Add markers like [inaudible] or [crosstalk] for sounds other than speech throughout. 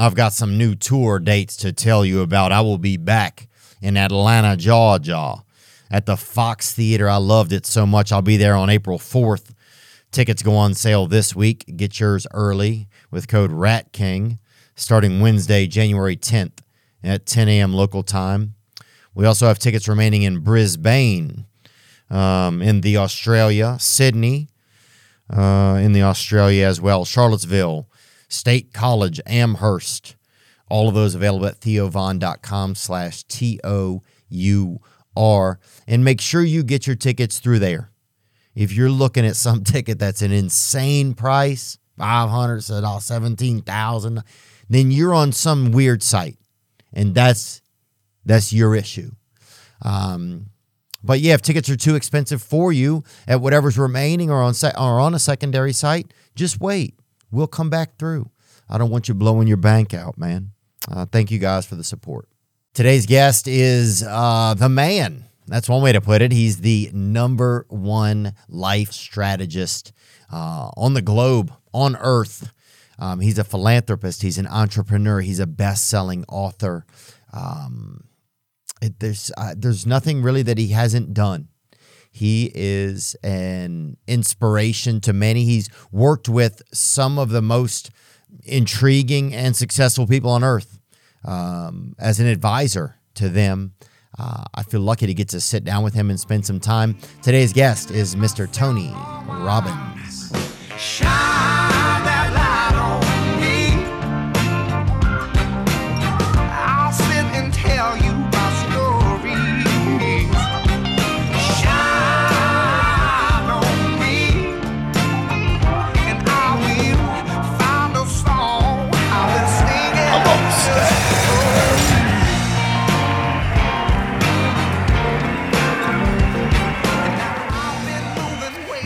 I've got some new tour dates to tell you about. I will be back in Atlanta, Georgia at the Fox Theater. I loved it so much. I'll be there on April 4th. Tickets go on sale this week. Get yours early with code RATKING starting Wednesday, January 10th at 10 a.m. local time. We also have tickets remaining in Brisbane, um, in the Australia, Sydney, uh, in the Australia as well, Charlottesville, State College, Amherst. All of those available at theovon.com slash T-O-U-R. And make sure you get your tickets through there. If you're looking at some [laughs] ticket that's an insane price, 500 said all 17,000, then you're on some weird site. And that's that's your issue. Um, but yeah, if tickets are too expensive for you at whatever's remaining or on se- or on a secondary site, just wait. We'll come back through. I don't want you blowing your bank out, man. Uh, thank you guys for the support. Today's guest is uh, the man. That's one way to put it. He's the number one life strategist uh, on the globe, on earth. Um, he's a philanthropist. He's an entrepreneur. He's a best-selling author. Um, it, there's uh, there's nothing really that he hasn't done. He is an inspiration to many. He's worked with some of the most intriguing and successful people on earth um, as an advisor to them. Uh, I feel lucky to get to sit down with him and spend some time. Today's guest is Mr. Tony Robbins. Shine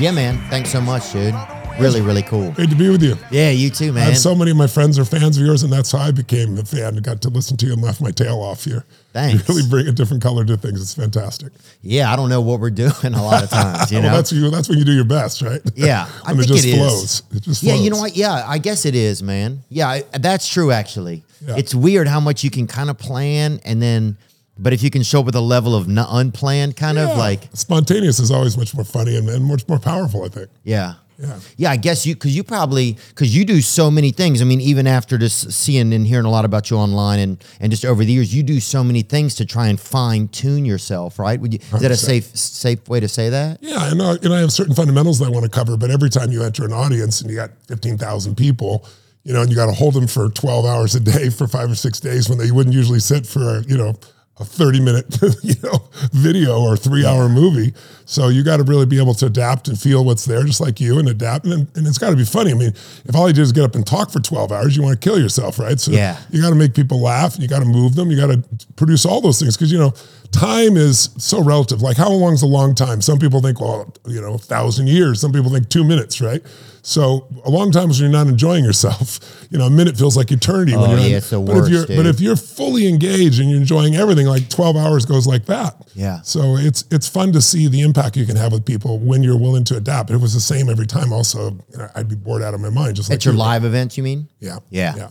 Yeah, man. Thanks so much, dude. Really, really cool. Great to be with you. Yeah, you too, I man. have so many of my friends are fans of yours, and that's how I became a fan and got to listen to you and laugh my tail off here. Thanks. You really bring a different color to things. It's fantastic. yeah, I don't know what we're [laughs] doing a lot of times, you well, [laughs] oh, know. that's you. That's when you do your best, right? Yeah, I [laughs] think it just it is. flows. It just Yeah, flows. you know what? Yeah, I guess it is, man. Yeah, I, that's true. Actually, Yeah. it's weird how much you can kind of plan, and then, but if you can show up with a level of n- unplanned, kind Yeah. of like, spontaneous is always much more funny and, and much more powerful. I think. yeah, Yeah. yeah. I guess you because you probably because you do so many things. I mean, even after just seeing and hearing a lot about you online and and just over the years, you do so many things to try and fine tune yourself. Right? Would you? Is that a safe safe way to say that? Yeah, I know. You I have certain fundamentals that I want to cover, but every time you enter an audience and you got fifteen thousand people, you know, and you got to hold them for twelve hours a day [laughs] for five or six days when they wouldn't usually sit for you know a thirty minute [laughs] you know video or three hour movie. So you got to really be able to adapt and feel what's there, just like you, and adapt. And, and it's got to be funny. I mean, if all you do is get up and talk for twelve hours, you want to kill yourself, right? So Yeah. you got to make people laugh. You got to move them. You got to produce all those things because you know time is so relative. Like how long is a long time? Some people think, well, you know, a thousand years. Some people think two minutes, right? So a long time is when you're not enjoying yourself. [laughs] You know, a minute feels like eternity. when Oh, you're yeah, in- it's the but worst, if you're, dude. But if you're fully engaged and you're enjoying everything, like 12 hours goes like that. Yeah. So it's it's fun to see the impact you can have with people when you're willing to adapt. It was the same every time, also, you know, I'd be bored out of my mind. Just like At your you. live events, you mean? Yeah. Yeah. Yeah.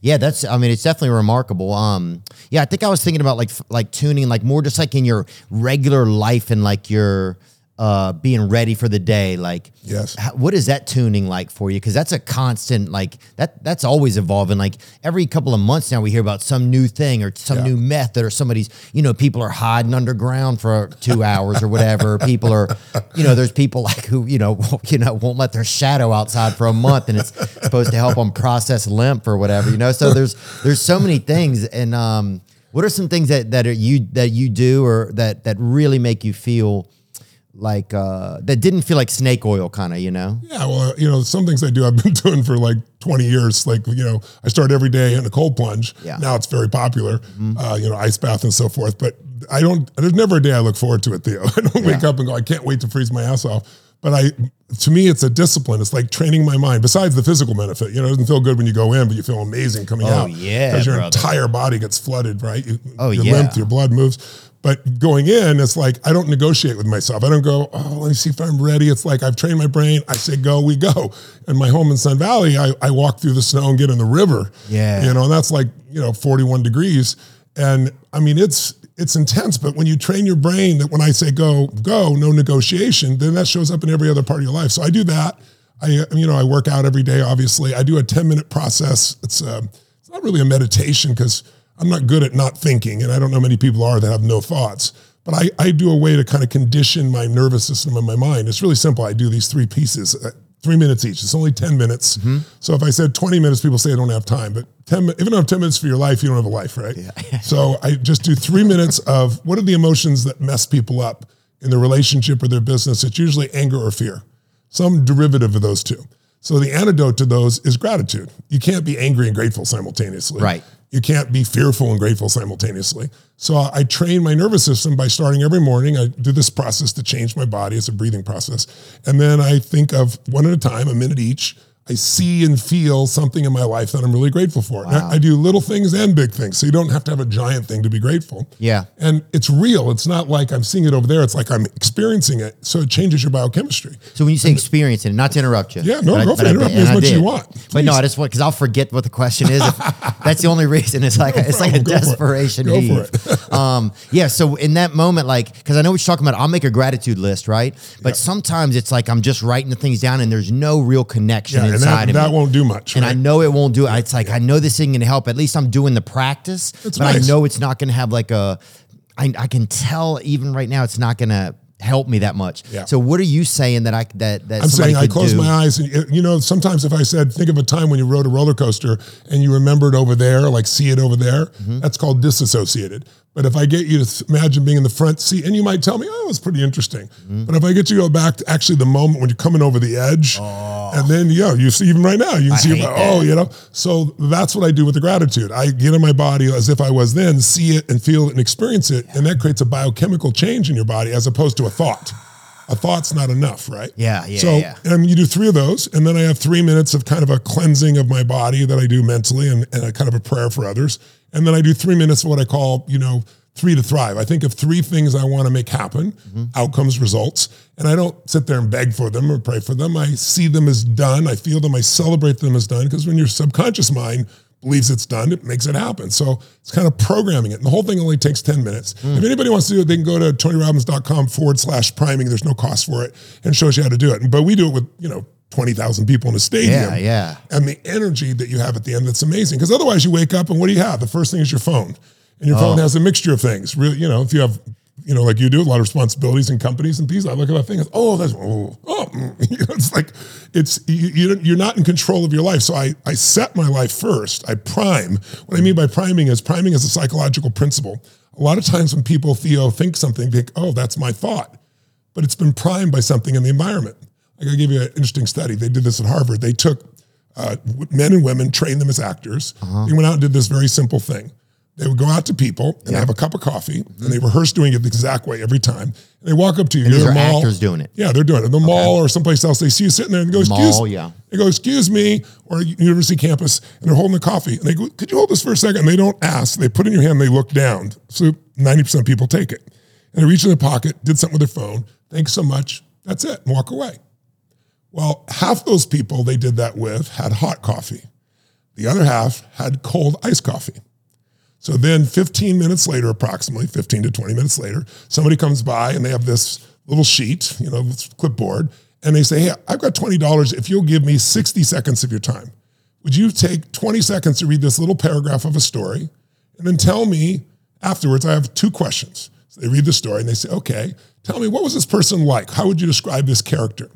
Yeah, that's. I mean, it's definitely remarkable. Um, yeah, I think I was thinking about like like tuning, like more just like in your regular life and like your uh being ready for the day. Like, Yes. h- what is that tuning like for you? Because that's a constant like that. That's always evolving. Like every couple of months now, we hear about some new thing or some Yeah. new method or somebody's. You know, people are hiding underground for two hours or whatever. [laughs] people are, you know, there's people like who you know, you know, won't let their shadow outside for a month, and it's supposed to help them process lymph or whatever. You know, so there's there's so many things. And um, what are some things that that are you that you do or that that really make you feel like uh, that didn't feel like snake oil, kind of, you know? Yeah, well, you know, some things I do I've [laughs] been doing for like 20 years. Like, you know, I start every day in a cold plunge. Yeah. Now it's very popular, uh, you know, ice bath and so forth. But I don't, there's never a day I look forward to it, Theo. [laughs] I don't wake up and go, I can't wait to freeze my ass off. But I, to me, it's a discipline. It's like training my mind. Besides the physical benefit, you know, it doesn't feel good when you go in, but you feel amazing coming out. Oh, out. yeah, because your brother. entire body gets flooded, right? You, Oh, your yeah. lymph, your blood moves. But going in, it's like I don't negotiate with myself. I don't go, oh, let me see if I'm ready. It's like I've trained my brain. I say go, we go. And my home in Sun Valley, I, I walk through the snow and get in the river. Yeah. You know, and that's like, you know, 41 degrees. And I mean, it's it's intense, but when you train your brain that when I say go, go, no negotiation, then that shows up in every other part of your life. So I do that. I, you know, I work out every day. Obviously, I do a ten minute process. It's uh, it's not really a meditation because I'm not good at not thinking, and I don't know many people are that have no thoughts. But I, I do a way to kind of condition my nervous system and my mind. It's really simple. I do these three pieces, uh, three minutes each. It's only 10 minutes. So if I said 20 minutes, people say I don't have time. But 10, mi- if you don't have 10 minutes for your life, you don't have a life, right? [laughs] so I just do three minutes of what are the emotions that mess people up in their relationship or their business? It's usually anger or fear, some derivative of those two. So the antidote to those is gratitude. You can't be angry and grateful simultaneously. Right. You can't be fearful and grateful simultaneously. So I train my nervous system by starting every morning. I do this process to change my body. It's a breathing process. And then I think of one at a time, a minute each. I see and feel something in my life that I'm really grateful for. And I, I do little things and big things. So you don't have to have a giant thing to be grateful. Yeah. And it's real. It's not like I'm seeing it over there. It's like I'm experiencing it. So it changes your biochemistry. So when you say experience it, not to interrupt you. Yeah, no, but I- go for it. Interrupt me as much as you want. But no, I just want because I'll forget what the question is. [laughs] That's the only reason. It's like it's like a. Go for it. Go for [laughs] um, yeah. So in that moment, like, because I know what you're talking about, I'll make a gratitude list, right? But sometimes it's like I'm just writing the things down, and there's no real connection Yeah, and inside that, of that me. won't do much. And right? I know it won't do it. It's like I know this thing can help. At least I'm doing the practice, but I know it's not going to have like a. I, I can tell even right now it's not going to help me that much. Yeah. So what are you saying that I that that I'm saying I close do? my eyes, and you know, sometimes if I said, think of a time when you rode a roller coaster and you remembered over there, like see it over there, Mm-hmm. that's called disassociated. But if I get you to imagine being in the front seat, and you might tell me, oh, it's pretty interesting. Mm-hmm. But if I get you to go back to actually the moment when you're coming over the edge, and then, yeah, you see even right now, you can Oh. I see, hate oh, you know. So that's what I do with the gratitude. I get in my body as if I was then, see it and feel it and experience it. And that creates a biochemical change in your body as opposed to a thought. A thought's not enough, right? Yeah, yeah, So yeah. um, you do three of those, and then I have three minutes of kind of a cleansing of my body that I do mentally, and, and a kind of a prayer for others, and then I do three minutes of what I call, you know, three to thrive. I think of three things I want to make happen, Mm-hmm. outcomes, results, and I don't sit there and beg for them or pray for them. I see them as done. I feel them. I celebrate them as done because when your subconscious mind believes it's done, it makes it happen. So it's kind of programming it. And the whole thing only takes 10 minutes. Hmm. If anybody wants to do it, they can go to tonyrobbins.com forward slash priming. There's no cost for it and shows you how to do it. But we do it with, you know, 20,000 people in a stadium. Yeah, yeah. And the energy that you have at the end, that's amazing. Because otherwise you wake up and what do you have? The first thing is your phone. And your Oh. phone has a mixture of things. Really, you know, if you have, you know, like you do, a lot of responsibilities and companies and things. I look at that thing, and, oh, that's, oh, oh. [laughs] You know, it's like, it's, you, you, you're not in control of your life. So I, I set my life first. I prime. What I mean by priming is priming is a psychological principle. A lot of times when people, Theo, think something, they think, oh, that's my thought but it's been primed by something in the environment. I gotta give you an interesting study. They did this at Harvard. They took uh, men and women, trained them as actors. Uh-huh. They went out and did this very simple thing. They would go out to people and have a cup of coffee, and they rehearse doing it the exact way every time. And they walk up to you. Mm-hmm. And these are mall. actors doing it. Yeah, they're doing it. In the mall or someplace else. They see you sitting there and they go, excuse Mall, yeah. They go, excuse me, or university campus, and they're holding the coffee. And they go, could you hold this for a second? And they don't ask. They put it in your hand, they look down. So 90% of people take it. And they reach in their pocket, did something with their phone. Thanks so much. That's it. And walk away. Well, half those people they did that with had hot coffee. The other half had cold iced coffee. So then 15 minutes later, approximately 15 to 20 minutes later, somebody comes by and they have this little sheet, you know, this clipboard, and they say, Hey, I've got $20 if you'll give me 60 seconds of your time. Would you take 20 seconds to read this little paragraph of a story and then tell me afterwards? I have two questions. So they read the story and they say, Okay, tell me what was this person like? How would you describe this character?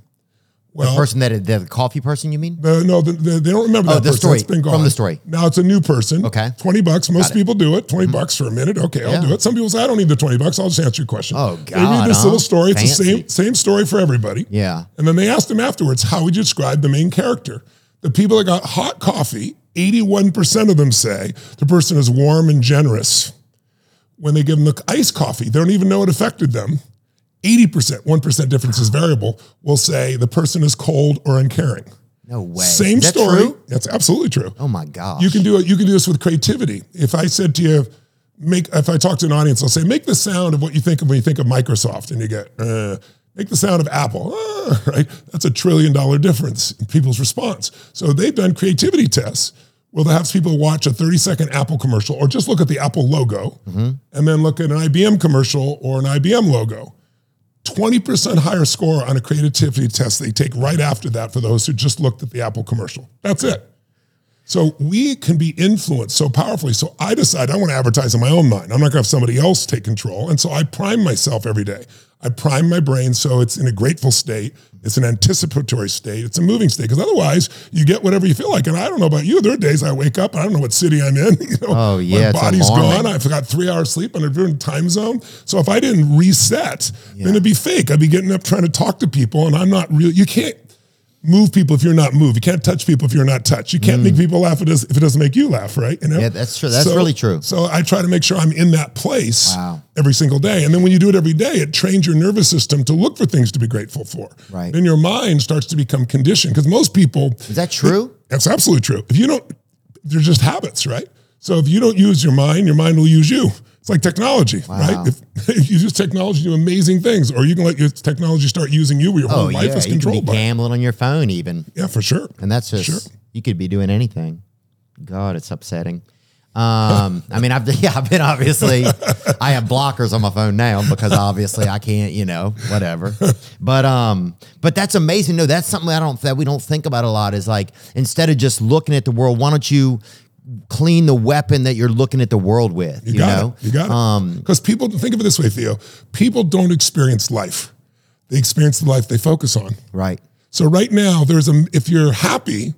Well, the person that the coffee person, you mean? the, no, the, the, they don't remember Oh, that the person. story, It's been from gone. the story. Now it's a new person. Okay. 20 bucks. Most people do it. 20 mm-hmm. bucks for a minute. Okay, I'll Yeah. do it. Some people say, I don't need the 20 bucks. I'll just answer your question. Oh, They God, read this huh? little story. It's the same, same story for everybody. Yeah. And then they asked him afterwards, how would you describe the main character? The people that got hot coffee, 81% of them say the person is warm and generous. When they give them the iced coffee, they don't even know it affected them. 80%, 1% difference is variable, will say the person is cold or uncaring. No way. Same that story. true? That's absolutely true. Oh my gosh. You can do it. You can do this with creativity. If I said to you, make if I talk to an audience, I'll say, make the sound of what you think of when you think of Microsoft, and you get, uh, make the sound of Apple, uh, [laughs] right? That's a trillion dollar difference in people's response. So they've done creativity tests. Well, they have people watch a 30 second Apple commercial or just look at the Apple logo and then look at an IBM commercial or an IBM logo. 20% higher score on a creativity test they take right after that for those who just looked at the Apple commercial. That's it. So we can be influenced so powerfully. So I decide I want to advertise in my own mind. I'm not going to have somebody else take control. And so I prime myself every day. I prime my brain so it's in a grateful state. It's an anticipatory state. It's a moving state because otherwise you get whatever you feel like. And I don't know about you. There are days I wake up. I don't know what city I'm in. [laughs] You know, Oh, yeah, my body's gone. I forgot three hours sleep on a different time zone. So if I didn't reset, then it'd be fake. I'd be getting up trying to talk to people, and I'm not real. You can't move people if you're not moved. You can't touch people if you're not touched. You can't make people laugh if it, it doesn't make you laugh, right? You know? Mm. Yeah, that's true. That's So- really true. So I try to make sure I'm in that place Wow. every single day. And then when you do it every day, it trains your nervous system to look for things to be grateful for. Right. Then your mind starts to become conditioned because most people Is that true? that's absolutely true. If you don't, they're just habits, right? So if you don't use your mind, your mind will use you. It's like technology, right? If, if [laughs] you use technology to do amazing things, or you can let your technology start using you where your whole Oh life yeah, is you controlled by. it. gambling on your phone even, Yeah, for sure. and that's just Sure. you could be doing anything. God, it's upsetting. Um, [laughs] I mean, I've [laughs] yeah, I've been obviously, I have blockers on my phone now because obviously I can't, you know, whatever. But um, but that's amazing. No, that's something I don't that we don't think about a lot. Is like instead of just looking at the world, why don't you clean the weapon that you're looking at the world with? You, You, got know, it. You got um, it. Because people think of it this way, Theo. People don't experience life; they experience the life they focus on. right? So right now, there's a if you're happy,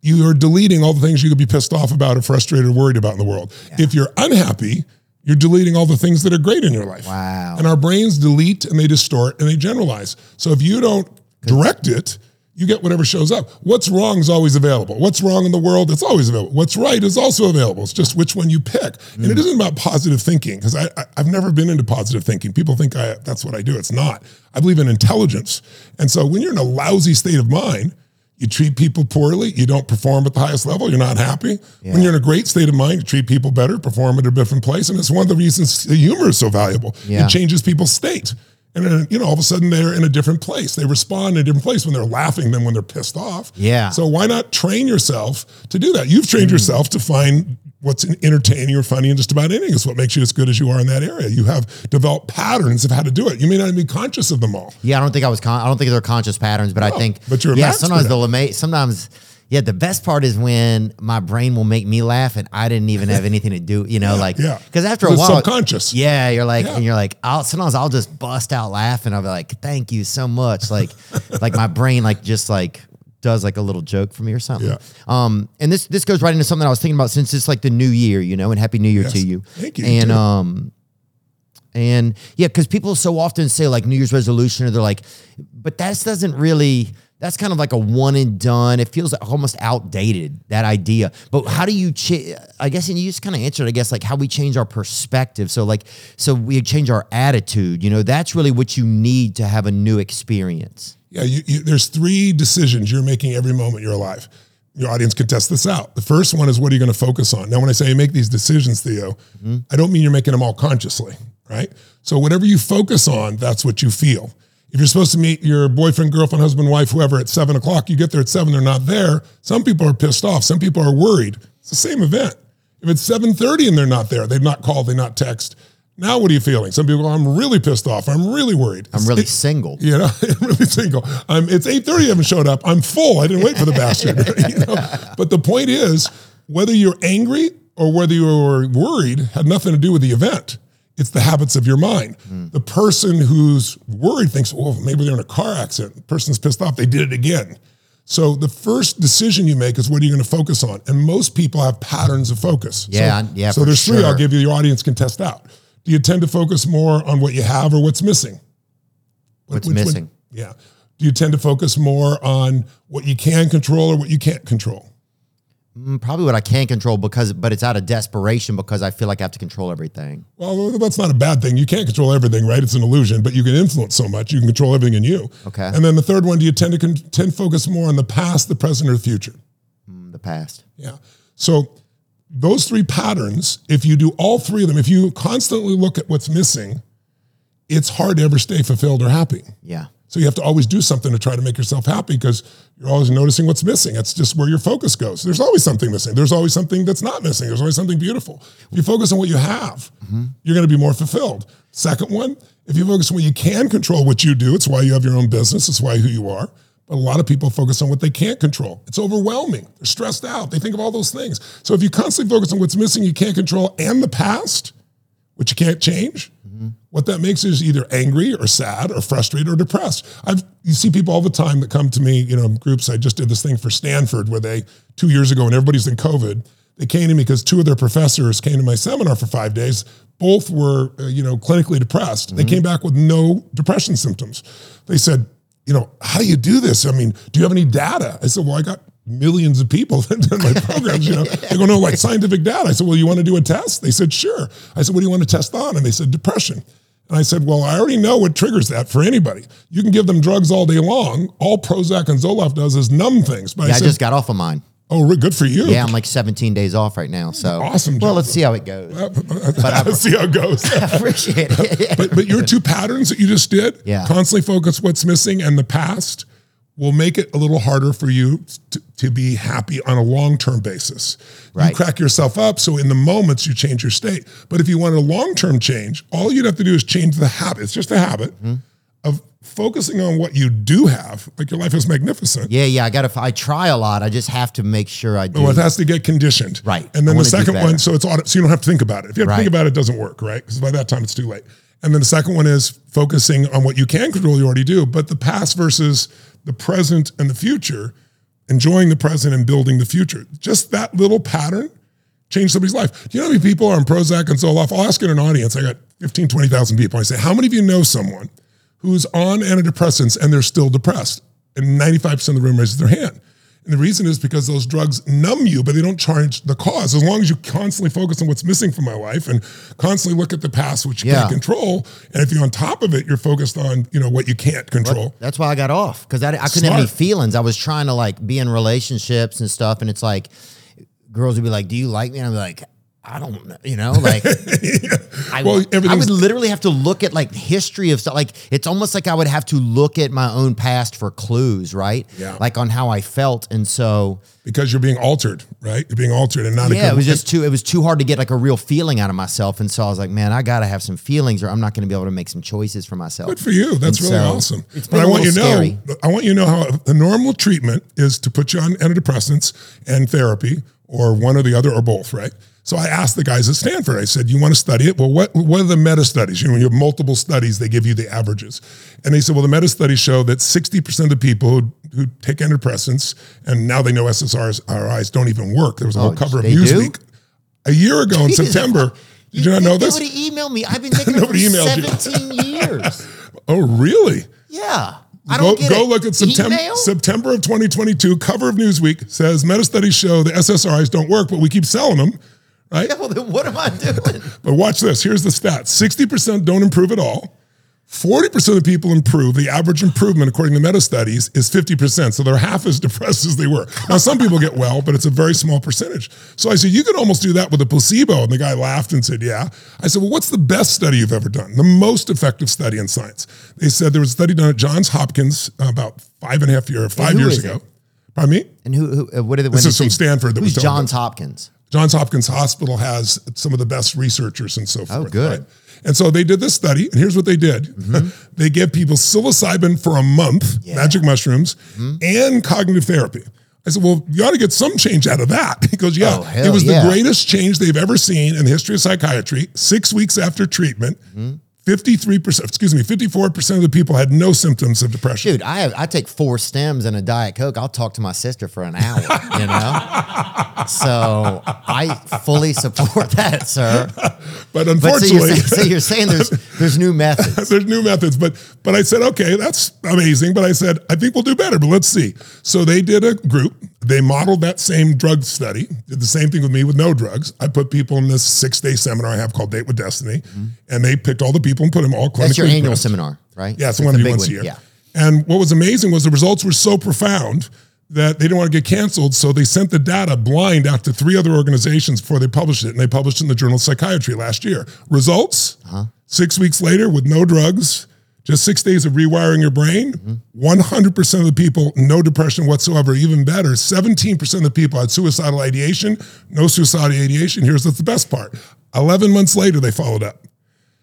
you are deleting all the things you could be pissed off about or frustrated or worried about in the world. If you're unhappy, you're deleting all the things that are great in your life. Wow. And our brains delete and they distort and they generalize. So if you don't direct it, you get whatever shows up. What's wrong is always available. What's wrong in the world? It's always available. What's right is also available. It's just which one you pick. And it mm. isn't about positive thinking because I, I, I've never been into positive thinking. People think I, that's what I do. It's not. I believe in intelligence. And so when you're in a lousy state of mind, you treat people poorly, you don't perform at the highest level, you're not happy. When you're in a great state of mind, you treat people better, perform at a different place. And it's one of the reasons humor is so valuable. Yeah. It changes people's state. And then, you know, all of a sudden they're in a different place. They respond in a different place when they're laughing than when they're pissed off. Yeah. So why not train yourself to do that? You've trained mm. yourself to find what's entertaining or funny in just about anything. It's what makes you as good as you are in that area. You have developed patterns of how to do it. You may not even be conscious of them all. Yeah, I don't think I was. Con- I don't think they're conscious patterns, but I think. but you're yeah. Sometimes they'll ama- Sometimes, yeah. The best part is when my brain will make me laugh, and I didn't even have anything to do. You know, like yeah. Because after a It's while, subconscious. Yeah, you're like, Yeah. and you're like, I'll sometimes I'll just bust out laughing. I'll be like, thank you so much. Like, [laughs] like my brain like just like does like a little joke for me or something. Yeah. Um, and this this goes right into something I was thinking about since it's like the new year, you know, and happy new year Yes. to you. Thank you, And too. um, and yeah, because people so often say like New Year's resolution, or they're like, but that doesn't really. That's kind of like a one and done. It feels almost outdated that idea. But how do you? Ch- I guess, and you just kind of answered. I guess like how we change our perspective. So like, so we change our attitude. You know, that's really what you need to have a new experience. Yeah, you, you, there's three decisions you're making every moment you're alive. Your audience can test this out. The first one is what are you going to focus on? Now, when I say you make these decisions, Theo, mm-hmm. I don't mean you're making them all consciously, right? So whatever you focus on, that's what you feel. If you're supposed to meet your boyfriend, girlfriend, husband, wife, whoever at seven o'clock, you get there at seven, they're not there. Some people are pissed off. Some people are worried. It's the same event. If it's 7:30 and they're not there, they've not called, they not text. Now what are you feeling? Some people, go, I'm really pissed off. I'm really worried. I'm really single. you [laughs] know, I'm really single. I'm, it's 8.30, I haven't showed up. I'm full. I didn't wait for the bastard. [laughs] you know? But the point is, whether you're angry or whether you're worried had nothing to do with the event. It's the habits of your mind. Hmm. The person who's worried thinks, well, maybe they're in a car accident. The person's pissed off. They did it again. So the first decision you make is what are you going to focus on? And most people have patterns of focus. Yeah, So, yeah, So there's three I'll give you. Your audience can test out. Do you tend to focus more on what you have or what's missing? What's Which one- missing? yeah. Do you tend to focus more on what you can control or what you can't control? Mm, Probably what I can't control because, but it's out of desperation because I feel like I have to control everything. Well, that's not a bad thing. You can't control everything, right? It's an illusion, but you can influence so much. You can control everything in you. Okay. And then the third one, do you tend to con- tend focus more on the past, the present, or the future? Mm, The past. Yeah. So those three patterns, if you do all three of them, if you constantly look at what's missing, it's hard to ever stay fulfilled or happy. Yeah. So you have to always do something to try to make yourself happy because you're always noticing what's missing. That's just where your focus goes. There's always something missing. There's always something that's not missing. There's always something beautiful. If you focus on what you have, mm-hmm. you're going to be more fulfilled. Second one, if you focus on what you can control, what you do, it's why you have your own business. It's why who you are. But a lot of people focus on what they can't control. It's overwhelming. They're stressed out. They think of all those things. So if you constantly focus on what's missing, you can't control, and the past, which you can't change, what that makes is either angry or sad or frustrated or depressed. I've you see people all the time that come to me, you know, groups. I just did this thing for Stanford where they two years ago, and everybody's in COVID, they came to me because two of their professors came to my seminar for five days. Both were, uh, you know, clinically depressed. They came back with no depression symptoms. They said, you know, how do you do this? I mean, do you have any data? I said, well, I got millions of people [laughs] that done my programs, you know. [laughs] They go, no, like scientific data. I said, well, you want to do a test? They said, sure. I said, what do you want to test on? And they said, depression. And I said, well, I already know what triggers that for anybody. You can give them drugs all day long. All Prozac and Zoloft does is numb things. But Yeah, I I just got off of mine. oh, good for you. Yeah, I'm like 17 days off right now. So Awesome Well, let's see how it goes. [laughs] Let's see how it goes. I appreciate it. but but your two patterns that you just did, Yeah. constantly focus what's missing and the past will make it a little harder for you to, to be happy on a long-term basis. You crack yourself up so in the moments you change your state. But if you want a long-term change, all you'd have to do is change the habit. It's just a habit Mm-hmm. of focusing on what you do have. Like your life is magnificent. yeah, yeah. I got to. I try a lot. I just have to make sure I do. Well, it has to get conditioned. Right. And then the second one, so it's auto, so you don't have to think about it. If you have to think about it, it doesn't work, right? Because by that time it's too late. And then the second one is focusing on what you can control, you already do, but the past versus the present and the future, enjoying the present and building the future. Just that little pattern changed somebody's life. Do you know how many people are on Prozac and Zoloft? I'll ask in an audience. I got 15, 20,000 people. I say, how many of you know someone who's on antidepressants and they're still depressed? And 95% of the room raises their hand. And the reason is because those drugs numb you, but they don't charge the cause. As long as you constantly focus on what's missing from my life and constantly look at the past, which you Yeah. can't control. And if you're on top of it, you're focused on, you know, what you can't control. That's why I got off because I, I couldn't have any feelings. I was trying to like be in relationships and stuff, and it's like girls would be like, "Do you like me?" And I'm like, "I don't know," you know, like. [laughs] I, Well, I would literally have to look at like history of stuff. Like it's almost like I would have to look at my own past for clues, right? Yeah. Like on how I felt, and so Because you're being altered, right? You're being altered and not a yeah, it was just too. It was too hard to get like a real feeling out of myself, and so I was like, man, I got to have some feelings, or I'm not going to be able to make some choices for myself. Good for you. That's And really so awesome. It's but I want you to know. I want you to know how the normal treatment is to put you on antidepressants and therapy, or one or the other, or both, right? So I asked the guys at Stanford. I said, "You want to study it? Well, what what are the meta studies? You know, when you have multiple studies, they give you the averages." And they said, "Well, the meta studies show that sixty percent of the people who, who take antidepressants and now they know SSRIs don't even work." There was a whole Oh, cover of? Newsweek a year ago in September. Did you not know this? Nobody emailed me. I've been [laughs] taking it for Nobody emailed you. 17 years. [laughs] Oh, really? Yeah. I Go, don't get go it. look at September? September of 2022 cover of Newsweek says meta studies show the SSRIs don't work, but we keep selling them, right? [laughs] Yeah, well, then what am I doing? [laughs] But watch this. Here's the stats: 60% don't improve at all. 40% of people improve. The average improvement, according to meta studies, is 50%. So they're half as [laughs] depressed as they were. Now, some people get well, but it's a very small percentage. So I said, you could almost do that with a placebo. And the guy laughed and said, yeah. I said, well, what's the best study you've ever done? The most effective study in science? They said there was a study done at Johns Hopkins about five and a half years, five years ago. it? Pardon me? And who, who uh, what did This is from Stanford that was Who's done. Johns Hopkins? Johns Hopkins Hospital has some of the best researchers and so forth. Oh, good. right? And so they did this study, and here's what they did: Mm-hmm. [laughs] they gave people psilocybin for a month, magic mushrooms, Mm-hmm. and cognitive therapy. I said, "Well, you ought to get some change out of that." [laughs] He goes, "Yeah, Oh, it was yeah. the greatest change they've ever seen in the history of psychiatry. Six weeks after treatment." Mm-hmm. 53%, excuse me, 54% of the people had no symptoms of depression. Dude, I have I take four stems and a diet coke. I'll talk to my sister for an hour. You know, [laughs] so I fully support that, sir. But But so unfortunately, you're, saying, so you're saying there's there's new methods. [laughs] there's new methods but but i said okay that's amazing but i said i think we'll do better but let's see so they did a group they modeled that same drug study did the same thing with me with no drugs i put people in this six day seminar i have called date with destiny mm-hmm. and they picked all the people and put them all clinically That's your annual seminar, right? yeah it's one do big once a year Yeah. and what was amazing was the results were so profound that they didn't want to get canceled, so they sent the data blind out to three other organizations before they published it, and they published it in the Journal of Psychiatry last year. Results: uh-huh. six weeks later, with no drugs, just six days of rewiring your brain, 100% of the people, no depression whatsoever. Even better, 17% of the people had suicidal ideation, no suicidal ideation. Here's the best part 11 months later, they followed up.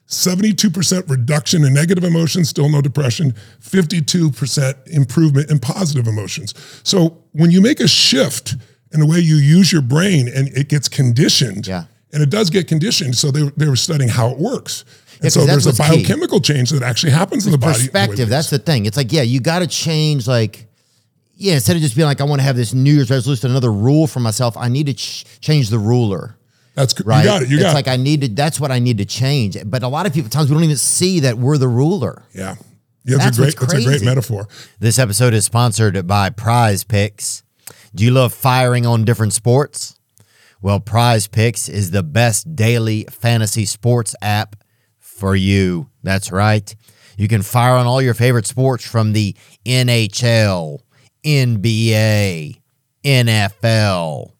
72% reduction in negative emotions, still no depression, 52% improvement in positive emotions. So when you make a shift in the way you use your brain and it gets conditioned, Yeah. And it does get conditioned, so they, they were studying how it works. And 'cause so there's a what's key. biochemical change that actually happens in the body. perspective. That's the thing. It's like, yeah, you got to change. Like, yeah, instead of just being like, I want to have this New Year's resolution, another rule for myself. I need to ch- change the ruler. That's Right? you got it. You got it's got like. I need to. That's what I need to change. But a lot of people times we don't even see that we're the ruler. yeah. Yeah, That's that's, a great that's a great metaphor. This episode is sponsored by Prize Picks. Do you love firing on different sports? Well, Prize Picks is the best daily fantasy sports app for you. That's right. You can fire on all your favorite sports from the NHL, NBA, NFL,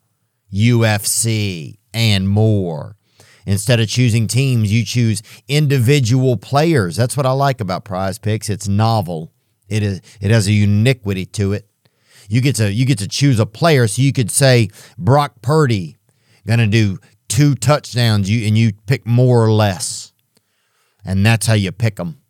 UFC, and more. Instead of choosing teams, you choose individual players. That's what I like about Prize Picks. It's novel. It is it has a uniquity to it. You get to you get to choose a player. So you could say Brock Purdy gonna do two touchdowns. You and you pick more or less, and that's how you pick them.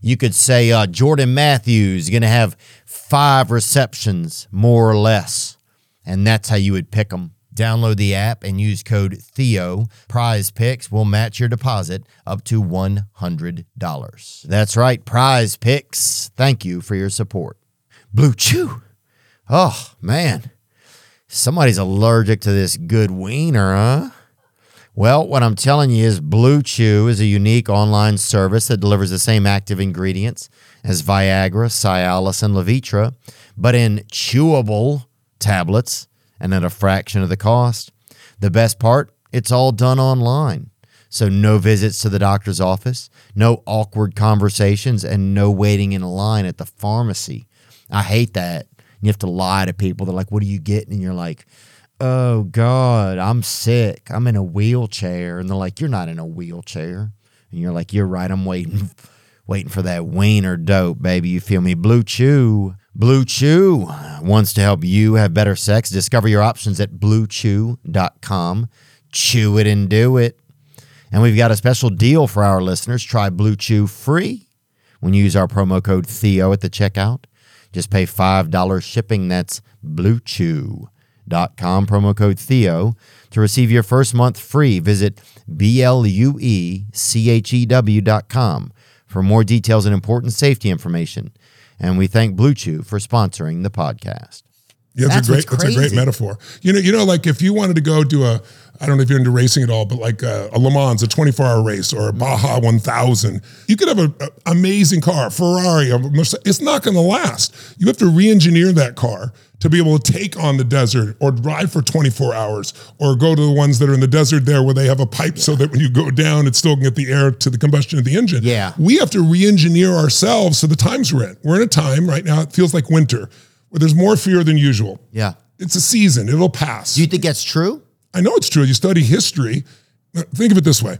You could say uh, Jordan Matthews is gonna have five receptions, more or less, and that's how you would pick them. Download the app and use code Theo. Prize Picks will match your deposit up to $100. That's right, Prize Picks. Thank you for your support. Blue Chew. Oh, man. Somebody's allergic to this good wiener, huh? Well, what I'm telling you is Blue Chew is a unique online service that delivers the same active ingredients as Viagra, Cialis, and Levitra, but in chewable tablets and at a fraction of the cost. The best part, it's all done online. So no visits to the doctor's office, no awkward conversations, and no waiting in line at the pharmacy. I hate that. You have to lie to people. They're like, what are you getting? And you're like, oh God, I'm sick. I'm in a wheelchair. And they're like, you're not in a wheelchair. And you're like, you're right. I'm waiting, [laughs] waiting for that wiener dope, baby. You feel me? Blue Chew. Blue Chew wants to help you have better sex. Discover your options at bluechew.com. Chew it and do it. And we've got a special deal for our listeners. Try Blue Chew free when you use our promo code Theo at the checkout. Just pay $5 shipping. That's bluechew.com, promo code Theo. To receive your first month free, visit E B-L-U-E-C-H-E-W.com for more details and important safety information. And we thank Blue Chew for sponsoring the podcast. Yeah, That's it's a great, what's it's a great metaphor. You know, you know, like if you wanted to go do a, I don't know if you're into racing at all, but like a, a Le Mans, a 24 hour race, or a Baja 1000, you could have an amazing car, Ferrari, a Mercedes. It's not going to last. You have to re-engineer that car to be able to take on the desert or drive for 24 hours, or go to the ones that are in the desert there where they have a pipe so that when you go down, it still can get the air to the combustion of the engine. Yeah. we have to re-engineer ourselves to the times we're in. We're in a time right now. It feels like winter. Where there's more fear than usual. Yeah. It's a season. It'll pass. Do you think that's true? I know it's true. You study history. Think of it this way.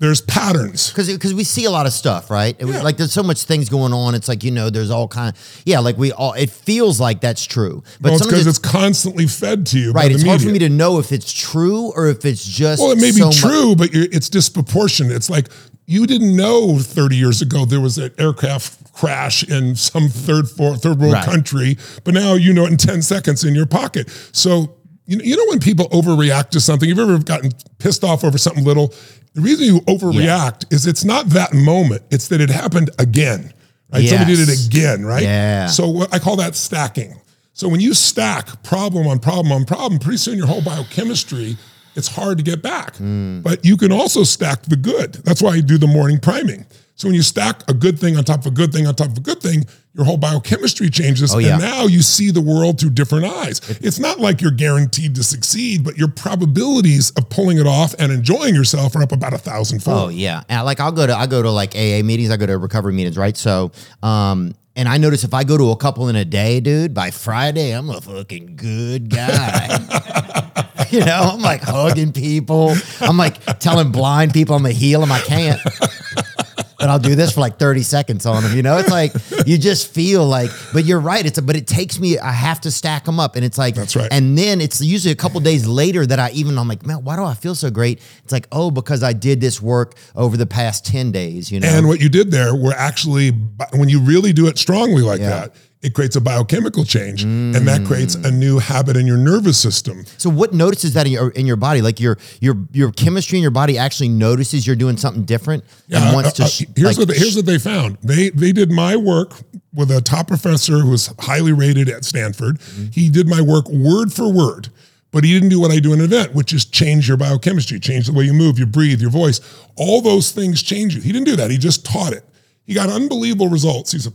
There's patterns. because because we see a lot of stuff, right? It was Like there's so much things going on. It's like you know, there's all kind. Of, yeah, like we all. It feels like that's true, but Well, it's because it's constantly fed to you. right. It's hard for me to know if it's true or if it's just. Well, it may be so mu- true, but you're, it's disproportionate. It's like you didn't know 30 years ago there was an aircraft crash in some third fourth, third world Right. country, but now you know it in 10 seconds in your pocket. So you know, you know when people overreact to something, you've ever gotten pissed off over something little? The reason you overreact is it's not that moment, it's that it happened again. Right? Somebody did it again, right? Yeah. So what I call that stacking. So when you stack problem on problem on problem, pretty soon your whole biochemistry, it's hard to get back. Hmm. But you can also stack the good. That's why you do the morning priming. So when you stack a good thing on top of a good thing on top of a good thing, your whole biochemistry changes. Oh, yeah. And now you see the world through different eyes. It's not like you're guaranteed to succeed, but your probabilities of pulling it off and enjoying yourself are up about a thousand fold. Oh yeah, and like I'll go to I go to like AA meetings. I go to recovery meetings, right? So, um, And I notice if I go to a couple in a day, dude, by Friday, I'm a fucking good guy. [laughs] you know, I'm like hugging people. I'm like telling blind people I'm a heal them. I can't. But I'll do this for like 30 seconds on them. You know, it's like you just feel like, but you're right. It's a, but it takes me, I have to stack them up. And it's like, That's right. And then it's usually a couple days later that I even, I'm like, man, why do I feel so great? It's like, oh, because I did this work over the past 10 days, you know? And what you did there were actually, when you really do it strongly like Yeah. that, it creates a biochemical change, and that creates a new habit in your nervous system. So what notices that in your in your body? Like your your your chemistry in your body actually notices you're doing something different and wants to. uh, uh, sh- here's like, what they, here's what they found. They they did my work with a top professor who was highly rated at Stanford. Mm-hmm. He did my work word for word, but he didn't do what I do in an event, which is change your biochemistry, change the way you move, you breathe, your voice. All those things change you. He didn't do that. He just taught it. He got unbelievable results. He's a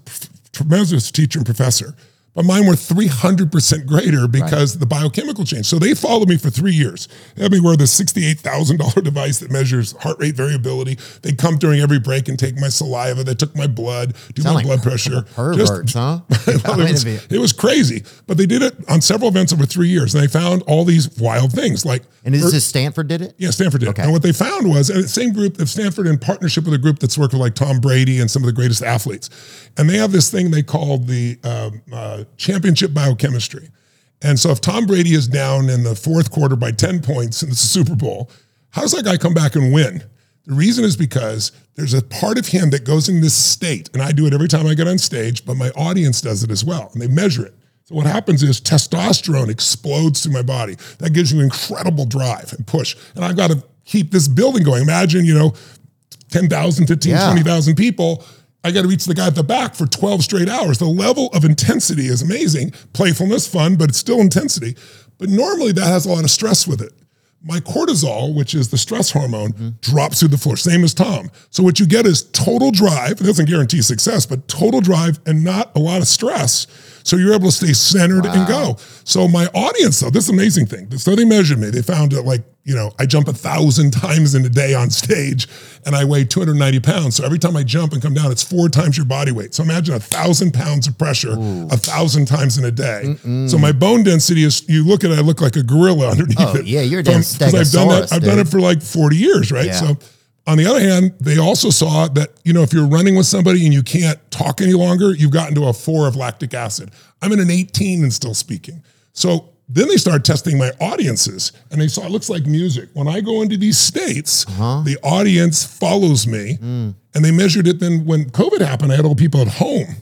tremendous teacher and professor. But mine were 300% greater because the biochemical change. So they followed me for three years. They had me wear the $68,000 [laughs] device that measures heart rate variability. They'd come during every break and take my saliva. They took my blood, do Sound my like blood pressure. perverts, huh? [laughs] Well, [laughs] it, was, it was crazy. But they did it on several events over three years. And they found all these wild things like and is this is Stanford did it. yeah, Stanford did. Okay. And what they found was, and the same group of Stanford in partnership with a group that's worked with like Tom Brady and some of the greatest athletes. And they have this thing they called the um, uh, championship biochemistry. And so if Tom Brady is down in the fourth quarter by 10 points and it's a Super Bowl, how does that guy come back and win? The reason is because there's a part of him that goes in this state, and I do it every time I get on stage, but my audience does it as well, and they measure it. So what happens is testosterone explodes through my body. That gives you incredible drive and push. And I've got to keep this building going. Imagine, you know, 10,000, 15, Yeah. 20,000 people. I got to reach the guy at the back for 12 straight hours. The level of intensity is amazing. Playfulness, fun, but it's still intensity. But normally that has a lot of stress with it. My cortisol, which is the stress hormone, mm-hmm. drops through the floor, same as Tom. So what you get is total drive. It doesn't guarantee success, but total drive and not a lot of stress. So you're able to stay centered and go. So my audience, though, this is amazing thing. So they measured me. They found that like, you know, I jump a thousand [laughs] times in a day on stage and I weigh 290 pounds. So every time I jump and come down, it's four times your body weight. So imagine a thousand pounds of pressure a thousand times in a day. So my bone density is, you look at it, I look like a gorilla [laughs] underneath Oh, it. yeah, you're a damn From- 'cause I've done that. I've done it for like 40 years, right? Yeah. So on the other hand, they also saw that, you know, if you're running with somebody and you can't talk any longer, you've gotten to a four of lactic acid. I'm in an 18 and still speaking. So then they started testing my audiences and they saw it looks like music. When I go into these states, uh-huh. the audience follows me. Mm. And they measured it then when COVID happened, I had all people at home.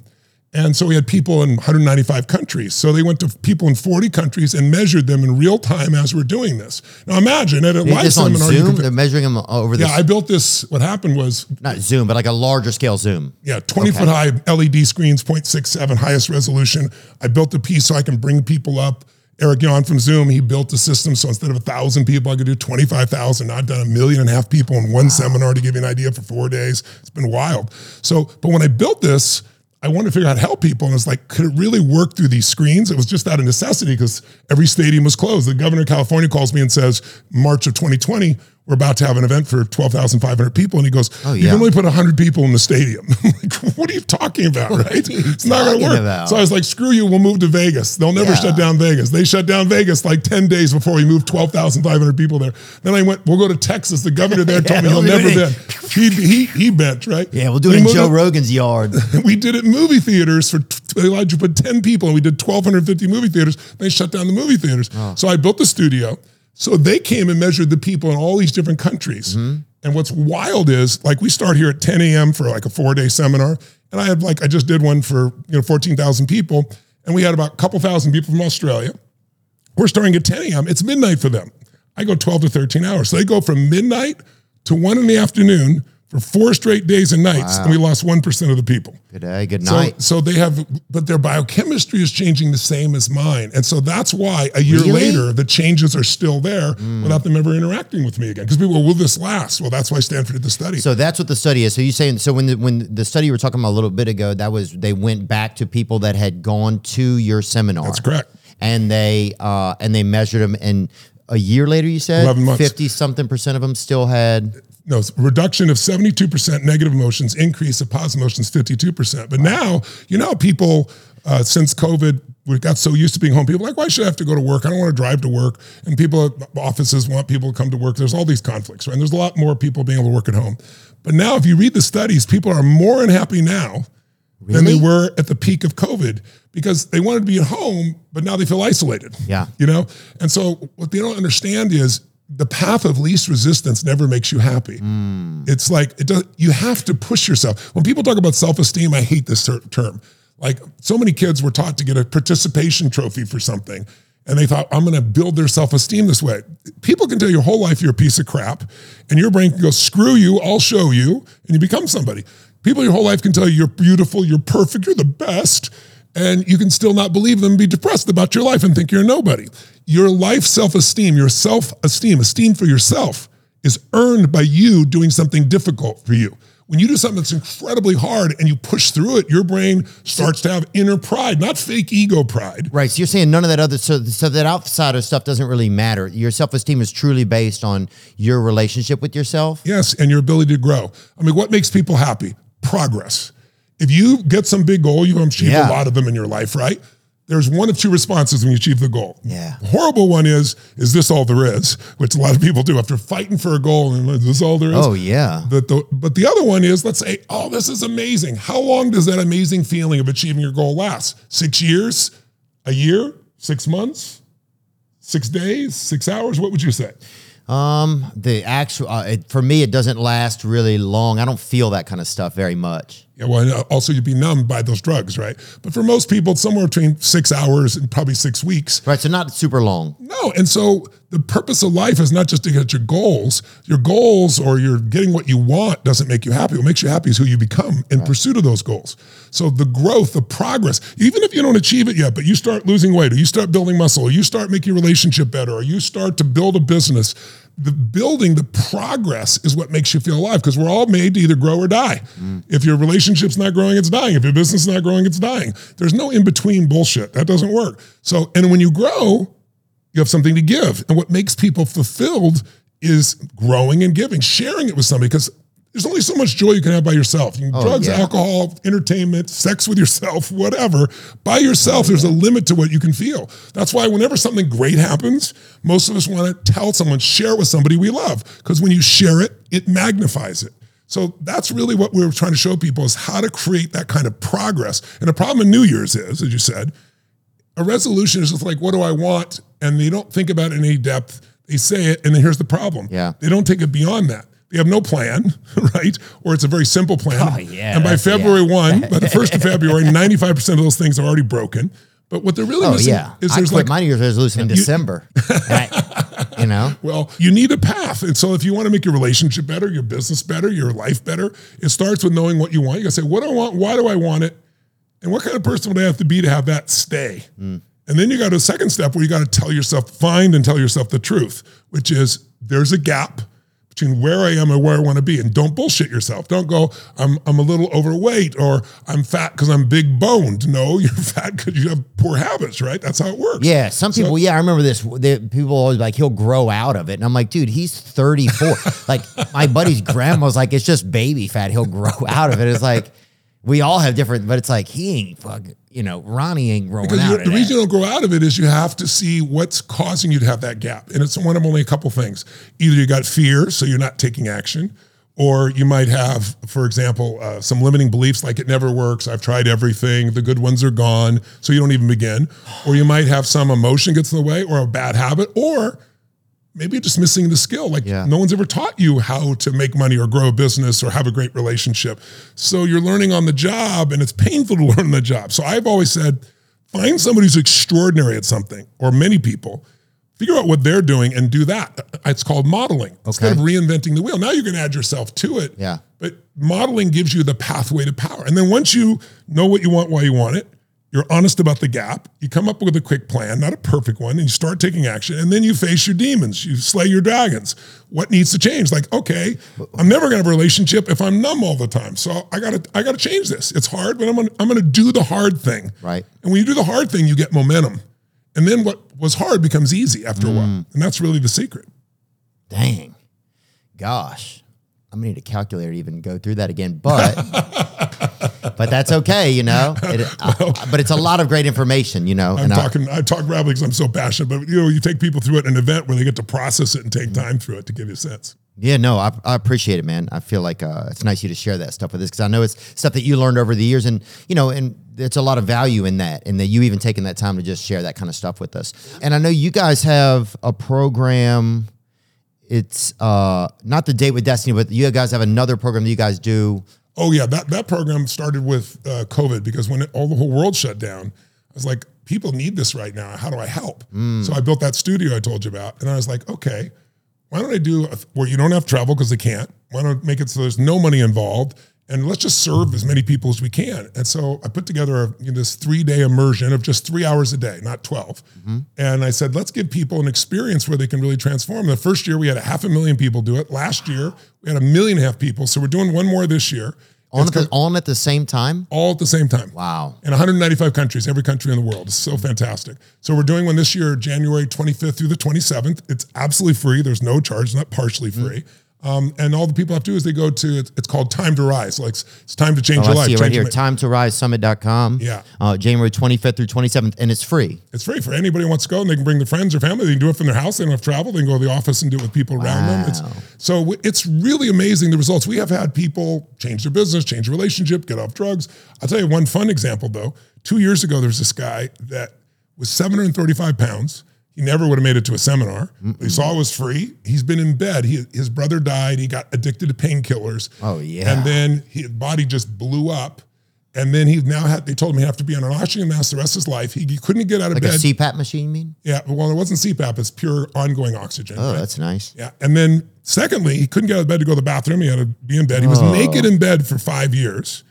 And so we had people in 195 countries. So they went to people in 40 countries and measured them in real time as we're doing this. Now imagine at a live this seminar, you Zoom. They're measuring them over this. yeah, I built this. What happened was, not Zoom, but like a larger scale Zoom. yeah, 20 Okay. foot high LED screens, 0.67, highest resolution. I built a piece so I can bring people up. Eric Yuan from Zoom, he built the system. So instead of a thousand people, I could do 25,000. I've done a million and a half people in one seminar to give you an idea for four days. It's been wild. So, but when I built this, I wanted to figure out how to help people. And it's like, could it really work through these screens? It was just out of necessity because every stadium was closed. The governor of California calls me and says, March of 2020, we're about to have an event for 12,500 people. And he goes, Oh, You can only put 100 people in the stadium. [laughs] Like, what are you talking about, right? it's not going to work. about? So I was like, screw you, we'll move to Vegas. They'll never Yeah. shut down Vegas. They shut down Vegas like 10 days before we moved 12,500 people there. Then I went, we'll go to Texas. The governor there [laughs] told me he'll never been. He, he, he bent, right? Yeah, we'll do We it in Joe Rogan's yard. [laughs] we did it in movie theaters for they allowed you to put 10 people and we did 1250 movie theaters they shut down the movie theaters oh. so i built the studio so they came and measured the people in all these different countries mm-hmm. and what's wild is like we start here at 10 a.m for like a four day seminar and i had like i just did one for you know 14000 people and we had about a couple thousand people from australia we're starting at 10 a.m. It's midnight for them. I go 12 to 13 hours. So they go from midnight to one in the afternoon for four straight days and nights, and we lost 1% of the people. Good day, good night. so they have, but their biochemistry is changing the same as mine. And so that's why a year Really? later, the changes are still there without them ever interacting with me again. Because people, will this last? Well, that's why Stanford did the study. So that's what the study is. So you saying so when the, when the study you were talking about a little bit ago, that was they went back to people that had gone to your seminar. That's correct. And they uh and they measured them and a year later you said 50 something percent of them still had no reduction of 72% negative emotions, increase of positive emotions 52%. But now, you know, people uh, since COVID, we got so used to being home. People are like, why should I have to go to work? I don't want to drive to work. And people at offices want people to come to work. There's all these conflicts, right? And there's a lot more people being able to work at home. But now, if you read the studies, people are more unhappy now than they were at the peak of COVID because they wanted to be at home, but now they feel isolated. Yeah. You know? And so what they don't understand is the path of least resistance never makes you happy. Hmm. It's like it does you have to push yourself. When people talk about self-esteem, I hate this ter- term. Like so many kids were taught to get a participation trophy for something. And they thought, I'm going to build their self esteem this way. People can tell your whole life you're a piece of crap, and your brain can go, screw you, I'll show you, and you become somebody. People your whole life can tell you you're beautiful, you're perfect, you're the best, and you can still not believe them, be depressed about your life, and think you're nobody. Your life self esteem, your self esteem, esteem for yourself, is earned by you doing something difficult for you. When you do something that's incredibly hard and you push through it, your brain starts to have inner pride, not fake ego pride. Right. So you're saying none of that other so, so that outsider stuff doesn't really matter. Your self esteem is truly based on your relationship with yourself. Yes, and your ability to grow. I mean, what makes people happy? Progress. If you get some big goal, you've achieved Yeah. a lot of them in your life, right? There's one of two responses when you achieve the goal. Yeah. The horrible one is, is this all there is? Which a lot of people do after fighting for a goal. And is this all there is? Oh yeah. But the, but the other one is, let's say, oh, this is amazing. How long does that amazing feeling of achieving your goal last? Six years? A year? Six months? Six days? Six hours? What would you say? Um, the actual uh, it, for me, it doesn't last really long. I don't feel that kind of stuff very much. Yeah, well, uh, also you'd be numbed by those drugs, right? But for most people, it's somewhere between six hours and probably six weeks. Right. So not super long. No, and so the purpose of life is not just to get your goals. Your goals or you're getting what you want doesn't make you happy. What makes you happy is who you become in pursuit of those goals. So the growth, the progress, even if you don't achieve it yet, but you start losing weight, or you start building muscle, or you start making your relationship better, or you start to build a business. The building, the progress is what makes you feel alive because we're all made to either grow or die. Mm. If your relationship's not growing, it's dying. If your business is not growing, it's dying. There's no in between bullshit. That doesn't work. So, and when you grow, you have something to give. And what makes people fulfilled is growing and giving, sharing it with somebody because there's only so much joy you can have by yourself. You Oh, drugs, yeah. alcohol, entertainment, sex with yourself, [laughs] whatever. By yourself, there's a limit to what you can feel. That's why whenever something great happens, most of us want to tell someone, share it with somebody we love. Because when you share it, it magnifies it. So that's really what we're trying to show people is how to create that kind of progress. And the problem in New Year's is, as you said, a resolution is just like, what do I want? And they don't think about it in any depth. They say it, and then here's the problem. Yeah. They don't take it beyond that. They have no plan, [laughs] right? Or it's a very simple plan. Oh, yeah, And by February yeah. 1, by the 1st of [laughs] February, 95% of those things are already broken. But what they're really Oh missing yeah. is I there's quit like, my New Year's resolution in December. [laughs] I- you know. well, you need a path. And so if you want to make your relationship better, your business better, your life better, it starts with knowing what you want. You gotta say, what do I want? Why do I want it? And what kind of person would I have to be to have that stay? Mm. And then you got a second step where you got to tell yourself, find and tell yourself the truth, which is there's a gap between where I am and where I want to be. And don't bullshit yourself. Don't go, I'm, I'm a little overweight or I'm fat because I'm big boned. No, [laughs] you're fat because you have poor habits, right? That's how it works. Yeah, some people. yeah, I remember this. The, people always like he'll grow out of it, and I'm like, dude, he's 34. [laughs] like my buddy's grandma's like, it's just baby fat. He'll grow out of it. It's like we all have different, but it's like he ain't fucking. You know, Ronnie ain't growing Because out the reason you don't grow out of it is you have to see what's causing you to have that gap. And it's one of only a couple things. Either you got fear, so you're not taking action, or you might have, for example, uh, some limiting beliefs like it never works. I've tried everything. The good ones are gone. So you don't even begin. Or you might have some emotion gets in the way or a bad habit, or maybe you're just missing the skill. Like Yeah. no one's ever taught you how to make money or grow a business or have a great relationship. So you're learning on the job and it's painful to [laughs] learn on the job. So I've always said, find somebody who's extraordinary at something or many people. Figure out what they're doing and do that. It's called modeling instead of reinventing the wheel. Now you can add yourself to it. Yeah. But modeling gives you the pathway to power. And then once you know what you want, why you want it, you're honest about the gap, you come up with a quick plan, not a perfect one, and you start taking action. And then you face your demons, you slay your dragons. What needs to change? Like, okay, I'm never gonna have a relationship if I'm numb all the time. So I gotta I gotta change this. It's hard, but I'm gonna I'm gonna do the hard thing. Right. And when you do the hard thing, you get momentum. And then what was hard becomes easy after a while. Mm. And that's really the secret. Dang, gosh, I'm gonna need a calculator to even go through that again, but [laughs] but that's okay, you know. [laughs] It, I- but it's a lot of great information, you know. I'm and I- talking. I, talk rapidly because I'm so passionate. But you know, you take people through it an event where they get to process it and take time through it to give you a sense. Yeah, no, I, I appreciate it, man. I feel like uh, it's nice you to share that stuff with us because I know it's stuff that you learned over the years, and you know, and it's a lot of value in that, and that you even taking that time to just share that kind of stuff with us. And I know you guys have a program. It's uh, not the date with Destiny, but you guys have another program that you guys do. Oh yeah, that that program started with uh, COVID because when it, all the whole world shut down, I was like, people need this right now. How do I help? So I built that studio I told you about, and I was like, okay, why don't I do a, where you don't have travel because they can't? Why don't I make it so there's no money involved? And let's just serve as many people as we can. And so I put together a, you know, this three day immersion of just three hours a day, not 12. And I said, let's give people an experience where they can really transform. The first year we had a half a million people do it. Last year we had a million and a half people. So we're doing one more this year. On at, the, on at the same time? all at the same time. Wow. In 195 countries, every country in the world. It's so fantastic. So we're doing one this year, January 25th through the 27th. It's absolutely free. There's no charge, not partially Mm-hmm. Um, and all the people have to do is they go to it's, called Time to Rise. Like it's, it's time to change Oh, your I life. see it right here. Time to rise summit.com. Yeah. Uh, January 25th through 27th, and it's free. It's free for anybody who wants to go, and they can bring their friends or family. They can do it from their house. They don't have to travel. They can go to the office and do it with people around them. It's, so w- it's really amazing the results. We have had people change their business, change a relationship, get off drugs. I'll tell you one fun example though. Two years ago, there was this guy that was 735 pounds. He never would have made it to a seminar. He saw it was free. He's been in bed. He, his brother died. He got addicted to painkillers. Oh, yeah. And then his body just blew up. And then he now had, they told him he have to be on an oxygen mask the rest of his life. He, he couldn't get out of Like a bed. CPAP machine, you mean? Yeah, well, it wasn't CPAP; it's pure ongoing oxygen. Oh, right? that's nice. yeah. And then, secondly, he couldn't get out of bed to go to the bathroom. He had to be in bed. He was Oh. naked in bed for five years,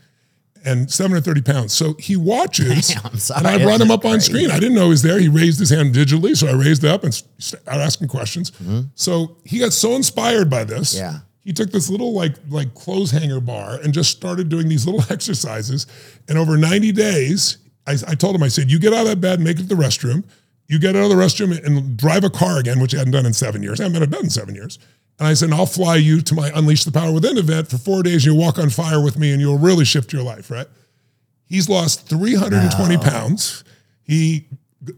and seven hundred thirty pounds. So he watches, [laughs] sorry, and I brought him up on crazy? screen. I didn't know he was there. He raised his hand digitally, so I raised it up and started asking questions. Mm-hmm. So he got so inspired by this. Yeah. He took this little like like clothes hanger bar and just started doing these little [laughs] exercises. And over 90 days, I, I told him, I said, you get out of that bed, and make it to the restroom. You get out of the restroom and drive a car again, which I hadn't done in seven years. I haven't been in bed in seven years. And I said, I'll fly you to my Unleash the Power Within event for four days. You'll walk on fire with me and you'll really shift your life, right? He's lost 320 pounds. He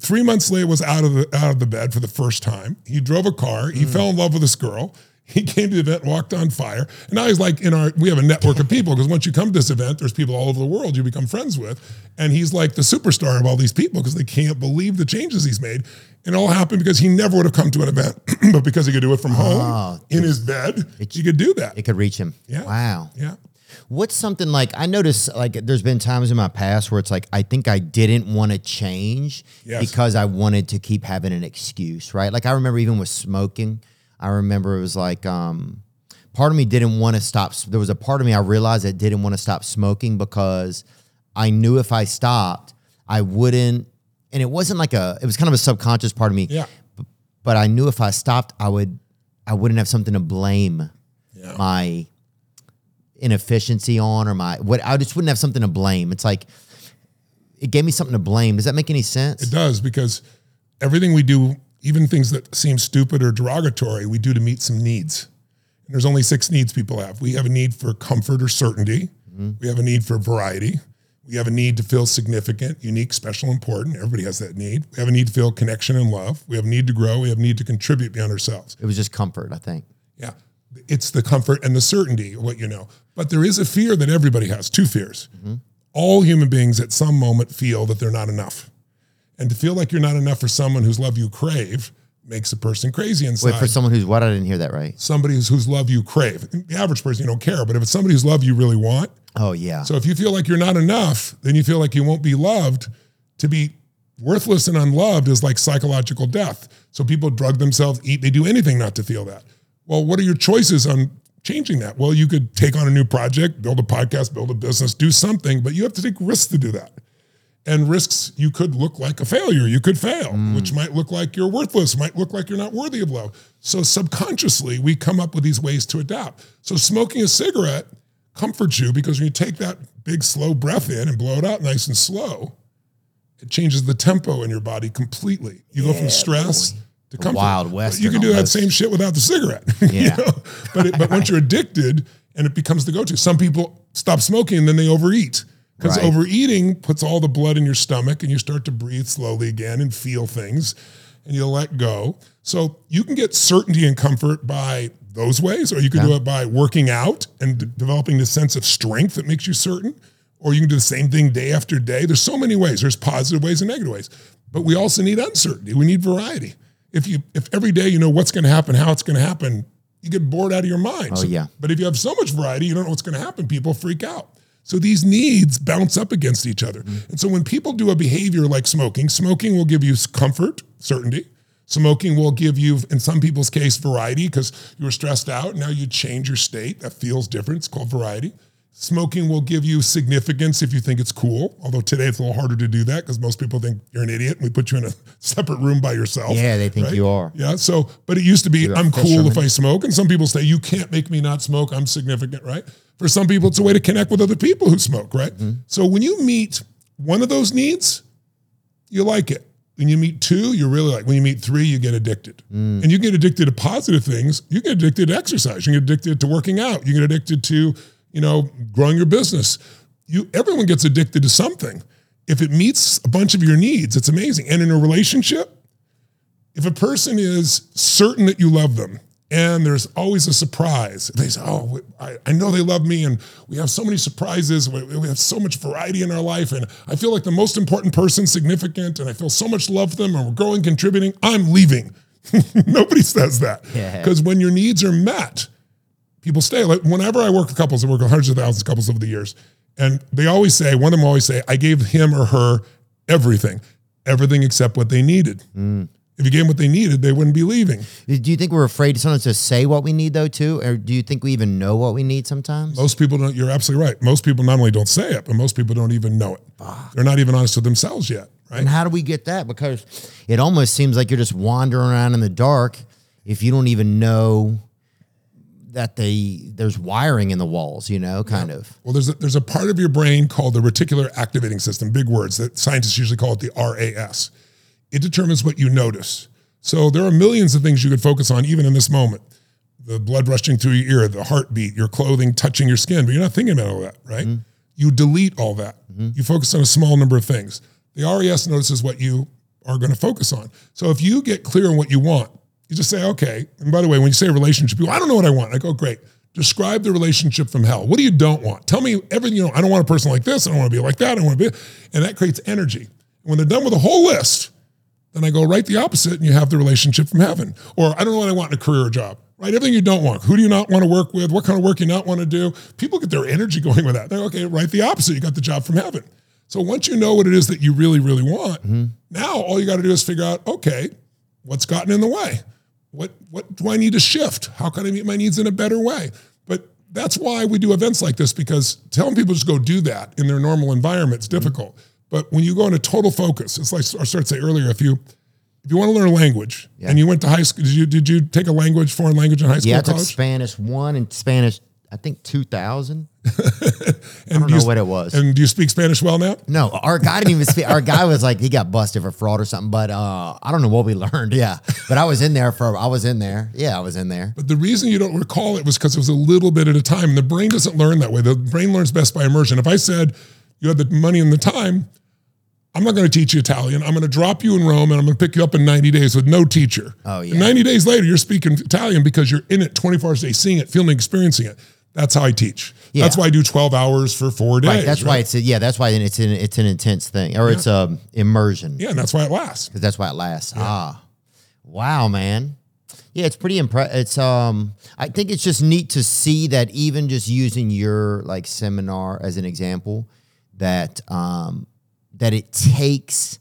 three months later was out of the out of the bed for the first time. He drove a car. He hmm. fell in love with this girl. He came to the event, walked on fire, and now he's like in our. We have a network of people because once you come to this event, there's people all over the world you become friends with, and he's like the superstar of all these people because they can't believe the changes he's made. And it all happened because he never would have come to an event, [clears throat] but because he could do it from home oh. in his bed, he could do that. It could reach him. Yeah. Wow. Yeah. What's something like I notice like there's been times in my past where it's like I think I didn't want to change Yes. because I wanted to keep having an excuse, right? Like I remember even with smoking, I remember it was like um part of me didn't want to stop there was a part of me I realized that didn't want to stop smoking because I knew if I stopped, I wouldn't and it wasn't like a it was kind of a subconscious part of me. Yeah. But I knew if I stopped, I would I wouldn't have something to blame Yeah. my inefficiency on or my what I just wouldn't have something to blame. It's like it gave me something to blame. Does that make any sense? It does because everything we do, even things that seem stupid or derogatory, we do to meet some needs. And there's only six needs people have. We have a need for comfort or certainty. Mm-hmm. We have a need for variety. We have a need to feel significant, unique, special, important. Everybody has that need. We have a need to feel connection and love. We have a need to grow. We have a need to contribute beyond ourselves. It was just comfort, I think. Yeah. It's the comfort and the certainty what you know. But there is a fear that everybody has, two fears. Mm-hmm. All human beings at some moment feel that they're not enough. And to feel like you're not enough for someone whose love you crave makes a person crazy inside. Wait, for someone who's what? I didn't hear that right. somebody whose, whose love you crave. The average person, you don't care. But if it's somebody whose love you really want, Oh yeah. so if you feel like you're not enough, then you feel like you won't be loved. To be worthless and unloved is like psychological death. So people drug themselves, eat, they do anything not to feel that. Well, what are your choices on changing that? Well, you could take on a new project, build a podcast, build a business, do something, but you have to take risks to do that. And risks, you could look like a failure. You could fail, mm. which might look like you're worthless, might look like you're not worthy of love. So subconsciously, we come up with these ways to adapt. So smoking a cigarette comforts you because when you take that big slow breath in and blow it out nice and slow, it changes the tempo in your body completely. You go from stress to comfort. Wild Western You can do that same shit without the cigarette. [laughs] you Yeah. know? But it, but once you're addicted and it becomes the go-to, some people stop smoking and then they overeat. Because Right. overeating puts all the blood in your stomach and you start to breathe slowly again and feel things and you let go. So you can get certainty and comfort by those ways, or you can do it by working out and d- developing this sense of strength that makes you certain, or you can do the same thing day after day. There's so many ways. There's positive ways and negative ways. But we also need uncertainty. We need variety. If you if every day you know what's going to happen, how it's going to happen, you get bored out of your mind. Oh, yeah. But if you have so much variety, you don't know what's going to happen. People freak out. So these needs bounce up against each other. Mm-hmm. And so when people do a behavior like smoking, smoking will give you comfort, certainty. Smoking will give you, in some people's case, variety because you were stressed out. Now you change your state. That feels different. It's called variety. Smoking will give you significance if you think it's cool. Although today it's a little harder to do that because most people think you're an idiot and we put you in a [laughs] separate room by yourself. Yeah, they think you are. Yeah. So, but it used to be, You're I'm cool if I smoke. And some people say, you can't make me not smoke. I'm significant, right? For some people, it's a way to connect with other people who smoke, right? Mm-hmm. So when you meet one of those needs, you like it. When you meet two, you really like. When you meet three, you get addicted. Mm. And you get addicted to positive things. You get addicted to exercise. You get addicted to working out. You get addicted to, you know, growing your business. You everyone gets addicted to something. If it meets a bunch of your needs, it's amazing. And in a relationship, if a person is certain that you love them and there's always a surprise, they say, Oh, I, I know they love me and we have so many surprises. We, we have so much variety in our life. And I feel like the most important person, significant, and I feel so much love for them and we're growing, contributing. I'm leaving. [laughs] Nobody says that. Yeah. Because when your needs are met, people stay. Like whenever I work with couples, I work with hundreds of thousands of couples over the years, and they always say, one of them always say, I gave him or her everything, everything except what they needed. Mm. If you gave them what they needed, they wouldn't be leaving. Do you think we're afraid sometimes to say what we need though too, or do you think we even know what we need sometimes? Most people don't. You're absolutely right. Most people not only don't say it, but most people don't even know it. They're not even honest with themselves yet, right? And how do we get that? Because it almost seems like you're just wandering around in the dark if you don't even know that they there's wiring in the walls, you know, kind of. Well, there's a, there's a part of your brain called the reticular activating system, big words that scientists usually call it the RAS. It determines what you notice. So there are millions of things you could focus on even in this moment. The blood rushing through your ear, the heartbeat, your clothing touching your skin, but you're not thinking about all that, right? Mm-hmm. You delete all that. Mm-hmm. You focus on a small number of things. The RAS notices what you are going to focus on. So if you get clear on what you want, you just say, okay. And by the way, when you say relationship, people, I don't know what I want. I go, great. Describe the relationship from hell. What do you don't want? Tell me everything you know. I don't want a person like this. I don't want to be like that. I don't want to be. And that creates energy. When they're done with the whole list, then I go right the opposite and you have the relationship from heaven. Or I don't know what I want in a career or job. Right? Everything you don't want. Who do you not want to work with? What kind of work you not want to do? People get their energy [laughs] going with that. They're okay, right the opposite. You got the job from heaven. So once you know what it is that you really, really want, mm-hmm. now all you got to do is figure out, okay, what's gotten in the way? What what do I need to shift? How can I meet my needs in a better way? But that's why we do events like this because telling people just go do that in their normal environment is mm-hmm. difficult. But when you go into total focus, it's like I started to say earlier, if you if you want to learn a language and you went to high school, did you did you take a language, foreign language in high school, Yeah, I took college? Spanish one and Spanish, I think two thousand. [laughs] and don't do you- know what it was. And do you speak Spanish well now? No, our guy didn't even speak. Our guy was like he got busted for fraud or something, but uh, I don't know what we [laughs] learned. Yeah, but I was in there for. I was in there. Yeah, I was in there. But the reason you don't recall it was because it was a little bit at a time. The brain doesn't learn that way. The brain learns best by immersion. If I said you had the money and the time, I'm not going to teach you Italian. I'm going to drop you in Rome and I'm going to pick you up in 90 days with no teacher. Oh, yeah. And 90 days later, you're speaking Italian because you're in it 24 hours a day, seeing it, feeling, experiencing it. That's how I teach. Yeah. That's why I do 12 hours for four days. Right. That's why it's a, yeah. That's why it's an it's an intense thing, or it's um immersion. Yeah, and that's why it lasts. because that's why it lasts. Ah, wow, man. Yeah, it's pretty impressive. It's um, I think it's just neat to see that even just using your like seminar as an example, that um, that it takes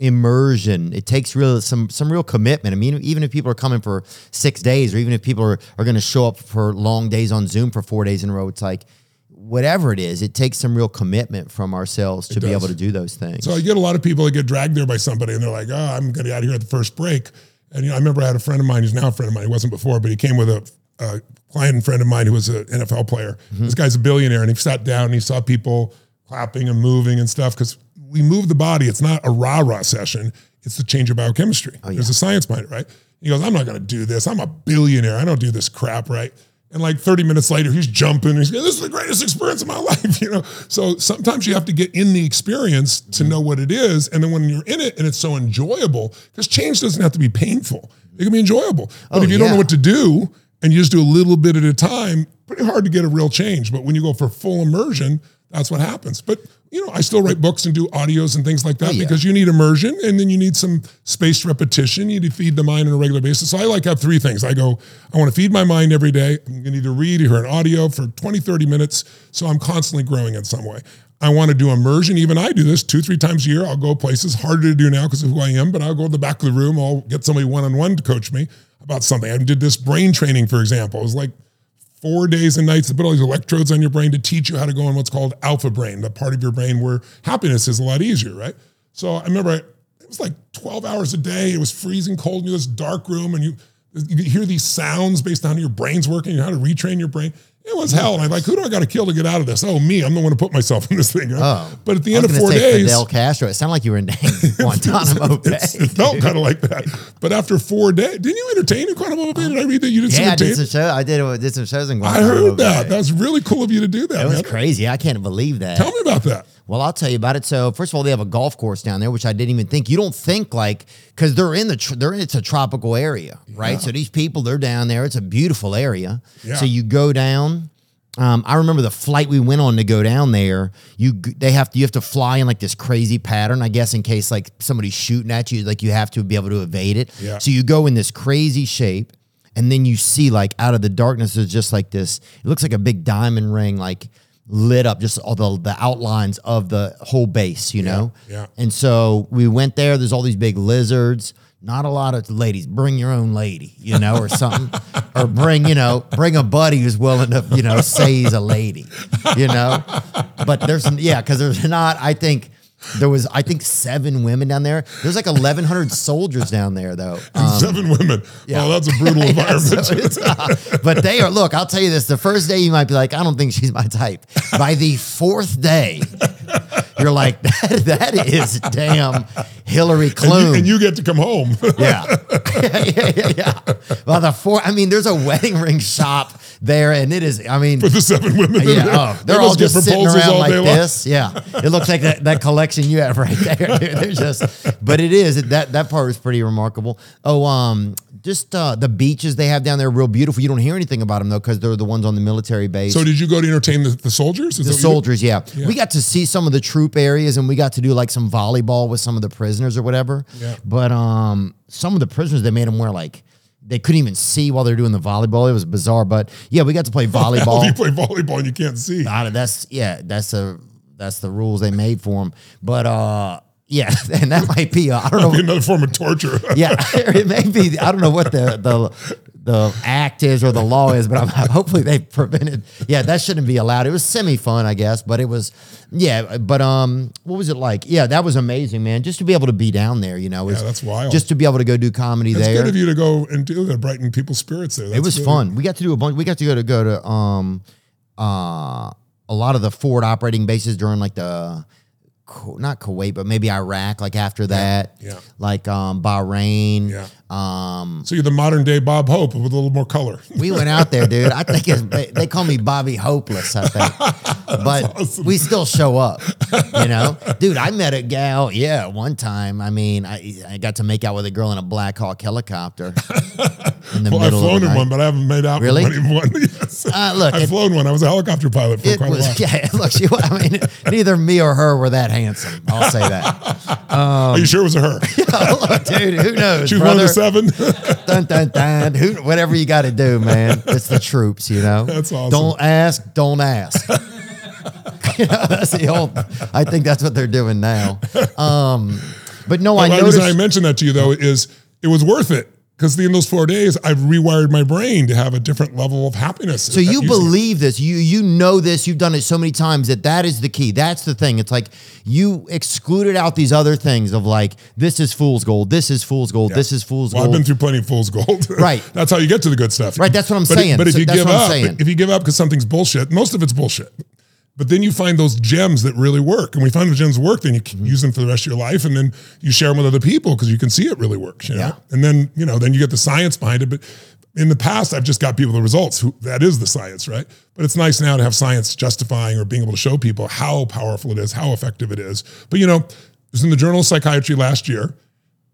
immersion. It takes real some some real commitment. I mean, even if people are coming for six days, or even if people are are going to show up for long days on Zoom for four days in a row, it's like whatever it is, it takes some real commitment from ourselves to be able to do those things. So I get a lot of people that get dragged there by somebody, and they're like, "Oh, I'm going to get out of here at the first break." And you know, I remember I had a friend of mine who's now a friend of mine. He wasn't before, but he came with a, a client and friend of mine who was an NFL player. Mm-hmm. This guy's a billionaire, and he sat down and he saw people clapping and moving and stuff because we move the body. It's not a rah rah session. It's the change of biochemistry. Oh, There's a science behind it, right? He goes, I'm not going to do this. I'm a billionaire. I don't do this crap, right? And like 30 minutes later, he's jumping. He's going, this is the greatest experience of my [laughs] life, you know? So sometimes you have to get in the experience to mm-hmm. know what it is. And then when you're in it and it's so enjoyable, because change doesn't have to be painful. It can be enjoyable. But Oh, if you don't know what to do and you just do a little bit at a time, pretty hard to get a real change. But when you go for full immersion, that's what happens. But you know, I still write books and do audios and things like that Oh, yeah. because you need immersion and then you need some spaced repetition. You need to feed the mind on a regular basis. So I like to have three things. I go, I want to feed my mind every day. I'm going to either read or hear an audio for 20, 30 minutes. So I'm constantly growing in some way. I want to do immersion. Even I do this two, three times a year. I'll go places harder to do now because of who I am, but I'll go to the back of the room. I'll get somebody one on one to coach me about something. I did this brain training, for example. It was like four days and nights to put all these electrodes on your brain to teach you how to go in what's called alpha brain, the part of your brain where happiness is a lot easier, right? So I remember I, it was like 12 hours a day. It was freezing cold in this dark room, and you you hear these sounds based on how your brain's working and how to retrain your brain. It was hell. And I'm like, who do I got to kill to get out of this? Oh, me. I'm the one to put myself [laughs] in this thing. Oh. But at the end was of four days, Fidel Castro. It sounded like you were in [laughs] Guantanamo [laughs] Bay. it felt kind of like that. But after four days, didn't you entertain in Guantanamo Bay? Did I read that you did some Yeah, I did some show. I did uh, did some shows in Guantanamo I heard that. Bay. That's really cool of you to do that. That was man. crazy. I can't believe that. Tell me about that. Well, I'll tell you about it. So, first of all, they have a golf course down there, which I didn't even think. You don't think like because they're in the tr- they're in it's a tropical area, right? So these people they're down there. It's a beautiful area. Yeah. So you go down. Um, I remember the flight we went on to go down there. You they have to you have to fly in like this crazy pattern, I guess, in case like somebody's shooting at you, like you have to be able to evade it. Yeah. So you go in this crazy shape, and then you see like out of the darkness, there's just like this. It looks like a big diamond ring, like lit up, just all the the outlines of the whole base, you know. yeah. And so we went there. There's all these big lizards. Not a lot of ladies. Bring your own lady, you know, or something, [laughs] or bring you know, bring a buddy who's willing to you know say he's a lady, you know. But there's yeah, because there's not. I think. There was, I think, seven women down there. There's like 1,100 [laughs] soldiers down there, though. Um, Seven women. yeah. Oh, that's a brutal [laughs] Yeah, environment. so uh, but they are. Look, I'll tell you this: the first day you might be like, I don't think she's my type. By the fourth day, you're like, that, that is damn Hillary and, Clinton. you, and you get to come home. yeah. [laughs] yeah, yeah, yeah. Well, the four. I mean, there's a wedding ring shop there, and it is. I mean, with the seven women. yeah, oh, They they're all just sitting around all like this. Yeah, it looks like that, that collection you have right there. They're just, but it is that that part is pretty remarkable. Oh, um, just uh, the beaches they have down there are real beautiful. You don't hear anything about them though because they're the ones on the military base. So did you go to entertain the, the soldiers? Is the that what you did? soldiers, yeah. We got to see some of the troop areas, and we got to do like some volleyball with some of the prisoners or whatever. Yeah. But um, some of the prisoners they made them wear like they couldn't even see while they're doing the volleyball. It was bizarre, but yeah, we got to play [laughs] volleyball. you play volleyball and you can't see. I don't- that's yeah, that's a that's the rules they made for them. But uh, yeah, [laughs] and that might be uh, I don't know. another form of torture. [laughs] Yeah, it may be. I don't know what the the the act is or the law is, but I'm, [laughs] hopefully they prevented. Yeah, that shouldn't be allowed. It was semi fun, I guess, but it was yeah. But um, what was it like? Yeah, that was amazing, man. Just to be able to be down there, you know, is- that's wild. Just to be able to go do comedy It's there. good of you to go and do that, brighten people's spirits there. It was really- fun. We got to do a bunch. We got to go to go to um uh a lot of the forward operating bases during like the not Kuwait, but maybe Iraq. Like after that, yeah. Like um Bahrain. Yeah. Um, So you're the modern day Bob Hope with a little more color. [laughs] we went out there, dude. I think it's, they, they call me Bobby Hopeless. I think, [laughs] but awesome. we still show up. You know, [laughs] dude. I met a gal. Yeah, one time. I mean, I I got to make out with a girl in a Black Hawk helicopter in the Well, I've flown in one, but I haven't made out Really? with anyone. yes. Uh, look, I've it- flown one. I was a helicopter pilot for It quite a while. yeah. Look, she, I mean, neither me or her were that handsome. I'll say that. Are you sure it was a her? Look, dude, who knows, She was one of brother? Seven. [laughs] Dun, dun, dun. Who, whatever you got to do, man. It's the troops, you know. That's awesome. Don't ask, don't ask. [laughs] You know, that's the old. I think that's what they're doing now. Um, but no, I the noticed. reason I mentioned that to you though is it was worth it because in those four days I've rewired my brain to have a different level of happiness. So you believe this, you you know this, you've done it so many times that that is the key. That's the thing. It's like you excluded out these other things of like this is fool's gold, this is fool's gold, this is fool's Well, I've been through plenty of fool's gold. [laughs] Right. that's how you get to the good stuff. Right, that's what I'm But- saying. But if So you that's give what I'm up, if you give up because something's bullshit, most of it's bullshit. But then you find those gems that really work. And we find the gems work, then you can Mm-hmm. use them for the rest of your life. And then you share them with other people because you can see it really works. You know? Yeah. And then, you know, then you get the science behind it. But in the past, I've just got people the results. Who that is the science, right? But it's nice now to have science justifying or being able to show people how powerful it is, how effective it is. But you know, it was in the Journal of Psychiatry last year,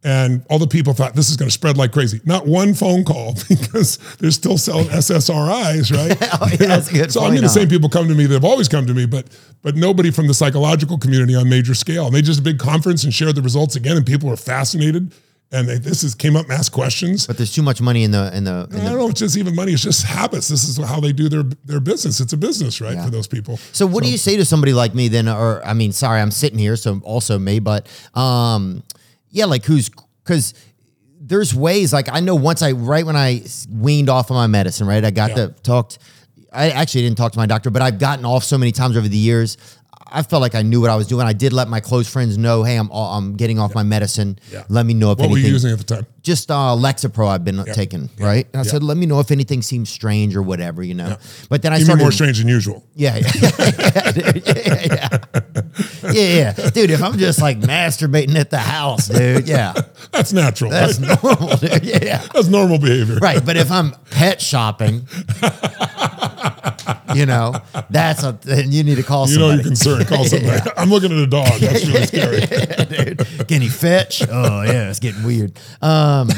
and all the people thought this is going to spread like crazy. Not one phone call [laughs] because they're still selling [laughs] SSRIs, right? [laughs] Oh, yeah, that's good so I mean, the same people come to me that have always come to me, but but nobody from the psychological community on major scale. And they just a big conference and shared the results again, and people were fascinated. And they, this is came up and asked questions. But there's too much money in the in the. In I don't know. It's just even money. It's just habits. This is how they do their their business. It's a business, right, Yeah. for those people. so what do you say to somebody like me then? Or I mean, sorry, I'm sitting here, so also me, but um, yeah, like who's because there's ways like I know once I right when I weaned off of my medicine, right? I got Yeah. to talked. I actually didn't talk to my doctor, but I've gotten off so many times over the years. I felt like I knew what I was doing. I did let my close friends know, hey, I'm I'm getting off my medicine. Yeah. Let me know if What were anything. you using at the time? just uh, Lexapro I've been taking, right? And I said, let me know if anything seems strange or whatever, you know. But then I Even started more strange than usual. [laughs] yeah, yeah, [laughs] yeah, dude, yeah, yeah, yeah, yeah, dude. If I'm just like masturbating at the house, dude, yeah, [laughs] That's natural. that's right? normal, dude. Yeah, yeah, That's normal behavior. right. But if I'm pet shopping, you know, that's a you need to call You know somebody. you're concerned. Call somebody. I'm looking at a dog. That's really [laughs] scary. dude. Can he fetch? Oh yeah, it's getting weird. Um,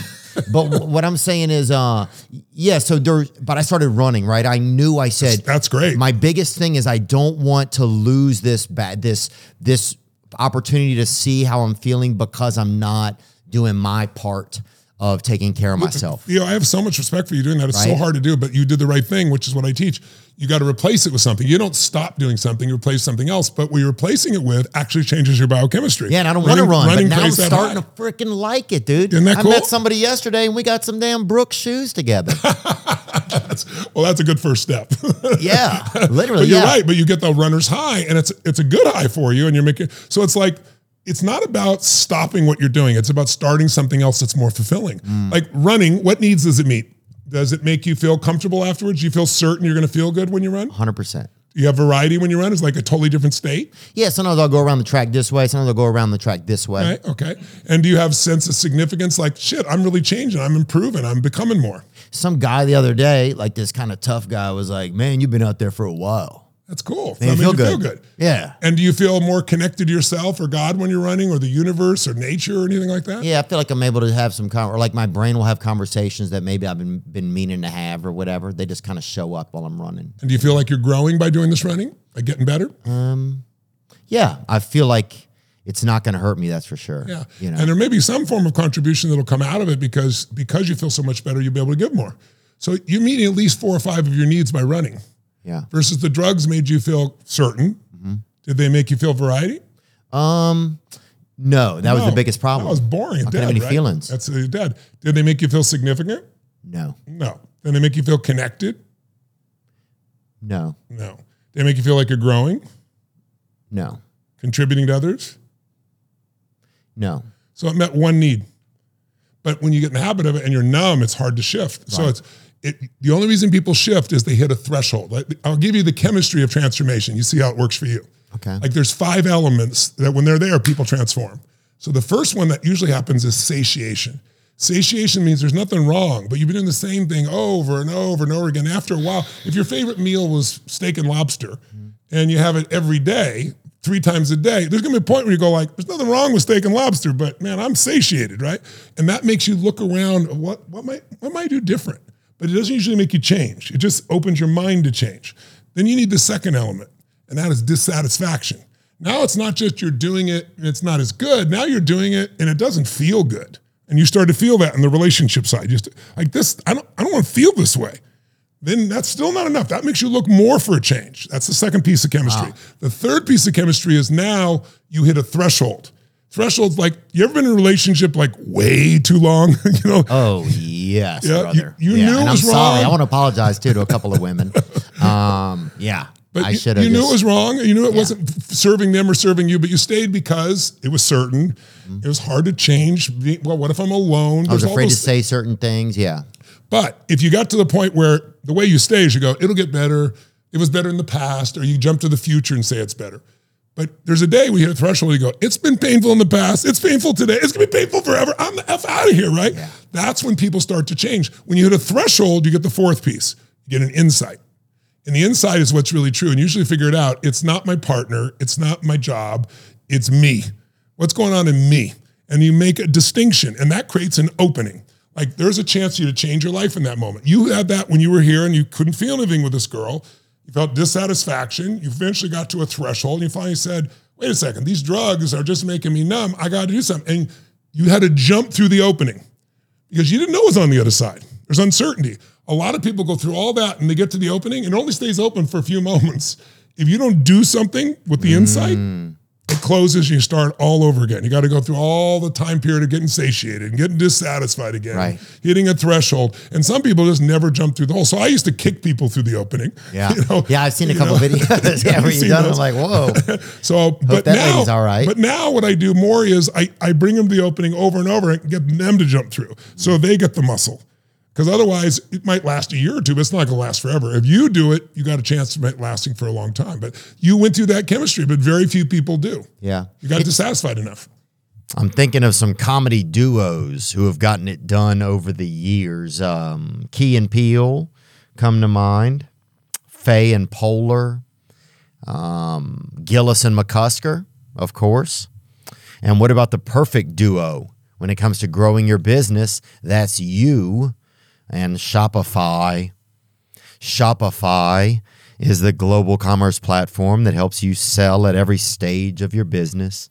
but w- what I'm saying is, uh, yeah. So there, but I started running. Right, I knew. I said That's great. My biggest thing is I don't want to lose this bad this this opportunity to see how I'm feeling because I'm not doing my part of taking care of myself. You know, I have so much respect for you doing that. It's so hard to do, but you did the right thing, which is what I teach. You got to replace it with something. You don't stop doing something, you replace something else. But what you're replacing it with actually changes your biochemistry. Yeah, and I don't want to Running- run, but now I'm starting high. to freaking like it, dude. Isn't that I cool? met somebody yesterday and we got some damn Brooks shoes together. [laughs] Well, that's a good first step. [laughs] yeah, [laughs] literally. But you're yeah. right. But you get the runner's high, and it's it's a good high for you, and you're making. So it's like it's not about stopping what you're doing. It's about starting something else that's more fulfilling. Mm. Like running. What needs does it meet? Does it make you feel comfortable afterwards? You feel certain you're going to feel good when you run? Hundred percent. You have variety when you run? It's like a totally different state, Yeah, sometimes I'll go around the track this way. Sometimes I'll go around the track this way. right? Okay. And do you have sense of significance? Like shit, I'm really changing. I'm improving. I'm becoming more. Some guy the other day, like this kind of tough guy, was like, "Man, you've been out there for a while. That's cool. You That feel you good. feel good. Yeah, And do you feel more connected to yourself or God when you're running, or the universe, or nature, or anything like that? yeah. I feel like I'm able to have some, con- or like my brain will have conversations that maybe I've been been meaning to have or whatever. They just kind of show up while I'm running. And do you feel like you're growing by doing this running? Like getting better? Um, Yeah, I feel like it's not going to hurt me. That's for sure. Yeah. you know. And there may be some form of contribution that'll come out of it because because you feel so much better, you'll be able to give more. So you're meeting at least four or five of your needs by running. Yeah. Versus the drugs made you feel certain. Mm-hmm. Did they make you feel variety? Um, no, that was the biggest problem. That was boring. I don't have any right? feelings. That's uh, dead. Did they make you feel significant? no, No. Did they make you feel connected? no, No. Did they make you feel like you're growing, no, contributing to others? no. So it met one need. But when you get in the habit of it and you're numb, it's hard to shift. So it's it, the only reason people shift is they hit a threshold. I'll give you the chemistry of transformation. You see how it works for you. Okay. Like there's five elements that when they're there, people transform. So the first one that usually happens is satiation. Satiation means there's nothing wrong, but you've been doing the same thing over and over and over again. After a while, if your favorite meal was steak and lobster mm-hmm. and you have it every day, three times a day, there's gonna be a point where you go like, there's nothing wrong with steak and lobster, but man, I'm satiated, right? And that makes you look around, what what might what might I do different? But it doesn't usually make you change. It just opens your mind to change. Then you need the second element, and that is dissatisfaction. Now it's not just you're doing it and it's not as good. Now you're doing it and it doesn't feel good. And you start to feel that in the relationship side. Just like this, I don't I don't want to feel this way. Then that's still not enough. That makes you look more for a change. That's the second piece of chemistry. Ah. The third piece of chemistry is now you hit a threshold. Threshold's like you ever been in a relationship like way too long? [laughs] you know, Oh yes, Yeah, brother. you- you yeah, knew and it was I'm sorry. wrong. I want to apologize too to a couple of women. [laughs] Um, yeah, But I you, should have. you knew just- it was wrong. You knew it wasn't serving them or serving you, but you stayed because it was certain. It was hard to change. Well, what if I'm alone? I was There's afraid to say certain things. Yeah, But if you got to the point where the way you stay is you go, it'll get better. it was better in the past, or you jump to the future and say it's better. But there's a day we hit a threshold, you go, it's been painful in the past, it's painful today, it's gonna be painful forever. I'm the F out of here, right? That's when people start to change. When you hit a threshold, you get the fourth piece, you get an insight. And the insight is what's really true. And usually figure it out. It's not my partner, it's not my job, it's me. What's going on in me? And you make a distinction, and that creates an opening. Like there's a chance for you to change your life in that moment. You had that when you were here and you couldn't feel anything with this girl. You felt dissatisfaction. You eventually got to a threshold and you finally said, wait a second, these drugs are just making me numb. I got to do something. And you had to jump through the opening because you didn't know what was on the other side. There's uncertainty. A lot of people go through all that and they get to the opening and it only stays open for a few [laughs] moments. If you don't do something with the insight, mm. It closes and you start all over again. You got to go through all the time period of getting satiated and getting dissatisfied again, Right. hitting a threshold. And some people just never jump through the hole. So I used to kick people through the opening. Yeah. [laughs] you know, yeah, I've seen a you couple know. videos. [laughs] [laughs] yeah, where You've you've done it. I'm like, whoa. So, but that now, all right. But now, what I do more is I, I bring them to the opening over and over and get them to jump through, so they get the muscle. Because otherwise, it might last a year or two, but it's not going to last forever. If you do it, you got a chance of it lasting for a long time. But you went through that chemistry, but very few people do. Yeah. You got dissatisfied enough. I'm thinking of some comedy duos who have gotten it done over the years. Um, Key and Peele come to mind, Fey and Poehler, um, Gillis and McCusker, of course. And what about the perfect duo when it comes to growing your business? That's you and Shopify. Shopify is the global commerce platform that helps you sell at every stage of your business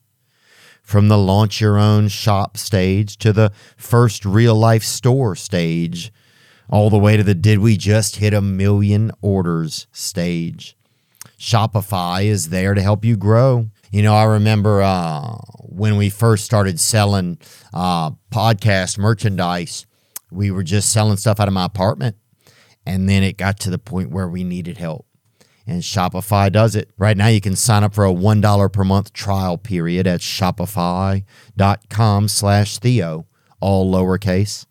from the launch your own shop stage to the first real life store stage, all the way to the did we just hit a million orders stage. Shopify is there to help you grow. You know, I remember uh, when we first started selling uh, podcast merchandise, we were just selling stuff out of my apartment. And then it got to the point where we needed help and Shopify does it. Right now, you can sign up for a $1 per month trial period at shopify.com slash Theo, all lowercase.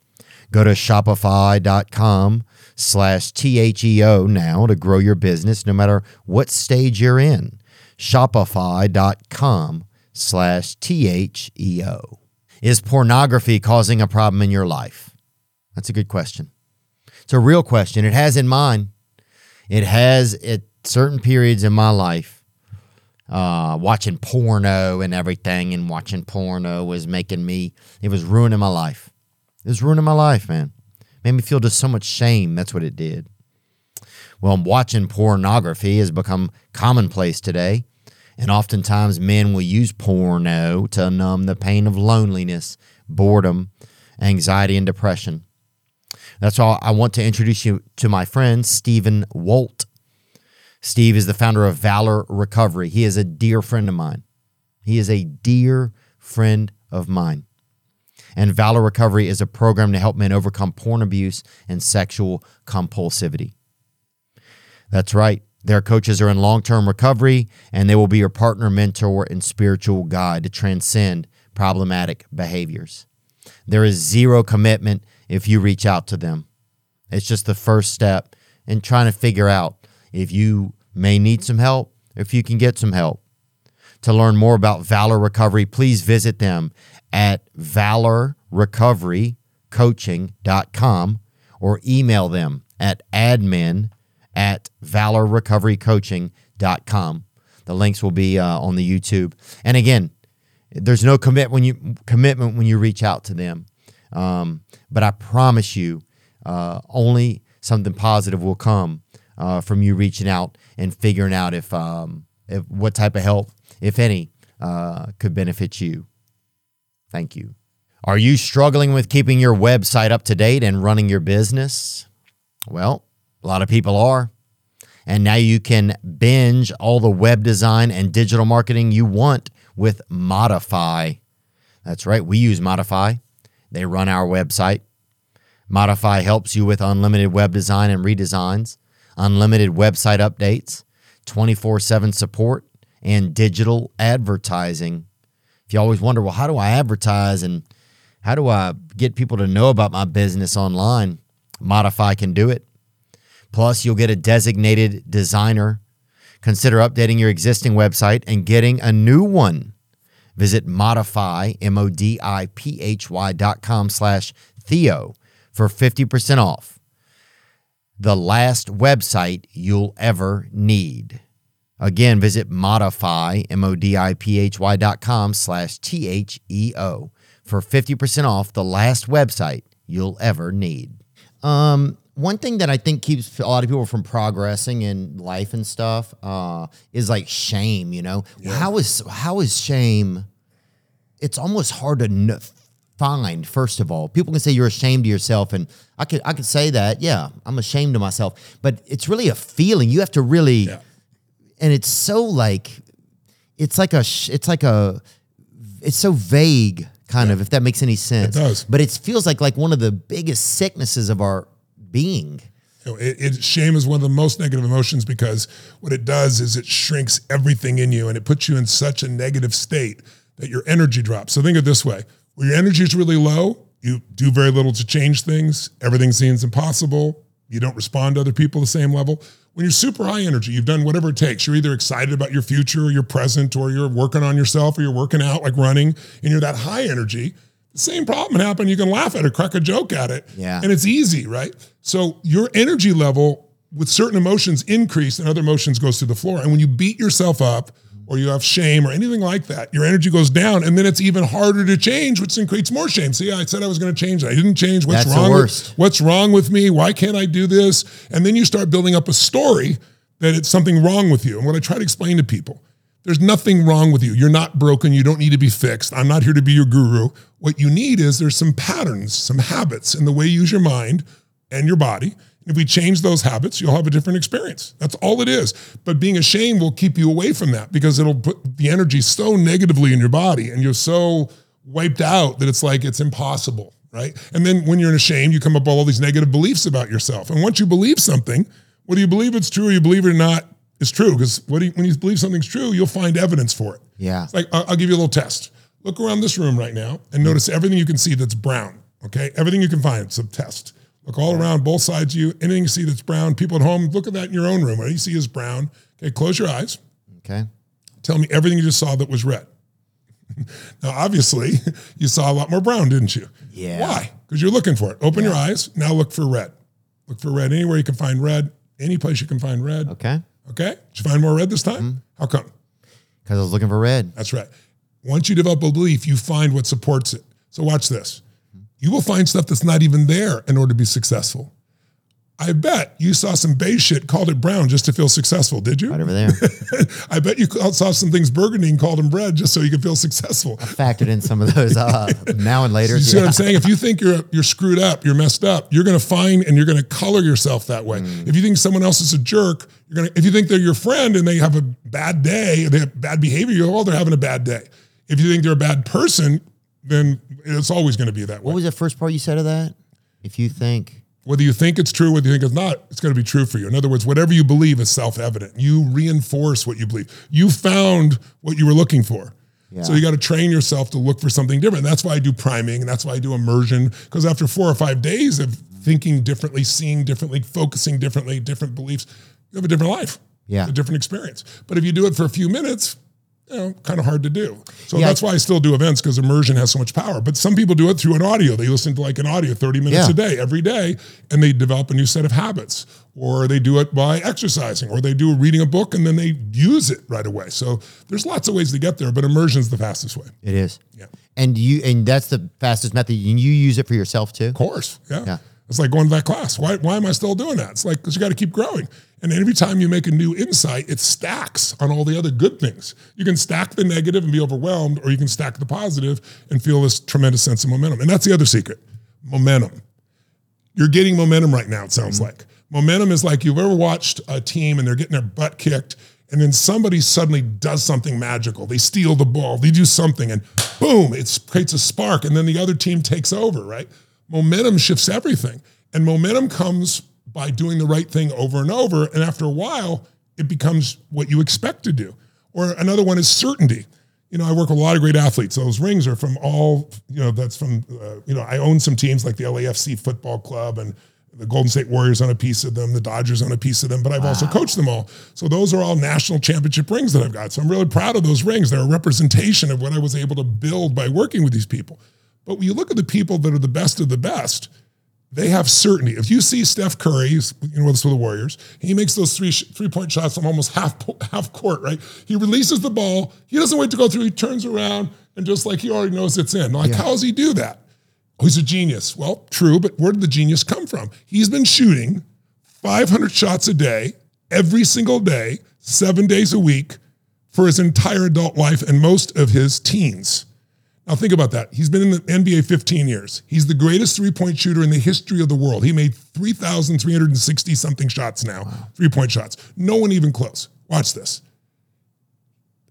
Go to shopify.com slash T-H-E-O now to grow your business no matter what stage you're in. Shopify.com slash T-H-E-O. Is pornography causing a problem in your life? That's a good question. It's a real question. It has in mine it has at certain periods in my life uh, watching porno and everything and watching porno was making me it was ruining my life. It was ruining my life man. Made me feel just so much shame. That's what it did. Well watching pornography has become commonplace today and oftentimes men will use porno to numb the pain of loneliness boredom anxiety and depression that's why I want to introduce you to my friend, Stephen Walt. Steve is the founder of Valor Recovery. He is a dear friend of mine. He is a dear friend of mine. And Valor Recovery is a program to help men overcome porn abuse and sexual compulsivity. That's right. Their coaches are in long term recovery, and they will be your partner, mentor, and spiritual guide to transcend problematic behaviors. There is zero commitment if you reach out to them. It's just the first step in trying to figure out if you may need some help, if you can get some help. To learn more about Valor Recovery, please visit them at valorrecoverycoaching.com or email them at admin at valorrecoverycoaching.com. The links will be uh, on the YouTube. And again, there's no commit when you commitment when you reach out to them. Um, but I promise you, uh, only something positive will come uh, from you reaching out and figuring out if, um, if what type of help, if any, uh, could benefit you. Thank you. Are you struggling with keeping your website up to date and running your business? Well, a lot of people are. And now you can binge all the web design and digital marketing you want with Modiphy. That's right, we use Modiphy. They run our website. Modiphy helps you with unlimited web design and redesigns, unlimited website updates, 24 7 support, and digital advertising. If you always wonder, well, how do I advertise and how do I get people to know about my business online? Modiphy can do it. Plus, you'll get a designated designer. Consider updating your existing website and getting a new one. Visit modiphy, M-O-D-I-P-H-Y dot com slash Theo for 50% off. The last website you'll ever need. Again, visit modiphy, M-O-D-I-P-H-Y dot com slash T-H-E-O for 50% off the last website you'll ever need. Um, one thing that I think keeps a lot of people from progressing in life and stuff uh, is like shame. You know, how is how is shame? It's almost hard to kn- find. First of all, people can say you're ashamed of yourself, and I could I could say that. Yeah, I'm ashamed of myself, but it's really a feeling. You have to really, Yeah. and it's so like, it's like a sh- it's like a it's so vague kind of if that makes any sense It does. but it feels like like one of the biggest sicknesses of our being it, it, shame is one of the most negative emotions because what it does is it shrinks everything in you and it puts you in such a negative state that your energy drops. So think of it this way: when your energy is really low, you do very little to change things. Everything seems impossible. You don't respond to other people the same level. When you're super high energy, you've done whatever it takes. You're either excited about your future or your present, or you're working on yourself, or you're working out like running, and you're that high energy. The same problem happened. You can laugh at it, crack a joke at it, Yeah. and it's easy, right? So your energy level with certain emotions increase and other emotions goes to the floor. And when you beat yourself up or you have shame or anything like that, your energy goes down and then it's even harder to change, which then creates more shame. See, I said I was going to change. I didn't change. What's That's wrong? With, what's wrong with me? Why can't I do this? And then you start building up a story that it's something wrong with you. And what I try to explain to people, there's nothing wrong with you. You're not broken. You don't need to be fixed. I'm not here to be your guru. What you need is there's some patterns, some habits in the way you use your mind and your body. If we change those habits, you'll have a different experience. That's all it is. But being ashamed will keep you away from that because it'll put the energy so negatively in your body and you're so wiped out that it's like it's impossible, right? And then when you're in shame, you come up with all these negative beliefs about yourself. And once you believe something, whether you believe it's true or you believe it or not, it's true. Because when you believe something's true, you'll find evidence for it. Yeah. It's like I'll, I'll give you a little test. Look around this room right now and notice everything you can see that's brown. Okay, everything you can find. It's a test. Look all around, both sides of you. Anything you see that's brown. People at home, look at that in your own room. What you see is brown. Okay, close your eyes. Okay. Tell me everything you just saw that was red. [laughs] now, obviously, [laughs] you saw a lot more brown, didn't you? Yeah. Why? Because you're looking for it. Open your eyes. Now look for red. Look for red anywhere you can find red. Any place you can find red. Okay. Okay. Did you find more red this time? Mm-hmm. How come? Because I was looking for red. That's right. Once you develop a belief, you find what supports it. So watch this. You will find stuff that's not even there in order to be successful. I bet you saw some beige shit, called it brown just to feel successful, did you? Right over there. [laughs] I bet you saw some things burgundy and called them red just so you could feel successful. I Factored in some of those uh, [laughs] now and later. You see Yeah. what I'm saying? If you think you're you're screwed up, you're messed up, you're going to find and you're going to color yourself that way. Mm. If you think someone else is a jerk, you're going to. If you think they're your friend and they have a bad day, they have bad behavior, you go, oh, they're having a bad day. If you think they're a bad person, then it's always going to be that way. What was the first part you said of that? If you think, Whether you think it's true, whether you think it's not, it's going to be true for you. In other words, whatever you believe is self-evident. You reinforce what you believe. You found what you were looking for. So you got to train yourself to look for something different. That's why I do priming, and that's why I do immersion. Because after four or five days of thinking differently, seeing differently, focusing differently, different beliefs, you have a different life. Yeah. a different experience. But if you do it for a few minutes, you know, kind of hard to do. So Yeah. that's why I still do events because immersion has so much power. But some people do it through an audio. They listen to like an audio 30 minutes Yeah. a day, every day, and they develop a new set of habits. Or they do it by exercising, or they do reading a book and then they use it right away. So there's lots of ways to get there, but immersion's the fastest way. it is. Yeah. And you and that's the fastest method. And you use it for yourself too. Of course. Yeah. Yeah. It's like going to that class. Why, why am I still doing that? It's like, because you got to keep growing. And every time you make a new insight, it stacks on all the other good things. You can stack the negative and be overwhelmed, or you can stack the positive and feel this tremendous sense of momentum. And that's the other secret momentum. You're getting momentum right now, it sounds mm-hmm. like. Momentum is like you've ever watched a team and they're getting their butt kicked, and then somebody suddenly does something magical. They steal the ball, they do something, and boom, it creates a spark, and then the other team takes over, right? Momentum shifts everything. And momentum comes by doing the right thing over and over. And after a while, it becomes what you expect to do. Or another one is certainty. You know, I work with a lot of great athletes. Those rings are from all, you know, that's from, uh, you know, I own some teams like the LAFC Football Club and The Golden State Warriors on a piece of them, the Dodgers on a piece of them, but I've also coached them all. So those are all national championship rings that I've got. So I'm really proud of those rings. They're a representation of what I was able to build by working with these people. But when you look at the people that are the best of the best, they have certainty. If you see Steph Curry, he's, you know, with the Warriors, he makes those three three point shots from almost half half court, right? He releases the ball. He doesn't wait to go through. He turns around and just like he already knows it's in. Like, how does he do that? Oh, he's a genius. Well, true, but where did the genius come from? He's been shooting 500 shots a day, every single day, seven days a week for his entire adult life and most of his teens. Now, think about that. He's been in the NBA 15 years. He's the greatest three point shooter in the history of the world. He made 3,360 something shots now, three point shots. No one even close. Watch this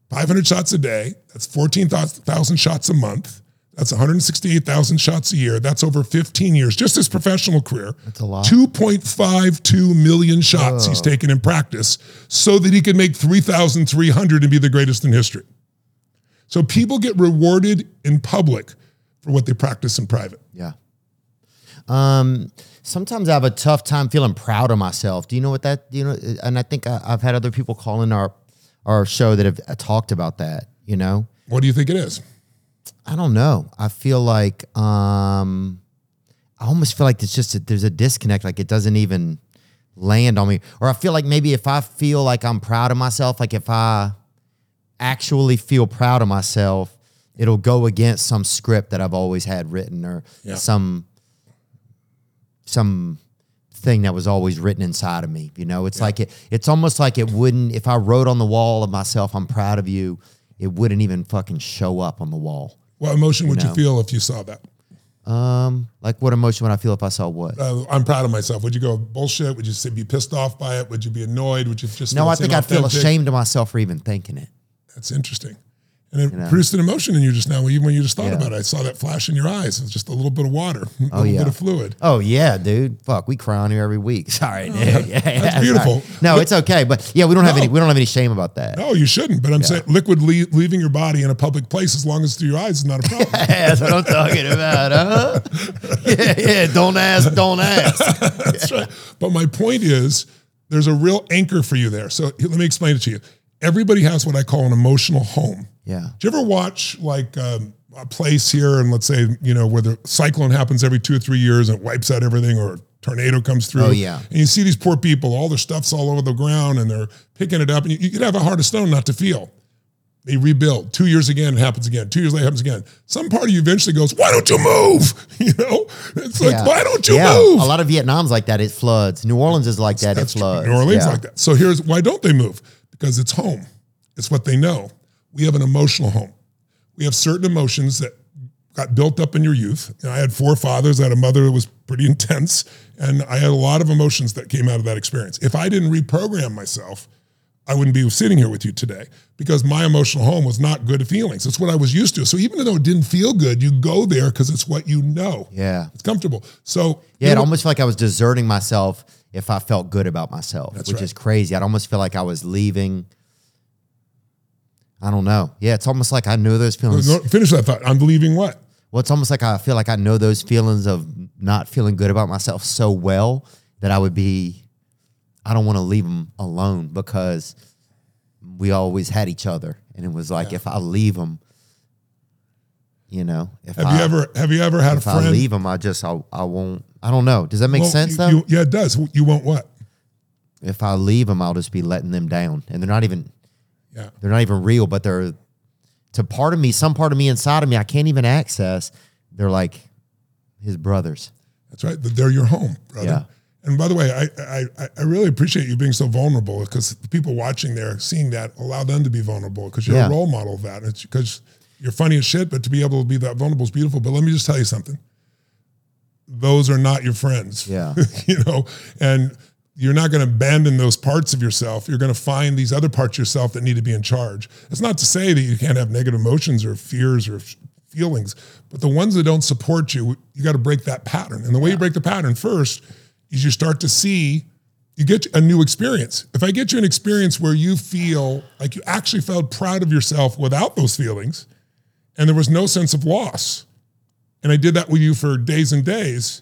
500 shots a day. That's 14,000 shots a month. That's 168,000 shots a year. That's over 15 years, just his professional career. That's a lot. 2.52 million shots he's taken in practice so that he can make 3,300 and be the greatest in history. So people get rewarded in public for what they practice in private. Yeah. Um, sometimes I have a tough time feeling proud of myself. Do you know what that? You know? And I think I, I've had other people call in our our show that have uh, talked about that. You know, What do you think it is? I don't know. I feel like um, I almost feel like it's just a, there's a disconnect. Like it doesn't even land on me, or I feel like maybe if I feel like I'm proud of myself, like if I actually feel proud of myself, it'll go against some script that I've always had written or Yeah. some some thing that was always written inside of me. You know, it's like it it's almost like it wouldn't if I wrote on the wall of myself, I'm proud of you, it wouldn't even fucking show up on the wall. What emotion would you feel if you saw that? Um, like what emotion would I feel if I saw what? Uh, I'm proud of myself. Would you go bullshit? Would you be pissed off by it? Would you be annoyed? Would you just no, I think I'd feel ashamed of myself for even thinking it. That's interesting. And it produced an emotion in you just now, even when you just thought Yeah. about it. I saw that flash in your eyes. It was just a little bit of water, [laughs] a oh, little yeah. bit of fluid. Oh yeah, dude. Fuck, we cry on here every week. [laughs] Sorry, oh, dude. Yeah, yeah, that's sorry. beautiful. No, it's okay, but yeah, we don't have No. any. We don't have any shame about that. No, you shouldn't. But I'm saying liquid le- leaving your body in a public place, as long as it's through your eyes, is not a problem. [laughs] That's what I'm talking about, huh? Yeah, yeah. Don't ask, don't ask. That's right. But my point is, there's a real anchor for you there. So let me explain it to you. Everybody has what I call an emotional home. Yeah. Do you ever watch like um, a place here, and let's say you know where the cyclone happens every two or three years and it wipes out everything, or a tornado comes through? Oh, yeah. And you see these poor people, all their stuff's all over the ground, and they're picking it up, and you, you could have a heart of stone not to feel. They rebuild. Two years again, it happens again. Two years later, it happens again. Some part of you eventually goes, "Why don't you move?" [laughs] You know, it's like, Yeah. "Why don't you yeah. move?" A lot of Vietnam's like that. It floods. New Orleans is like that. That's it true. floods. New Orleans Yeah. like that. So here's why don't they move? Because it's home. It's what they know. We have an emotional home. We have certain emotions that got built up in your youth. You know, I had four fathers. I had a mother that was pretty [laughs] intense, and I had a lot of emotions that came out of that experience. If I didn't reprogram myself, I wouldn't be sitting here with you today because my emotional home was not good feelings. It's what I was used to. So even though it didn't feel good, you go there because it's what you know. Yeah. It's comfortable. So Yeah, it know- almost felt like I was deserting myself if I felt good about myself, That's which right. is crazy. I'd almost feel like I was leaving. I don't know. Yeah, it's almost like I know those feelings. No, finish that thought. I'm believing what? Well, it's almost like I feel like I know those feelings of not feeling good about myself so well that I would be, I don't want to leave them alone because we always had each other. And it was like, if I leave them, you know, if Have I, you ever have you ever had a if I friend? leave them, I just, I, I won't, I don't know. Does that make Well, sense you- though? you- yeah, it does. You won't what? if I leave them, I'll just be letting them down. And they're not even, Yeah. they're not even real, but they're to part of me, some part of me inside of me, I can't even access. They're like his brothers. That's right. They're your home, brother. Yeah. And by the way, I, I I- I really appreciate you being so vulnerable because the people watching there, seeing that, allow them to be vulnerable because you're Yeah. a role model of that. It's because you're funny as shit, but to be able to be that vulnerable is beautiful. But let me just tell you something. Those are not your friends. Yeah. [laughs] you know, and you're not going to abandon those parts of yourself. You're going to find these other parts of yourself that need to be in charge. It's not to say that you can't have negative emotions or fears or feelings, but the ones that don't support you, you got to break that pattern. And the way you break the pattern first is you start to see you get a new experience. If I get you an experience where you feel like you actually felt proud of yourself without those feelings and there was no sense of loss, and I did that with you for days and days,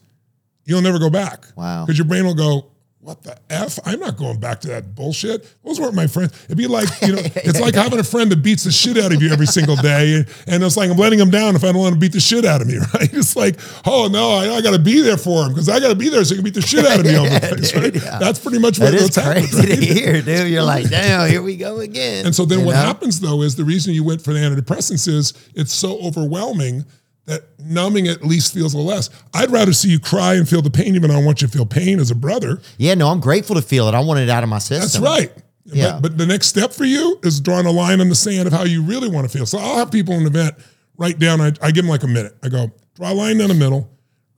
you'll never go back. Wow. Because your brain will go, what the F? I'm not going back to that bullshit. Those weren't my friends. It'd be like, you know, [laughs] it's like having a friend that beats the shit out of you every single day. And it's like, I'm letting him down if I don't want to beat the shit out of me, [laughs] right? It's like, oh no, I, I got to be there for him because I got to be there so he can beat the shit out of me all the [laughs] place, right? That's pretty much what That what's happening. crazy right? to hear, dude. You're like, damn, here we go again. And so then You what know? happens though is the reason you went for the antidepressants is it's so overwhelming that numbing at least feels a little less. I'd rather see you cry and feel the pain, even though I want you to feel pain as a brother. Yeah, no, I'm grateful to feel it. I want it out of my system. That's right. Yeah. But, but the next step for you is drawing a line in the sand of how you really want to feel. So I'll have people in an event write down, I, I give them like a minute. I go, draw a line down the middle,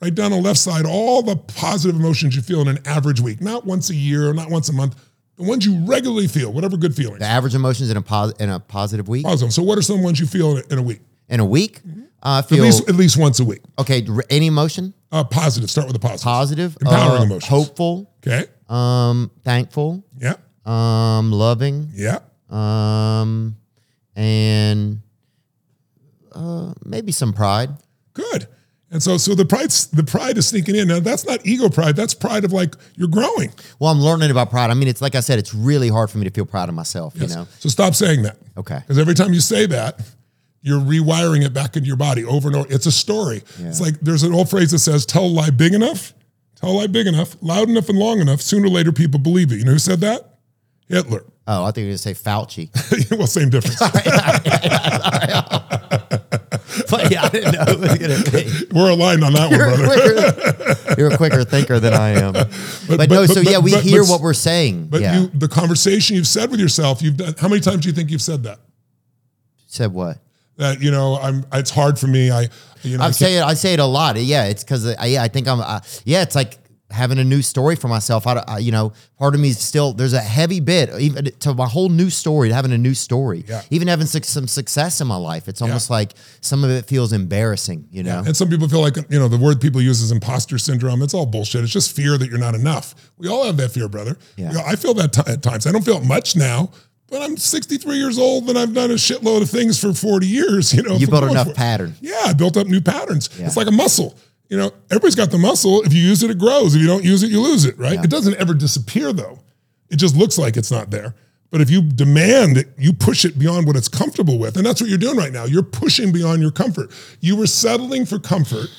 write down the left side, all the positive emotions you feel in an average week, not once a year, not once a month, the ones you regularly feel, whatever good feelings. The average emotions in a pos- in a positive week. Positive. So what are some ones you feel in a, in a week? In a week, mm-hmm. Uh, I At least, at least once a week. okay. Any emotion, Uh, positive. Start with a positive. positive, Empowering uh, emotions. hopeful, Okay. um, thankful, Yeah. um, loving, Yeah. um, and uh, maybe some pride. Good. And so, so the pride, the pride is sneaking in. Now, that's not ego pride. That's pride of like you're growing. Well, I'm learning about pride. I mean, it's like I said, it's really hard for me to feel proud of myself. Yes. You know. So stop saying that. Okay. Because every time you say that, you're rewiring it back into your body over and over. It's a story. It's like there's an old phrase that says, "Tell a lie big enough, tell a lie big enough, loud enough, and long enough. Sooner or later, people believe it." You know who said that? Hitler. Oh, I think you're gonna say Fauci. [laughs] well, same difference. [laughs] [laughs] but yeah, I didn't know it was gonna be. We're aligned on that one, You're a, brother. quicker, you're a quicker thinker than I am. But, no, but- so but- yeah, we but- hear but- what we're saying. But yeah. you, the conversation you've said with yourself, you've done. How many times do you think you've said that? said what? That you know, I'm. It's hard for me. I, you know, I say it. I say it a lot. Yeah, it's because I, I think I'm. Uh, yeah, it's like having a new story for myself. I, I, you know, part of me is still there's a heavy bit even to my whole new story. Having a new story, Yeah. even having suc- some success in my life. It's almost like some of it feels embarrassing. You know, And some people feel like, you know, the word people use is imposter syndrome. It's all bullshit. It's just fear that you're not enough. We all have that fear, brother. Yeah. You know, I feel that ti- at times. I don't feel it much now, but I'm 63 years old and I've done a shitload of things for 40 years. [laughs] You know, you built enough pattern. Yeah, I built up new patterns. Yeah. It's like a muscle. You know, everybody's got the muscle. If you use it, it grows. If you don't use it, you lose it, right? Yeah. It doesn't ever disappear though. It just looks like it's not there. But if you demand it, you push it beyond what it's comfortable with. And that's what you're doing right now. You're pushing beyond your comfort. You were settling for comfort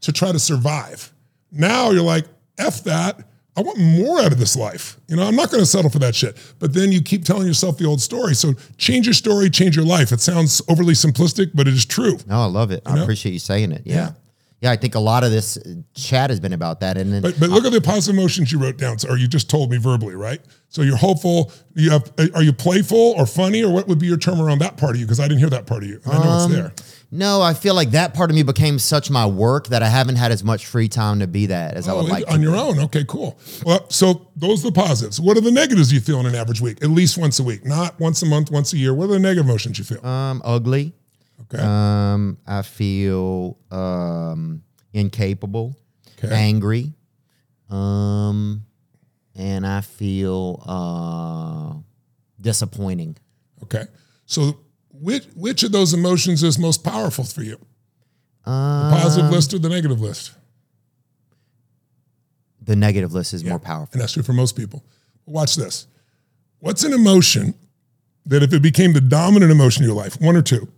to try to survive. Now you're like, F that. I want more out of this life. You know, I'm not going to settle for that shit. But then you keep telling yourself the old story. So change your story, change your life. It sounds overly simplistic, but it is true. No, I love it. I know? appreciate you saying it. Yeah. Yeah. yeah. I think a lot of this uh, chat has been about that. And then But but look at the positive emotions you wrote down, or you just told me verbally, right? So you're hopeful. You have. Are you playful or funny, or what would be your term around that part of you? Because I didn't hear that part of you. I know Um, it's there. No, I feel like that part of me became such my work that I haven't had as much free time to be that as I would Oh, like on your own. Okay, cool. Well, so those are the positives. What are the negatives you feel in an average week? At least once a week, not once a month, once a year. What are the negative emotions you feel? Um, ugly. Okay. Um, I feel um incapable, Okay. angry, um, and I feel uh disappointing. Okay. So which which of those emotions is most powerful for you? Um, The positive list or the negative list? the negative list is more powerful. And that's true for most people. Watch this. What's an emotion that if it became the dominant emotion in your life, one or two,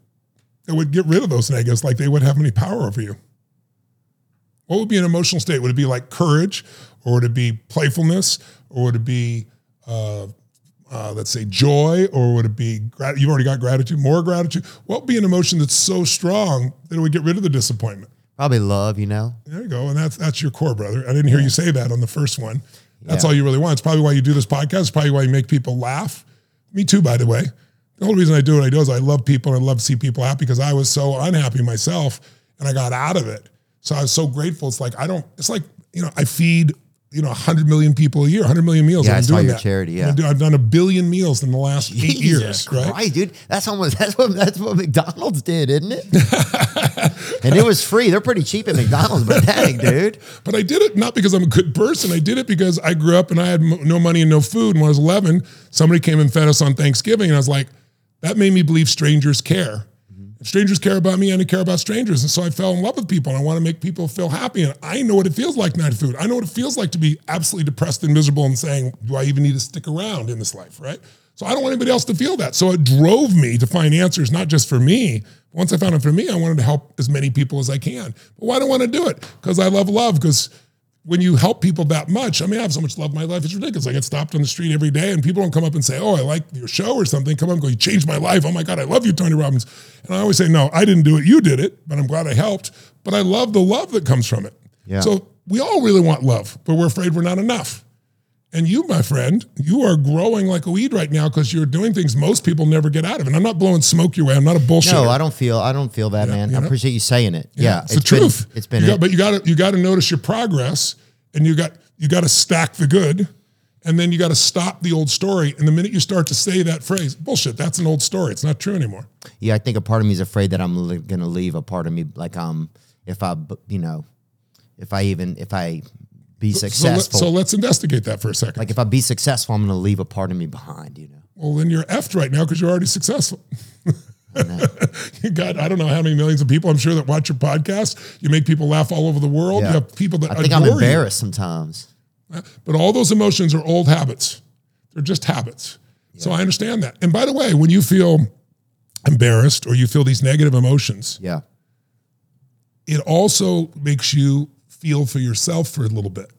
that would get rid of those negatives like they would have any power over you? What would be an emotional state? Would it be like courage, or would it be playfulness, or would it be, uh, uh, let's say, joy, or would it be grat- you've already got gratitude, more gratitude? What would be an emotion that's so strong that it would get rid of the disappointment? Probably love, you know. There you go. And that's that's your core, brother. I didn't hear you say that on the first one. That's Yeah. all you really want. It's probably why you do this podcast. It's probably why you make people laugh. Me too, by the way. The only reason I do what I do is I love people and I love to see people happy because I was so unhappy myself and I got out of it. So I was so grateful. It's like I don't, it's like, you know, I feed, you know, 100 million people a year, 100 million meals. Yeah, I've I saw doing that. charity, yeah. Done- I've done a billion meals in the last eight years, Jesus right? Christ, dude. That's almost [laughs] that's what that's what McDonald's did, isn't it? [laughs] and it was free. They're pretty cheap at McDonald's, but dang, [laughs] dude. But I did it not because I'm a good person. I did it because I grew up and I had no money and no food. And when I was 11, somebody came and fed us on Thanksgiving. And I was like, that made me believe strangers care. Strangers care about me, and I care about strangers. And so I fell in love with people and I want to make people feel happy. And I know what it feels like not to food. I know what it feels like to be absolutely depressed and miserable and saying, do I even need to stick around in this life, right? So I don't want anybody else to feel that. So it drove me to find answers, not just for me. Once I found it for me, I wanted to help as many people as I can. But why do I want to do it? Because I love love. Because when you help people that much, I mean, I have so much love in my life, it's ridiculous. I get stopped on the street every day and people don't come up and say, Oh, I like your show or something. Come up and go, You changed my life. Oh my God, I love you, Tony Robbins. And I always say, No, I didn't do it. You did it, but I'm glad I helped. But I love the love that comes from it. Yeah. So we all really want love, but we're afraid we're not enough. And you, my friend, you are growing like a weed right now because you're doing things most people never get out of. And I'm not blowing smoke your way. I'm not a bullshit. No, I don't feel I don't feel that, man. you I appreciate you saying it. Yeah, it's, the truth. It's been You it. got- but you got to you got to notice your progress, and you got you got to stack the good, and then you got to stop the old story. And the minute you start to say that phrase, bullshit, that's an old story. It's not true anymore. yeah, I think a part of me is afraid that I'm li- gonna leave. A part of me, like um, if I, you know, if I even if I be So, successful, so let's investigate that for a second. like if I be successful, I'm gonna leave a part of me behind. You know. well, then you're effed right now because you're already successful. [laughs] you got I don't know how many millions of people I'm sure that watch your podcast. You make people laugh all over the world. Yeah. You have people that I think I'm adore you. embarrassed sometimes. Uh, but all those emotions are old habits. They're just habits. So I understand that. And by the way, when you feel embarrassed or you feel these negative emotions, Yeah. it also makes you feel for yourself for a little bit.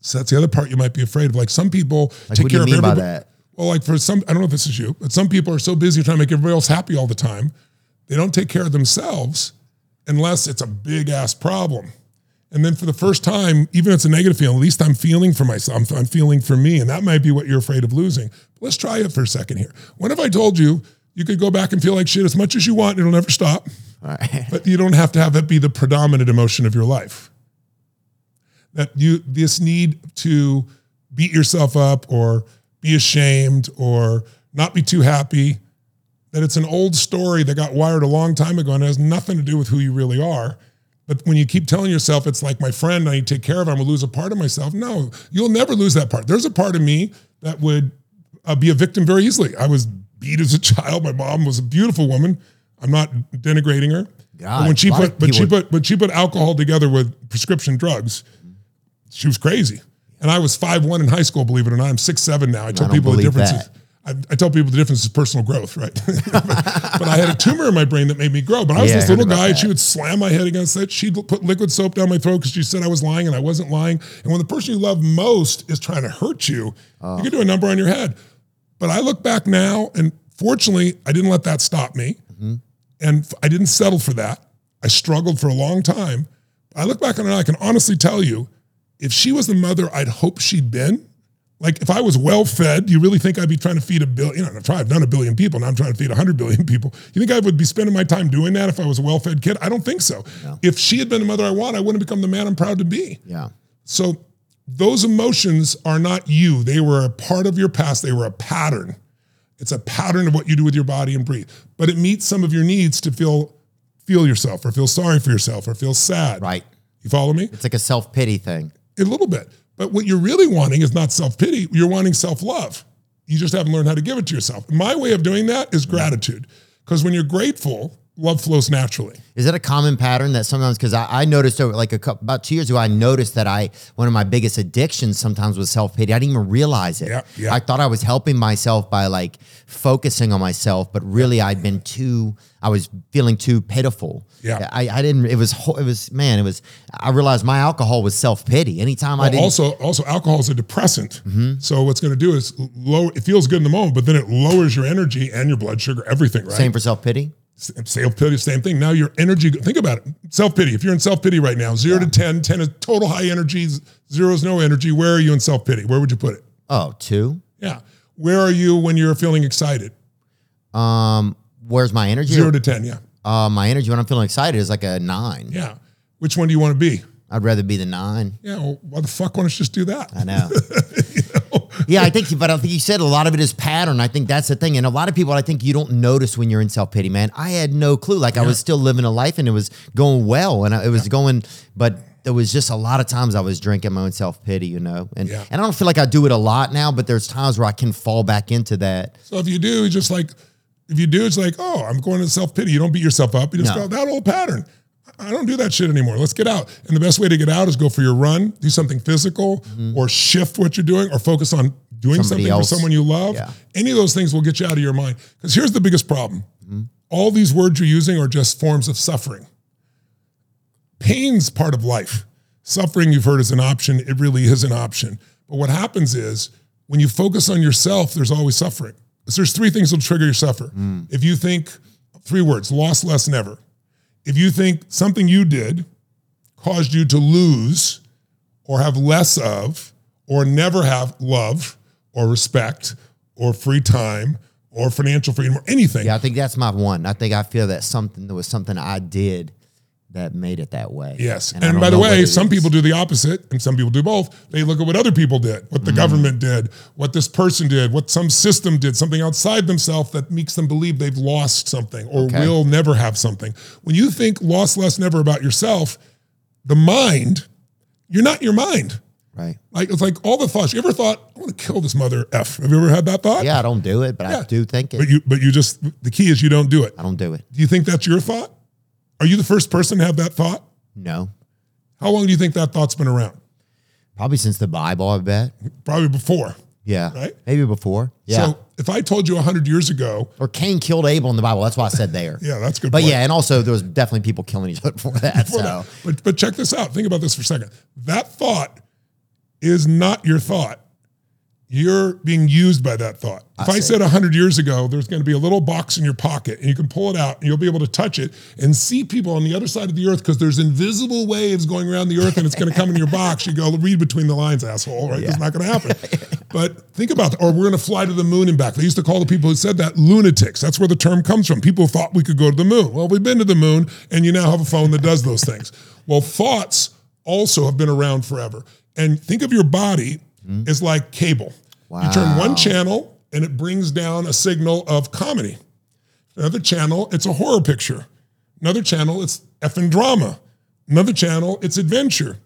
So that's the other part you might be afraid of. Like some people Like, take care of everybody. that? Well, like for some, I don't know if this is you, but some people are so busy trying to make everybody else happy all the time, they don't take care of themselves unless it's a big ass problem. And then for the first time, even if it's a negative feeling, at least I'm feeling for myself. I'm, I'm feeling for me. And that might be what you're afraid of losing. But let's try it for a second here. What if I told you you could go back and feel like shit as much as you want, it'll never stop, All right. but you don't have to have that be the predominant emotion of your life? That you this need to beat yourself up or be ashamed or not be too happy that it's an old story that got wired a long time ago and has nothing to do with who you really are. But when you keep telling yourself it's like my friend i need to take care of him i'm going to lose a part of myself no you'll never lose that part. There's a part of me that would uh, be a victim very easily. I was beat as a child my mom was a beautiful woman. I'm not denigrating her. God, but when she put but she put but she put alcohol together with prescription drugs she was crazy. And I was five one in high school, believe it or not. I'm six seven now. I tell don't people the difference that. is I, I tell people the difference is personal growth, right? but, [laughs] but I had a tumor in my brain that made me grow. But I was Yeah, this little guy, and she would slam my head against it. She'd put liquid soap down my throat because she said I was lying and I wasn't lying. And when the person you love most is trying to hurt you, Oh. you can do a number on your head. But I look back now, and fortunately, I didn't let that stop me. Mm-hmm. And I didn't settle for that. I struggled for a long time. I look back on it, and I can honestly tell you, if she was the mother I'd hope she'd been, like if I was well fed, you really think I'd be trying to feed a billion? You know, I've done a billion people, now I'm trying to feed a hundred billion [laughs] people. You think I would be spending my time doing that if I was a well fed kid? I don't think so. If she had been the mother I want, I wouldn't have become the man I'm proud to be. Yeah. So those emotions are not you. They were a part of your past. They were a pattern. It's a pattern of what you do with your body and breathe. But it meets some of your needs to feel feel yourself or feel sorry for yourself or feel sad. Right. You follow me? It's like a self pity thing. A little bit. But what you're really wanting is not self-pity, you're wanting self-love. You just haven't learned how to give it to yourself. My way of doing that is gratitude. Because when you're grateful, love flows naturally. Is that a common pattern that sometimes because I, I noticed over like a couple, about two years ago I noticed that I one of my biggest addictions sometimes was self pity. I didn't even realize it. Yeah, yeah. I thought I was helping myself by like focusing on myself, but really I'd been too. I was feeling too pitiful. Yeah. I, I didn't. It was it was man. It was. I realized my alcohol was self pity. Anytime I didn't. also, also alcohol is a depressant. Mm-hmm. So what's going to do is lower. It feels good in the moment, but then it lowers your energy and your blood sugar, everything. Right? same for self pity. Self pity, same thing. Now your energy. Think about it. Self pity. If you're in self pity right now, zero to 10, 10 is total high energy, zero is no energy. Where are you in self pity? Where would you put it? Oh, two. Yeah. Where are you when you're feeling excited? Um, where's my energy? Zero to ten. Yeah. uh, my energy when I'm feeling excited is like a nine. Yeah. Which one do you want to be? I'd rather be the nine. Yeah. Well, why the fuck why don't you just do that? I know. [laughs] Yeah, I think, but I think you said a lot of it is pattern. I think that's the thing, and a lot of people, I think you don't notice when you're in self pity. Man, I had no clue. Like I was still living a life, and it was going well, and it was going, but there was just a lot of times I was drinking my own self pity, you know, and Yeah. and I don't feel like I do it a lot now, but there's times where I can fall back into that. So if you do, it's just like If you do, it's like, oh, I'm going to self pity. You don't beat yourself up. You just No. go, that old pattern. I don't do that shit anymore. Let's get out. And the best way to get out is go for your run, do something physical, or shift what you're doing, or focus on doing Mm-hmm. Somebody something else. for someone you love. Yeah. Any of those things will get you out of your mind. Because here's the biggest problem all these words you're using are just forms of suffering. Pain's part of life. Suffering, you've heard, is an option. It really is an option. But what happens is when you focus on yourself, there's always suffering. So there's three things that'll trigger your suffer. If you think, three words, lost, less, never. If you think something you did caused you to lose or have less of or never have love or respect or free time or financial freedom or anything, Yeah, I think that's my one. I think I feel that something there was something I did that made it that way. Yes. I And, by the way, some people do the opposite and some people do both. They look at what other people did, what the Mm-hmm. government did, what this person did, what some system did, something outside themselves that makes them believe they've lost something or Okay. will never have something. When you think lost, less, never about yourself, the mind, you're not your mind. right. Like it's like all the thoughts. You ever thought, I want to kill this mother F? Have you ever had that thought? Yeah, I don't do it, but Yeah. I do think it. But you but you just the key is you don't do it. I don't do it. Do you think that's your thought? Are you the first person to have that thought? No. How long do you think that thought's been around? Probably since the Bible, I bet. Probably before. Yeah. Right? Maybe before. Yeah. So if I told you 100 years ago, or Cain killed Abel in the Bible. That's why I said there. [laughs] yeah, that's good. But point. yeah, and also there was definitely people killing each other [laughs] before that. Before so that. But, but check this out. Think about this for a second. That thought is not your thought. You're being used by that thought. If I, said 100 years ago, there's going to be a little box in your pocket and you can pull it out and you'll be able to touch it and see people on the other side of the earth because there's invisible waves going around the earth and it's going to come in your box. You go, read between the lines, asshole, right? It's not going to happen. [laughs] but think about that. Or we're going to fly to the moon and back. They used to call the people who said that lunatics. That's where the term comes from. People thought we could go to the moon. Well, we've been to the moon and you now have a phone that does those things. Well, thoughts also have been around forever. And think of your body mm-hmm. as like cable. You turn one channel and it brings down a signal of comedy. Another channel, it's a horror picture. Another channel, it's effing drama. Another channel, it's adventure.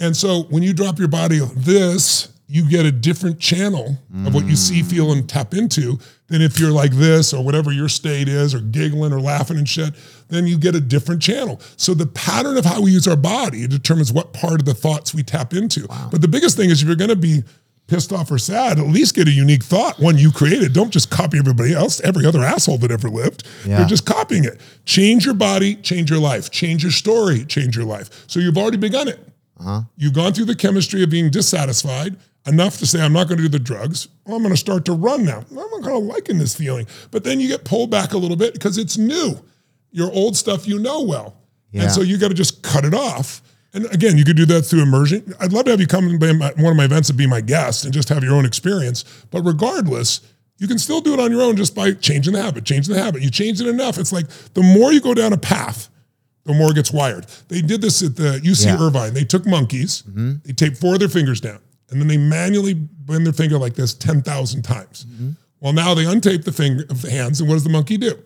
And so when you drop your body this, you get a different channel of what you see, mm. feel, and tap into than if you're like this or whatever your state is, or giggling or laughing and shit, then you get a different channel. So the pattern of how we use our body determines what part of the thoughts we tap into. But the biggest thing is if you're gonna be pissed off or sad, at least get a unique thought, one you created. Don't just copy everybody else, every other asshole that ever lived. Yeah. You're just copying it. Change your body, change your life. Change your story, change your life. So you've already begun it. Uh-huh. You've gone through the chemistry of being dissatisfied enough to say, I'm not going to do the drugs. Well, I'm going to start to run now. I'm not kind of liking this feeling. But then you get pulled back a little bit because it's new. Your old stuff you know well. Yeah. And so you got to just cut it off. And again, you could do that through immersion. I'd love to have you come to my- one of my events and be my guest and just have your own experience. But regardless, you can still do it on your own just by changing the habit, changing the habit. You change it enough. It's like the more you go down a path, the more it gets wired. They did this at the UC Yeah. Irvine. They took monkeys, mm-hmm. they taped four of their fingers down, and then they manually bend their finger like this 10,000 times. Mm-hmm. Well, now they untape the finger of the hands, and what does the monkey do?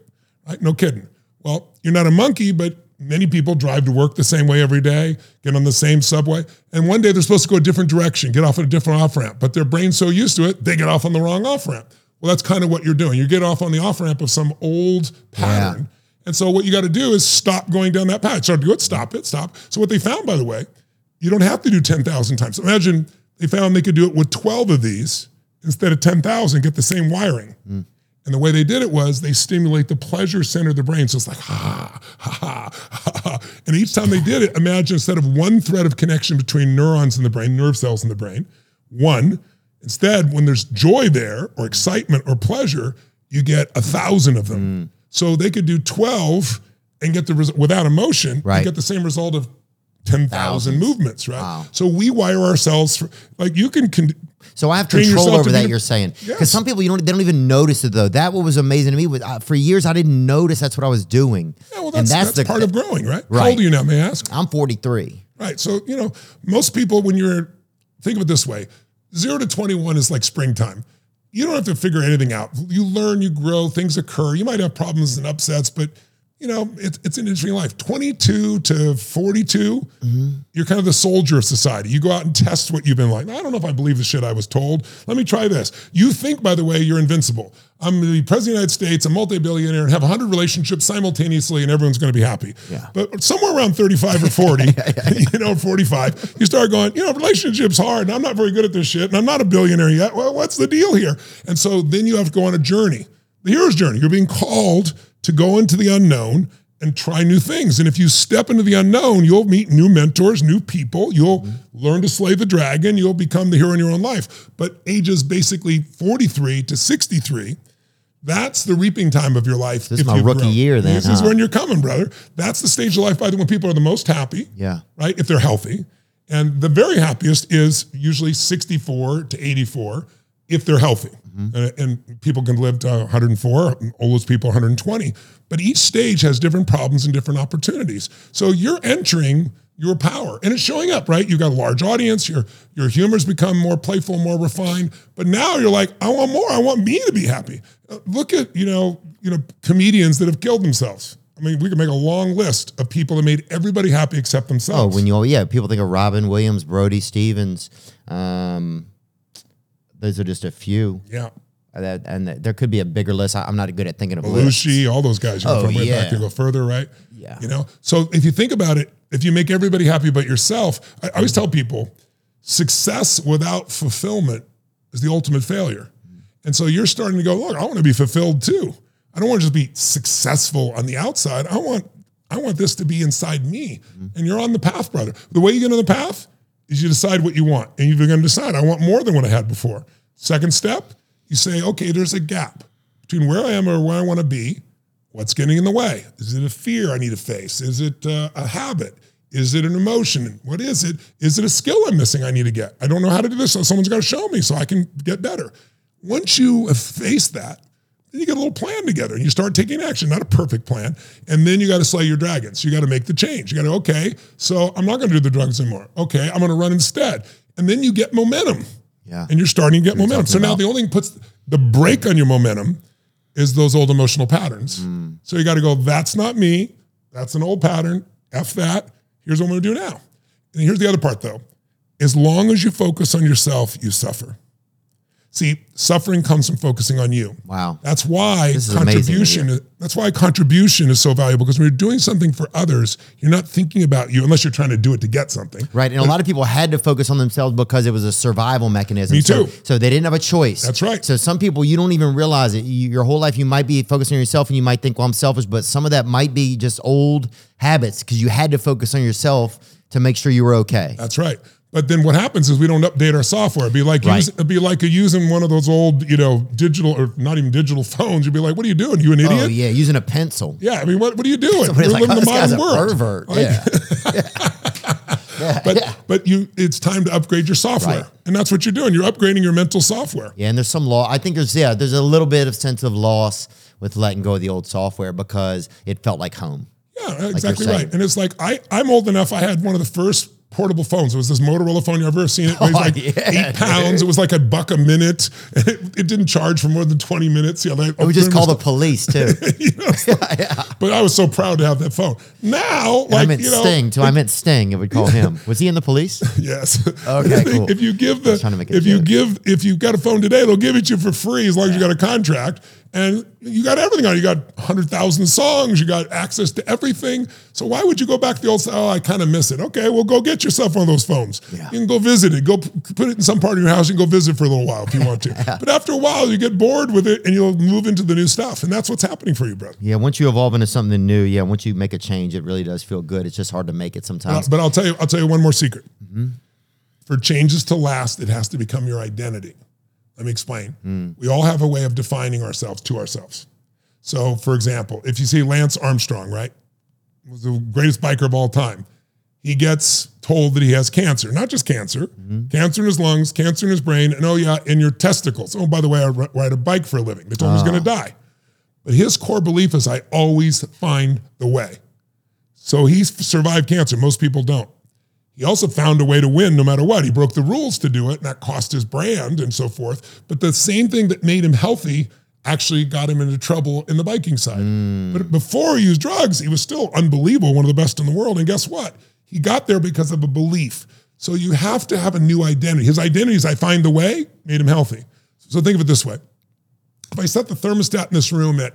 Right? No kidding. Well, you're not a monkey, but many people drive to work the same way every day, get on the same subway, and one day they're supposed to go a different direction, get off at a different off ramp, but their brain's so used to it, they get off on the wrong off ramp. Well, that's kind of what you're doing. You get off on the off ramp of some old pattern. And so what you got to do is stop going down that path. Start to do it, stop it, stop. So what they found, by the way, you don't have to do 10,000 times. Imagine they found they could do it with 12 of these instead of 10,000, get the same wiring. Mm. And the way they did it was they stimulate the pleasure center of the brain. So it's like, ha, ha, ha, ha, ha. And each time they did it, imagine instead of one thread of connection between neurons in the brain, nerve cells in the brain, one, instead, when there's joy there or excitement or pleasure, you get a thousand of them. Mm. So they could do 12 and get the result without emotion, Right. get the same result of 10,000 Thousands. movements, right? Wow. So we wire ourselves for, like you can, con- So I have Train control over that. be- You're saying because Yes. some people you don't they don't even notice it though. That what was amazing to me was uh, for years I didn't notice that's what I was doing. yeah, well, and that's, that's, the part of growing, right? How old are you now, may I ask? I'm 43. Right. So, you know, most people, when you're, think of it this way zero to 21 is like springtime. You don't have to figure anything out. You learn, you grow, things occur. You might have problems and upsets, but, you know, it's, it's an interesting life. 22 to 42, Mm-hmm. you're kind of the soldier of society. You go out and test what you've been like. I don't know if I believe the shit I was told. Let me try this. You think, by the way, you're invincible. I'm the president of the United States, a multi-billionaire, and have 100 relationships simultaneously, and everyone's going to be happy. Yeah. But somewhere around 35 or [laughs] 40, [laughs] you know, 45, you start going, you know, relationships hard, and I'm not very good at this shit, and I'm not a billionaire yet. Well, what's the deal here? And so then you have to go on a journey, the hero's journey. You're being called to go into the unknown and try new things. And if you step into the unknown, you'll meet new mentors, new people. You'll learn to slay the dragon. You'll become the hero in your own life. But ages basically 43 to 63, that's the reaping time of your life. This is my rookie grown. year then, This is huh? when you're coming, brother. That's the stage of life by the when people are the most happy Yeah. right? If they're healthy. And the very happiest is usually 64 to 84 if they're healthy. And, and people can live to 104, oldest people 120. But each stage has different problems and different opportunities. So you're entering your power and it's showing up, right? You've got a large audience, your your humor's become more playful, more refined. But now you're like, I want more. I want me to be happy. Uh, look at, you know, you know, comedians that have killed themselves. I mean, we could make a long list of people that made everybody happy except themselves. Oh, when you yeah, people think of Robin Williams, Brody Stevens. Um, those are just a few. yeah. That and there could be a bigger list. I- I'm not good at thinking of lists. Belushi, all those guys. You Oh, from way yeah. back, you go further, right? Yeah. You know, so if you think about it, if you make everybody happy but yourself, I, I always tell people, success without fulfillment is the ultimate failure. And so you're starting to go, look, I want to be fulfilled too. I don't want to just be successful on the outside. I want, I want this to be inside me. Mm-hmm. And you're on the path, brother. The way you get on the path is you decide what you want, and you're going to decide, I want more than what I had before. Second step, you say, okay, there's a gap between where I am or where I want to be. What's getting in the way? Is it a fear I need to face? Is it uh, a habit? Is it an emotion? What is it? Is it a skill I'm missing I need to get? I don't know how to do this, so someone's got to show me so I can get better. Once you have faced that, then you get a little plan together and you start taking action, not a perfect plan. And then you got to slay your dragons. You got to make the change. You got to, okay, so I'm not going to do the drugs anymore. Okay, I'm going to run instead. And then you get momentum Yeah. and you're starting to get momentum. So now about. the only thing puts the brake on your momentum is those old emotional patterns. Hmm. So you got to go, that's not me. That's an old pattern. F that. Here's what I'm going to do now. And here's the other part though. As long as you focus on yourself, you suffer. See, suffering comes from focusing on you. Wow. That's why This is amazing to contribution. Is, that's why contribution is so valuable because when you're doing something for others, you're not thinking about you unless you're trying to do it to get something. Right. And a lot of people had to focus on themselves because it was a survival mechanism. Me So- too. So, they didn't have a choice. That's right. So some people, you don't even realize it. You, your whole life, you might be focusing on yourself and you might think, well, I'm selfish, but some of that might be just old habits because you had to focus on yourself to make sure you were okay. That's right. But then what happens is we don't update our software. It'd be like Right. use, it'd be like using one of those old, you know, digital or not even digital [laughs] phones. You'd be like, "What are you doing? You an idiot?" Oh, yeah. Using a pencil. Yeah, I mean, what, what are you doing? [laughs] Somebody's We're like, living oh, the modern a world. pervert. Like- Yeah. [laughs] But but you, it's time to upgrade your software, Right. and that's what you're doing. You're upgrading your mental software. Yeah, and there's some law. I think there's yeah, there's a little bit of sense of loss with letting go of the old software because it felt like home. Yeah, exactly saying. right. And it's like I I'm old enough. I had one of the first portable phones. It was this Motorola phone. You ever seen it? It [laughs] Oh, like yeah, eight pounds. It was like a buck a minute. [laughs] It, it didn't charge for more than 20 minutes. Yeah, It would just call the police [laughs] too. you know, yeah. But I was so proud to have that phone. Now, And I meant you know, Sting too. I meant Sting. It would call him. Was he in the police? Yes. Okay, cool. If you give the, was trying to make a if you give, if you've got a phone today, they'll give it to you for free as long as you got a contract, and you got everything on. You got hundred thousand songs. You got access to everything. So why would you go back to the old? Oh, I kind of miss it. Okay, well, go get yourself one of those phones. Yeah. You can go visit it. Go put it in some part of your house and go visit for a little while if you want to. [laughs] But after a while, you get bored with it and you'll move into the new stuff, and that's what's happening for you, brother. Yeah, once you evolve into something new, yeah, once you make a change, it really does feel good. It's just hard to make it sometimes. But I'll tell you, I'll tell you one more secret. Mm-hmm. For changes to last, it has to become your identity. Let me explain. Hmm. We all have a way of defining ourselves to ourselves. So, for example, if you see Lance Armstrong, right, was the greatest biker of all time. He gets told that he has cancer, not just cancer, mm-hmm. cancer in his lungs, cancer in his brain, and oh yeah, in your testicles. Oh, by the way, I ride a bike for a living. They told him he was going to ah. die. But his core belief is I always find the way. So he's survived cancer. Most people don't. He also found a way to win no matter what. He broke the rules to do it, and that cost his brand and so forth. But the same thing that made him healthy actually got him into trouble in the biking side. Hmm. But before he used drugs, he was still unbelievable, one of the best in the world. And guess what? He got there because of a belief. So you have to have a new identity. His identity is I find the way, made him healthy. So think of it this way. If I set the thermostat in this room at,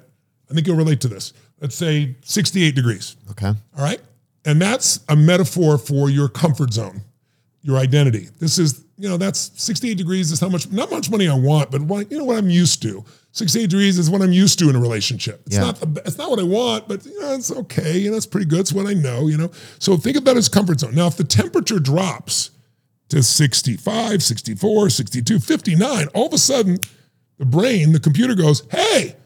I think you'll relate to this, let's say 68 degrees. Okay. All right. And that's a metaphor for your comfort zone, your identity. This is, you know, that's 68 degrees is how much, not much money I want, but what, you know what I'm used to. 68 degrees is what I'm used to in a relationship. It's Yeah. not the, it's not what I want, but you know, it's okay. You know, it's pretty good. It's what I know, you know. So think that as comfort zone. Now, if the temperature drops to 65, 64, 62, 59, all of a sudden the brain, the computer goes, hey,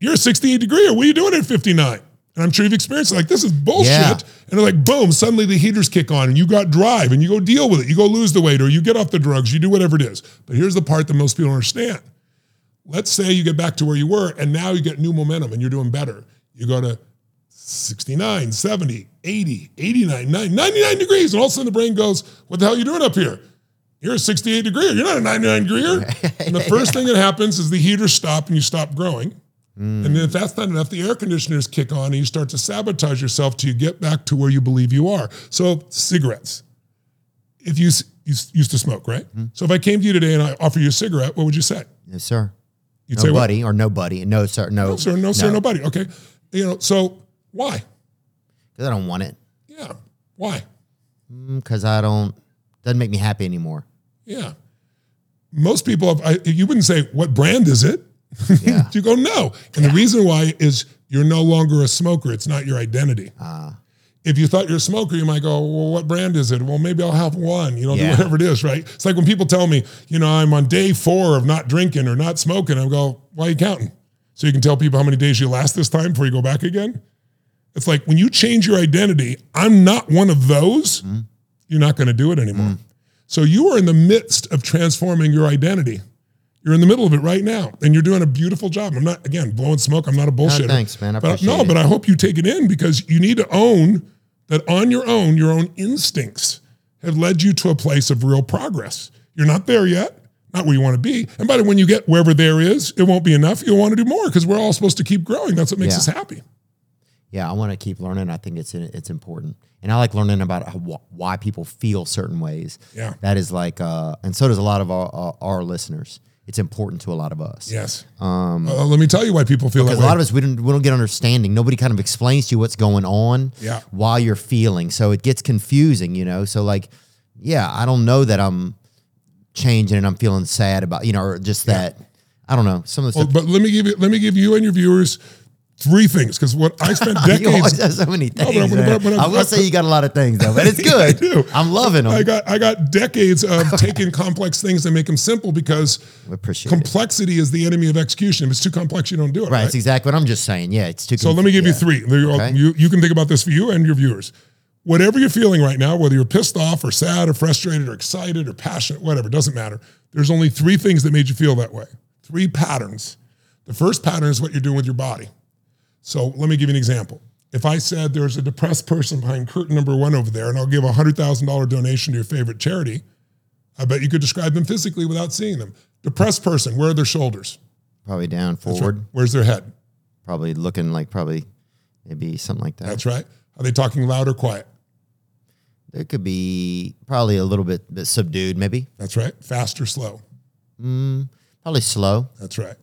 you're 68 degree, or what are you doing at 59? And I'm sure you've experienced it. Like, this is bullshit. Yeah. And they're like, boom, suddenly the heaters kick on and you got drive and you go deal with it. You go lose the weight or you get off the drugs, you do whatever it is. But here's the part that most people don't understand. Let's say you get back to where you were and now you get new momentum and you're doing better. You go to 69, 70, 80, 89, 90, 99 degrees. And all of a sudden the brain goes, what the hell are you doing up here? You're a 68 degree. You're not a 99 degree. [laughs] and the first thing that happens is the heaters stop and you stop growing. Mm. And then if that's not enough, the air conditioners kick on and you start to sabotage yourself till you get back to where you believe you are. So cigarettes. If you, you used to smoke, right? Mm-hmm. So if I came to you today and I offer you a cigarette, what would you say? Yes, sir. You'd say, what? Nobody or nobody. No, sir. No, No, sir, no, sir, nobody. Okay. You know, so why? Because I don't want it. Yeah. Why? Mm, because I don't. Doesn't make me happy anymore. Yeah. Most people, have, I, you wouldn't say, what brand is it? Yeah. [laughs] you go, no. And the reason why is you're no longer a smoker. It's not your identity. Ah. if you thought you're a smoker, you might go, well, what brand is it? Well, maybe I'll have one, you know, do Yeah. whatever it is, right? It's like when people tell me, you know, I'm on day four of not drinking or not smoking, I go, why are you counting? So you can tell people how many days you last this time before you go back again? It's like when you change your identity, I'm not one of those, you're not going to do it anymore. So you are in the midst of transforming your identity. You're in the middle of it right now, and you're doing a beautiful job. I'm not again blowing smoke. I'm not a bullshitter. thanks, man. I but, no, it. but I hope you take it in because you need to own that on your own, your own instincts have led you to a place of real progress. You're not there yet, not where you want to be. And by the way, when you get wherever there is, it won't be enough. You'll want to do more because we're all supposed to keep growing. That's what makes Yeah. us happy. Yeah, I want to keep learning. I think it's it's important, and I like learning about how, why people feel certain ways. Yeah. that is like, uh, and so does a lot of our, our, our listeners. It's important to a lot of us. Yes. Um, let me tell you why people feel that way. a lot of us we don't we don't get understanding. Nobody kind of explains to you what's going on Yeah. while you're feeling. So it gets confusing, you know. So like, yeah, I don't know that I'm changing and I'm feeling sad about, you know, or just that I don't know. Some of the Well, stuff but let me give you let me give you and your viewers three things because what I spent [laughs] decades. have so many things. but- man. but- but- I will say you got a lot of things though, but it's [laughs] good. do. I'm loving them. I got I got decades of [laughs] taking complex things and make them simple because I appreciate it. complexity is the enemy of execution. If it's too complex, you don't do it. Right, Right. it's exactly what I'm just saying. Yeah, it's too. So let me give you three. You, Okay. you you can think about this for you and your viewers. Whatever you're feeling right now, whether you're pissed off or sad or frustrated or excited or passionate, whatever, doesn't matter. There's only three things that made you feel that way. Three patterns. The first pattern is what you're doing with your body. So let me give you an example. If I said there's a depressed person behind curtain number one over there, and I'll give a hundred thousand dollar donation to your favorite charity, I bet you could describe them physically without seeing them. Depressed person, where are their shoulders? Probably down forward. Where's their head? Probably looking like probably maybe something like that. That's right. Are they talking loud or quiet? There could be probably a little bit, bit subdued, maybe. That's right. Fast or slow? Mm, Probably slow. That's right.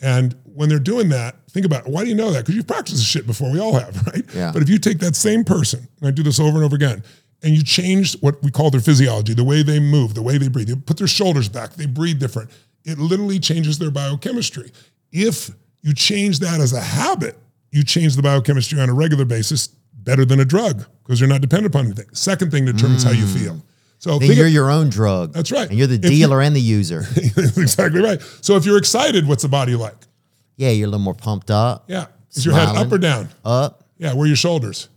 And when they're doing that, think about it. Why do you know that? Because you've practiced this shit before. We all have, [laughs] right? Yeah. But if you take that same person, and I do this over and over again, and you change what we call their physiology, the way they move, the way they breathe, you put their shoulders back, they breathe different. It literally changes their biochemistry. If you change that as a habit, you change the biochemistry on a regular basis better than a drug because you're not dependent upon anything. Second thing determines how you mm. feel. So Then you're of- your own drug. That's right. And you're the If you- dealer and the user. [laughs] That's exactly right. So if you're excited, what's the body like? yeah, you're a little more pumped up. Yeah. Is your head up or down? Up. Yeah. Where are your shoulders?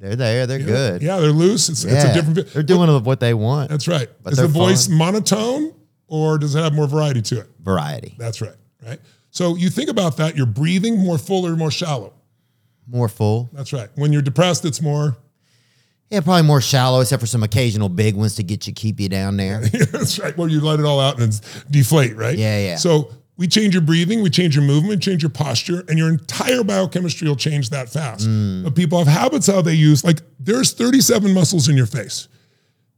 They're there. They're good. Yeah, they're loose. It's, it's a different. They're doing what they want. That's right. But Is the voice fun. monotone or does it have more variety to it? Variety. That's right. Right. So you think about that. You're breathing more full or more shallow. More full. That's right. When you're depressed, it's more. Yeah, probably more shallow, except for some occasional big ones to get you keep you down there. [laughs] That's right. Where you let it all out and it's deflate. Right. Yeah, yeah. So we change your breathing, we change your movement, change your posture, and your entire biochemistry will change that fast. Mm. But people have habits how they use, like there's 37 muscles in your face.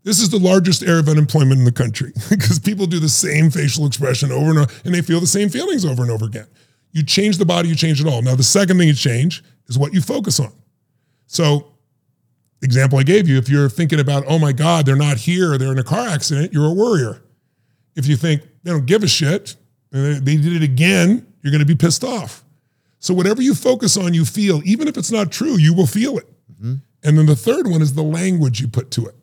This is the largest area of unemployment in the country [laughs] because people do the same facial expression over and over, and they feel the same feelings over and over again. You change the body, you change it all. Now, the second thing you change is what you focus on. So, example I gave you, if you're thinking about, oh my God, they're not here, they're in a car accident, you're a worrier. If you think they don't give a shit, and they did it again, you're going to be pissed off. So, whatever you focus on, you feel, even if it's not true, you will feel it. And then the third one is the language you put to it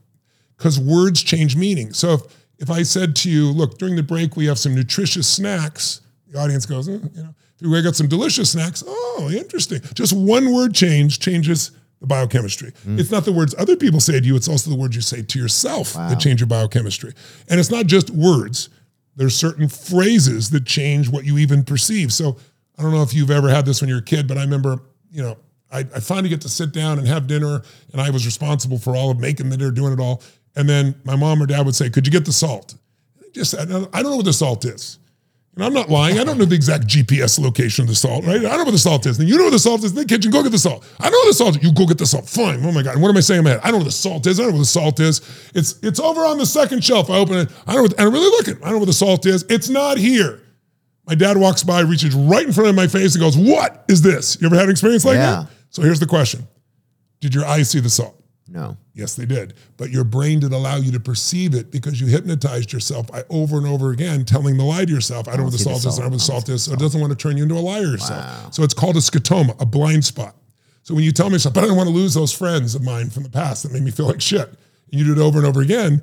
because words change meaning. So if, if I said to you, look, during the break, we have some nutritious snacks, the audience goes, "Eh, you know, we got some delicious snacks. Oh, interesting. Just one word change changes the biochemistry. Mm. It's not the words other people say to you, it's also the words you say to yourself that change your biochemistry. And it's not just words. There's certain phrases that change what you even perceive. So I don't know if you've ever had this when you were a kid, but I remember, you know, I, I finally get to sit down and have dinner, and I was responsible for all of making the dinner, doing it all. And then my mom or dad would say, "Could you get the salt?" Just I don't know what the salt is. And I'm not lying. I don't know the exact GPS location of the salt, right? I don't know what the salt is. Then you know what the salt is in the kitchen. Go get the salt. I know what the salt is. You go get the salt. Fine. Oh my God. What am I saying in my head? I don't know what the salt is. I don't know what the salt is. It's it's over on the second shelf. I open it. I don't know what, and I'm really looking. I don't know what the salt is. It's not here. My dad walks by, reaches right in front of my face and goes, What is this? You ever had an experience like Yeah. that? So here's the question Did your eyes see the salt? No. Yes, they did. But your brain did allow you to perceive it because you hypnotized yourself by over and over again telling the lie to yourself. I don't know what the see the salt is, I don't know what the salt. salt is. So it doesn't want to turn you into a liar yourself. So it's called a scotoma, a blind spot. So when you tell me something, but I don't want to lose those friends of mine from the past that made me feel like shit, and you do it over and over again,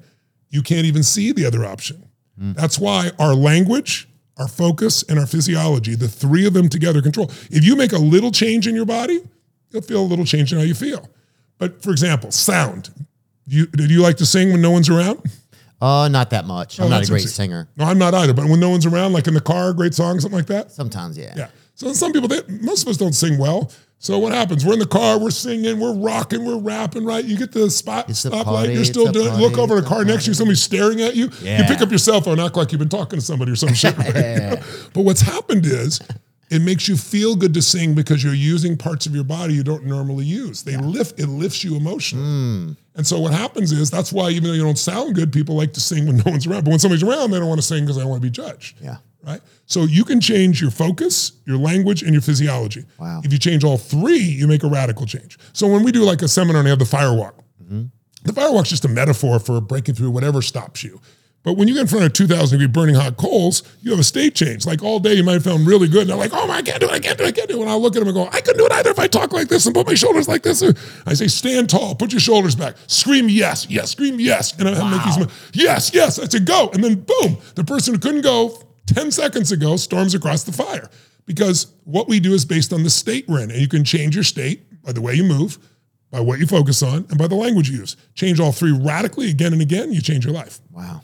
you can't even see the other option. That's why our language, our focus, and our physiology, the three of them together control. If you make a little change in your body, you'll feel a little change in how you feel. But for example, sound. Do you, do you like to sing when no one's around? Uh, not that much. I'm Oh, not a great singer. No, I'm not either. But when no one's around, like in the car, great song, something like that. Sometimes, yeah. Yeah. So some people, they, most of us don't sing well. So what happens? We're in the car, we're singing, we're rocking, we're rapping, right? You get the spot It's stoplight, party, you're still doing party, Look over the car next to you, somebody's staring at you. You pick up your cell phone, act like you've been talking to somebody or some shit. [laughs] right? but what's happened is it makes you feel good to sing because you're using parts of your body you don't normally use. They lift, it lifts you emotionally. Hmm. And so what happens is that's why even though you don't sound good, people like to sing when [laughs] no one's around. But when somebody's around, they don't want to sing because they don't want to be judged Yeah. right? So you can change your focus, your language, and your physiology. Wow. If you change all three, you make a radical change. So when we do like a seminar and they have the firewalk, the firewalk's just a metaphor for breaking through whatever stops you. But when you get in front of 2,000 degree burning hot coals, you have a state change. Like all day, you might have felt really good. And they're like, oh, my, I can't do it. I can't do it. I can't do it. And I'll look at them and go, I couldn't do it either if I talk like this and put my shoulders like this. I say, stand tall, put your shoulders back, scream yes, yes, scream yes. And I have make these, yes, yes. I say, go. And then boom, the person who couldn't go 10 seconds ago storms across the fire. Because what we do is based on the state we're in. And you can change your state by the way you move, by what you focus on, and by the language you use. Change all three radically again and again, you change your life. Wow.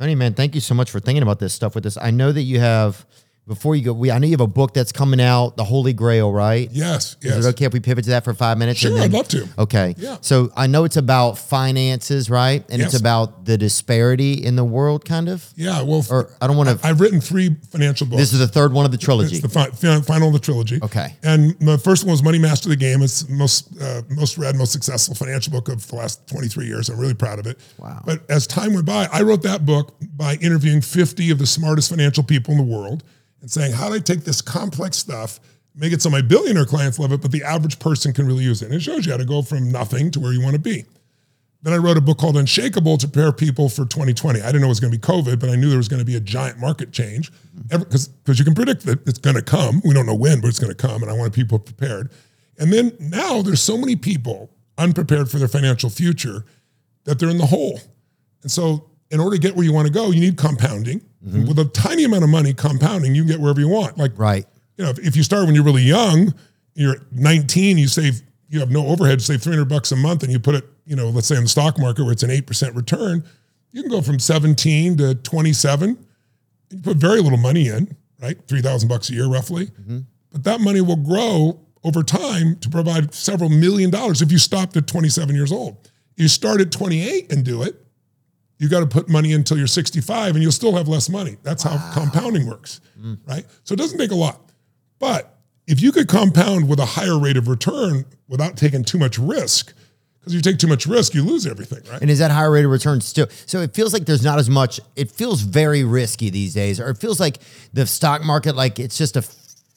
Tony, man, thank you so much for thinking about this stuff with us. I know that you have, before you go, we I know you have a book that's coming out, The Holy Grail, right? Yes, Is it okay if we pivot to that for five minutes? Sure, I'd love to. Okay. Yeah. So I know it's about finances, right? And Yes. it's about the disparity in the world, kind of. Yeah, well, Or I don't want to. I've written three financial books. This is the third one of the trilogy. It's the fi- fi- final of the trilogy. Okay. And the first one was Money Master the Game. It's the most uh, most read, most successful financial book of the last 23 years. I'm really proud of it. Wow. But as time went by, I wrote that book by interviewing 50 of the smartest financial people in the world and saying, how do I take this complex stuff, make it so my billionaire clients love it, but the average person can really use it? And it shows you how to go from nothing to where you want to be. Then I wrote a book called Unshakeable to prepare people for 2020. I didn't know it was going to be COVID, but I knew there was going to be a giant market change mm-hmm. because because you can predict that it's going to come. We don't know when, but it's going to come, and I wanted people prepared. And then now there's so many people unprepared for their financial future that they're in the hole. And so, in order to get where you want to go, you need compounding. Mm-hmm. With a tiny amount of money, compounding, you can get wherever you want. Like right. you know, if, if you start when you're really young, you're 19, you save, you have no overhead, save 300 bucks a month and you put it, you know, let's say in the stock market where it's an 8% return, you can go from 17 to 27. You put very little money in, right? 3,000 bucks a year roughly. Mm-hmm. But that money will grow over time to provide several million dollars if you stopped at 27 years old. You start at 28 and do it, you got to put money until you're 65 and you'll still have less money. That's how compounding works, mm. right? So it doesn't take a lot. But if you could compound with a higher rate of return without taking too much risk, because if you take too much risk, you lose everything, right? And is that higher rate of return still? So it feels like there's not as much. It feels very risky these days, or it feels like the stock market, like it's just a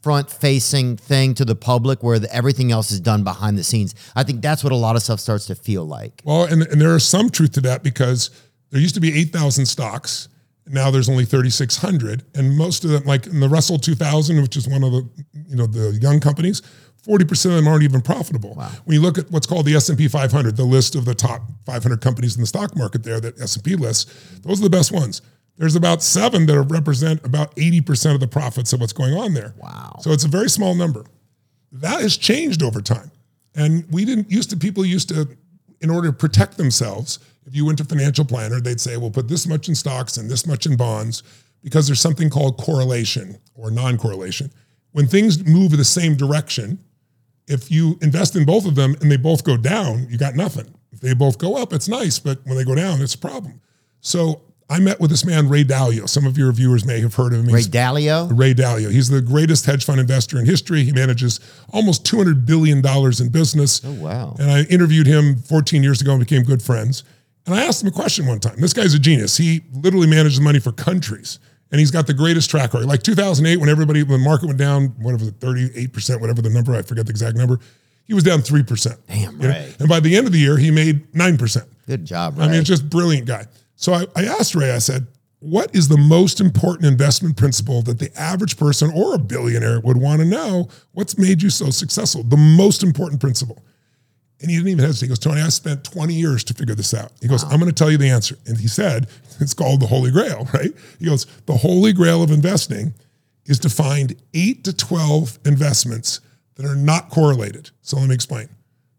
front facing thing to the public where the, everything else is done behind the scenes. I think that's what a lot of stuff starts to feel like. Well, and, and there is some truth to that because there used to be 8,000 stocks. Now there's only 3,600. And most of them, like in the Russell 2000, which is one of the, you know, the young companies, 40% of them aren't even profitable. When you look at what's called the S&P 500, the list of the top 500 companies in the stock market there that S&P lists, those are the best ones. There's about seven that represent about 80% of the profits of what's going on there. Wow. So it's a very small number. That has changed over time. And we didn't used to, people used to, in order to protect themselves, if you went to financial planner, they'd say, we'll put this much in stocks and this much in bonds because there's something called correlation or non correlation. When things move in the same direction, if you invest in both of them and they both go down, you got nothing. If they both go up, it's nice, but when they go down, it's a problem. So I met with this man, Ray Dalio. Some of your viewers may have heard of him. Ray He's- Dalio. Ray Dalio. He's the greatest hedge fund investor in history. He manages almost $200 billion in business. Oh wow. And I interviewed him 14 years ago and became good friends. And I asked him a question one time. This guy's a genius. He literally manages money for countries. And he's got the greatest track record. Like 2008, when everybody, when the market went down, whatever the 38%, whatever the number, I forget the exact number, he was down 3%. Damn, know? And by the end of the year, he made 9%. Good job, Ray. I mean, it's just brilliant guy. So I, I asked Ray, I said, what is the most important investment principle that the average person or a billionaire would want to know? What's made you so successful? The most important principle. And he didn't even hesitate. He goes, Tony, I spent 20 years to figure this out. He goes, I'm going to tell you the answer. And he said, it's called the Holy Grail, [laughs] right? He goes, the Holy Grail of investing is to find eight to 12 investments that are not correlated. So let me explain.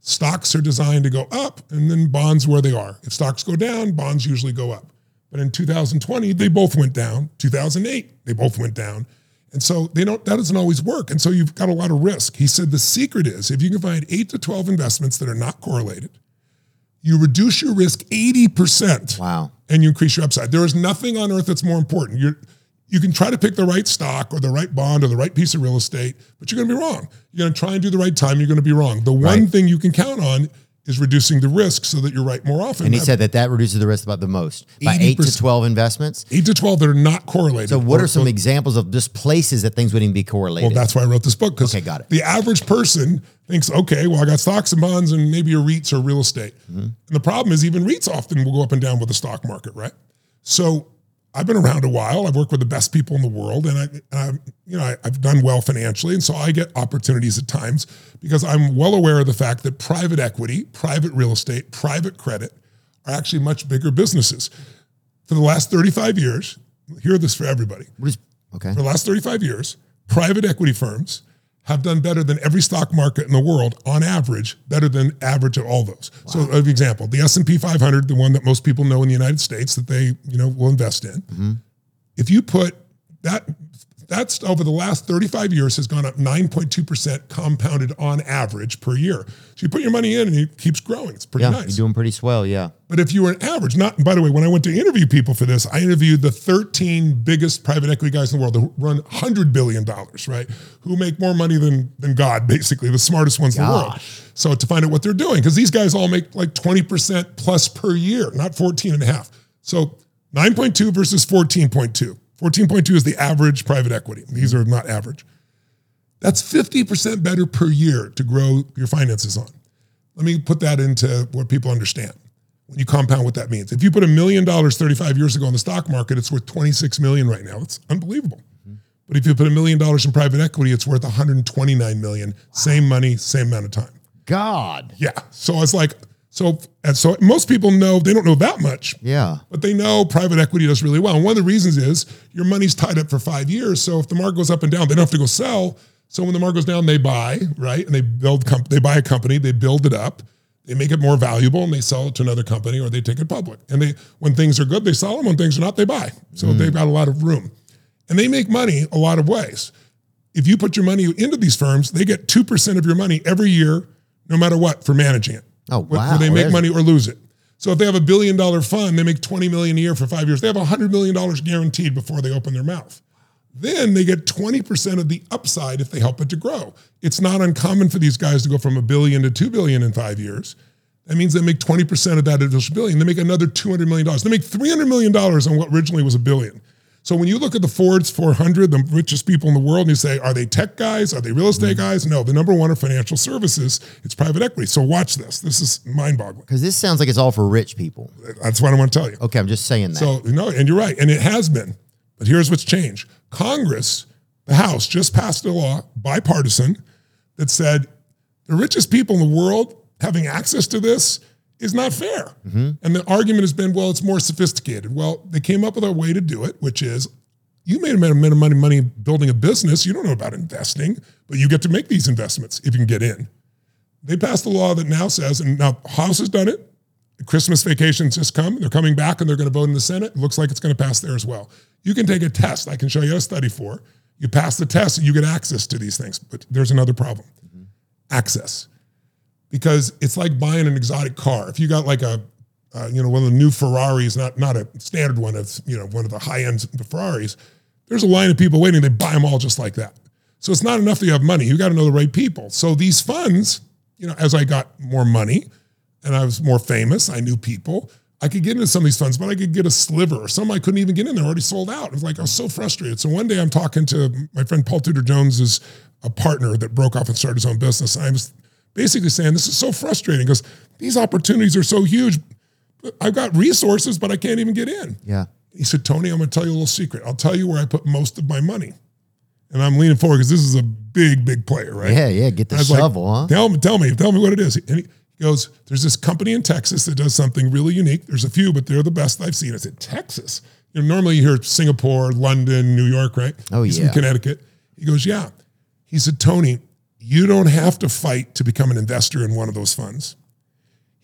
Stocks are designed to go up and then bonds where they are. If stocks go down, bonds usually go up. But in 2020, they both went down. 2008, they both went down. And so they don't that doesn't always work. And so you've got a lot of risk. He said the secret is if you can find 8 to 12 investments that are not correlated, you reduce your risk 80% wow. and you increase your upside. There is nothing on earth that's more important. You're you can try to pick the right stock or the right bond or the right piece of real estate, but you're going to be wrong. You're going to try and do the right time. You're going to be wrong. The one Right. thing you can count on is reducing the risk so that you're right more often. And he said that that reduces the risk about the most by eight to twelve investments. eight to twelve that are not correlated. So, what Or- are some examples of just places that things wouldn't be correlated? Well, that's why I wrote this book because Okay, got it. the average person thinks, okay, well, I got stocks and bonds and maybe a REITs or real estate. Mm-hmm. And the problem is, even REITs often will go up and down with the stock market, right? So I've been around a while. I've worked with the best people in the world, and I, and I you know, I, I've done well financially, and so I get opportunities at times because I'm well aware of the fact that private equity, private real estate, private credit are actually much bigger businesses. For the last 35 years, hear this for everybody. Okay. For the last 35 years, private equity firms have done better than every stock market in the world on average, better than average of all those. So, an example, the S&P 500, the one that most people know in the United States that they, you know, will invest in. Mm-hmm. If you put that that's over the last 35 years has gone up 9.2% compounded on average per year. So you put your money in and it keeps growing. It's pretty Yeah, nice. you're doing pretty swell. Yeah. But if you were an average, not by the way, when I went to interview people for this, I interviewed the 13 biggest private equity guys in the world who run $100 billion, right? Who make more money than, than God, [laughs] basically, the smartest ones in the world. So to find out what they're doing, because these guys all make like 20% plus per year, not 14 and a half. So 9.2 versus 14.2. 14.2 is the average private equity. These are not average. That's 50% better per year to grow your finances on. Let me put that into what people understand when you compound what that means. If you put a million dollars 35 years ago in the stock market, it's worth 26 million right now. It's unbelievable. Mm-hmm. But if you put a million dollars in private equity, it's worth 129 million. Same money, same amount of time. God. Yeah. So it's like, so, and so most people know, they don't know that much, Yeah. but they know private equity does really well. And one of the reasons is your money's tied up for five years. So if the market goes up and down, they don't have to go sell. So when the market goes down, they buy, right? And they build, comp- they buy a company, they build it up, they make it more valuable, and they sell it to another company or they take it public. And they, when things are good, they sell them. When things are not, they buy. So mm. they've got a lot of room, and they make money a lot of ways. If you put your money into these firms, they get two percent of your money every year, no matter what, for managing it. Oh, wow. Whether they make There's- money or lose it. So if they have a billion dollar fund, they make 20 million a year for five years. They have $100 million guaranteed before they open their mouth. Then they get 20% of the upside if they help it to grow. It's not uncommon for these guys to go from a billion to 2 billion in five years. That means they make 20% of that additional billion. They make another $200 million. They make $300 million on what originally was a billion. So when you look at the Forbes 400, the richest people in the world, and you say, are they tech guys? Are they real estate mm-hmm. guys? No, the number one are financial services. It's private equity. So watch this. This is mind boggling. Because this sounds like it's all for rich people. That's what I want to tell you. Okay, I'm just saying that. So no, and you're right, and it has been. But here's what's changed: Congress, the House, just passed a law, bipartisan, that said the richest people in the world having access to this is not fair. Mm-hmm. And the argument has been, well, it's more sophisticated. Well, they came up with a way to do it, which is you made a amount of money, money building a business. You don't know about investing, but you get to make these investments if you can get in. They passed a law that now says, and now House has done it. Christmas vacations just come. They're coming back and they're going to vote in the Senate. It looks like it's going to pass there as well. You can take a test. I can show you a study for. You pass the test and you get access to these things. But there's another problem mm-hmm. access. Because it's like buying an exotic car. If you got like a, uh, you know, one of the new Ferraris, not not a standard one, it's you know one of the high end Ferraris. There's a line of people waiting. They buy them all just like that. So it's not enough that you have money. You got to know the right people. So these funds, you know, as I got more money and I was more famous, I knew people. I could get into some of these funds, but I could get a sliver or some I couldn't even get in. They're already sold out. It was like I was so frustrated. So one day I'm talking to my friend Paul Tudor Jones is a partner that broke off and started his own business. I was basically saying this is so frustrating because these opportunities are so huge. I've got resources, but I can't even get in. yeah. He said, Tony, I'm going to tell you a little secret. I'll tell you where I put most of my money. And I'm leaning forward because this is a big, big player, right? Yeah, yeah. Get the was like, shovel, huh? Tell me, tell me, tell me what it is. And he goes, There's this company in Texas that does something really unique. There's a few, but they're the best I've seen. I said, Texas. You know, normally you hear Singapore, London, New York, right? Oh, He's yeah. from Connecticut. He goes, Yeah. He said, Tony, you don't have to fight to become an investor in one of those funds.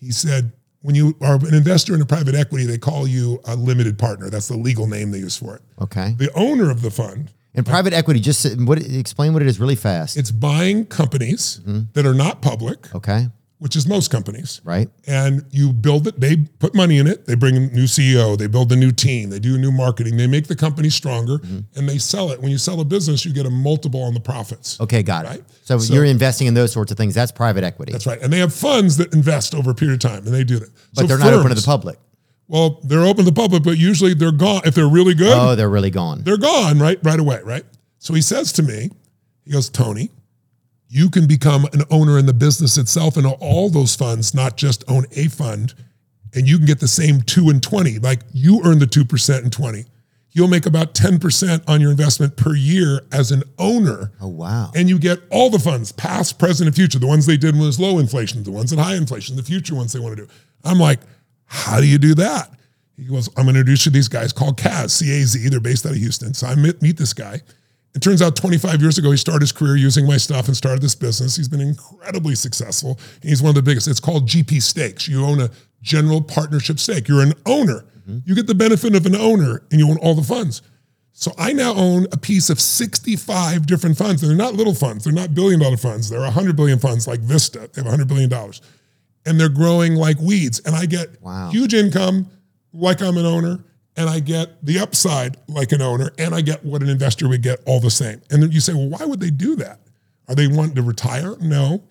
He said, when you are an investor in a private equity, they call you a limited partner. That's the legal name they use for it. Okay. The owner of the fund And private equity, just what explain what it is really fast. It's buying companies Mm-hmm. that are not public, okay. Which is most companies, Right. and you build it. They put money in it. They bring a new CEO. They build a new team. They do new marketing. They make the company stronger, Mm-hmm. and they sell it. When you sell a business, you get a multiple on the profits. Okay, got Right. it. So, So- you're investing in those sorts of things. That's private equity. That's right. And they have funds that invest over a period of time, and they do that. but So they're not open to the public. Well, they're open to the public, but usually they're gone. If they're really good, Oh, they're really gone. they're gone right right away, right? So he says to me, he goes, Tony, you can become an owner in the business itself and all those funds, not just own a fund, and you can get the same two and 20. Like you earn the 2% and 20. You'll make about 10% on your investment per year as an owner. Oh, wow. And you get all the funds, past, present, and future. The ones they did when it was low inflation, the ones at high inflation, the future ones they want to do. I'm like, how do you do that? He goes, I'm going to introduce you to these guys called CAZ, C-A-Z. They're based out of Houston. So I meet, meet this guy. It turns out 25 years ago, he started his career using my stuff and started this business. He's been incredibly successful. He's one of the biggest. It's called GP Stakes. You own a general partnership stake. You're an owner. Mm-hmm. You get the benefit of an owner and you own all the funds. So I now own a piece of 65 different funds. And they're not little funds. They're not billion dollar funds. They're 100 billion funds like Vista. They have 100 billion dollars. And they're growing like weeds. And I get Wow. huge income like I'm an owner. And I get the upside like an owner. And I get what an investor would get all the same. And then you say, well, why would they do that? Are they wanting to retire? No.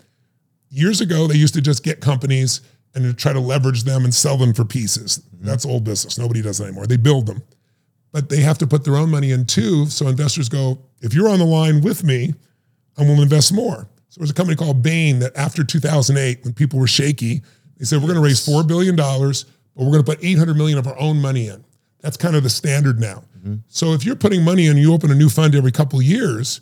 Years ago, they used to just get companies and to try to leverage them and sell them for pieces. Mm-hmm. That's old business. Nobody does that anymore. They build them but they have to put their own money in too. So investors go, if you're on the line with me, I will invest more. So there was a company called Bain that after 2008, when people were shaky, they said, we're going to raise $4 billion, but we're going to put 800 million of our own money in. That's kind of the standard now. So if you're putting money in, you open a new fund every couple of years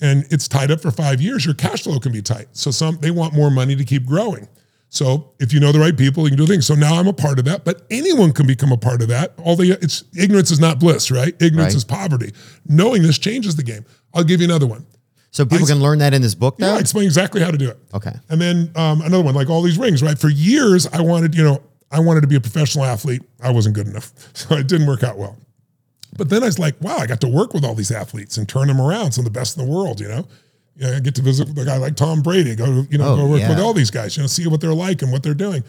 and it's tied up for five years, your cash flow can be tight. So some, they want more money to keep growing. So if you know the right people, you can do things. So now I'm a part of that, but anyone can become a part of that. All the it's ignorance is not bliss, right? Ignorance Right. is poverty. Knowing this changes the game. I'll give you another one. So people I- can learn that in this book, Yeah. I explain exactly how to do it. Okay. And then um, another one, like all these rings, right? For years, I wanted, you know, I wanted to be a professional athlete. I wasn't good enough. [laughs] So it didn't work out well. But then I was like, wow, I got to work with all these athletes and turn them around, some of the best in the world, you know? Yeah, I get to visit with a guy like Tom Brady, go, you know, Oh, go work yeah. with all these guys, you know, see what they're like and what they're doing.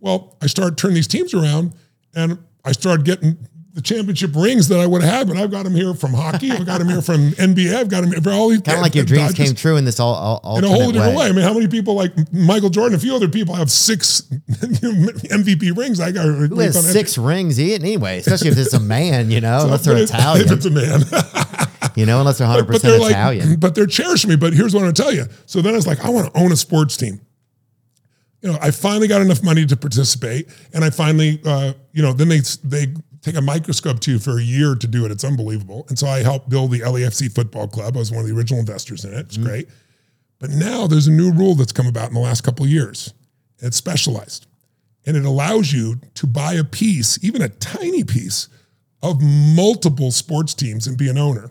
Well, I started turning these teams around and I started getting the championship rings that I would have but I've got them here from hockey. I've got them here from [laughs] NBA. I've got them for all these. Kind of like your dreams came true in this all, all in a whole different way. way. I mean, how many people like Michael Jordan? A few other people have six [laughs] MVP rings. I got Who has six rings e- anyway, especially if it's a man, you know, [laughs] unless they're Italian, If it's a man. you know, unless they're 100% but they're like, Italian. but they're cherishing me. But here's what I'm gonna tell you. So then I was like, I want to own a sports team. You know, I finally got enough money to participate, and I finally, uh, you know, then they they take a microscope to you for a year to do it. It's unbelievable. And so I helped build the LAFC football club. I was one of the original investors in it. It's mm-hmm. great. But now there's a new rule that's come about in the last couple of years. It's specialized, and it allows you to buy a piece, even a tiny piece, of multiple sports teams and be an owner.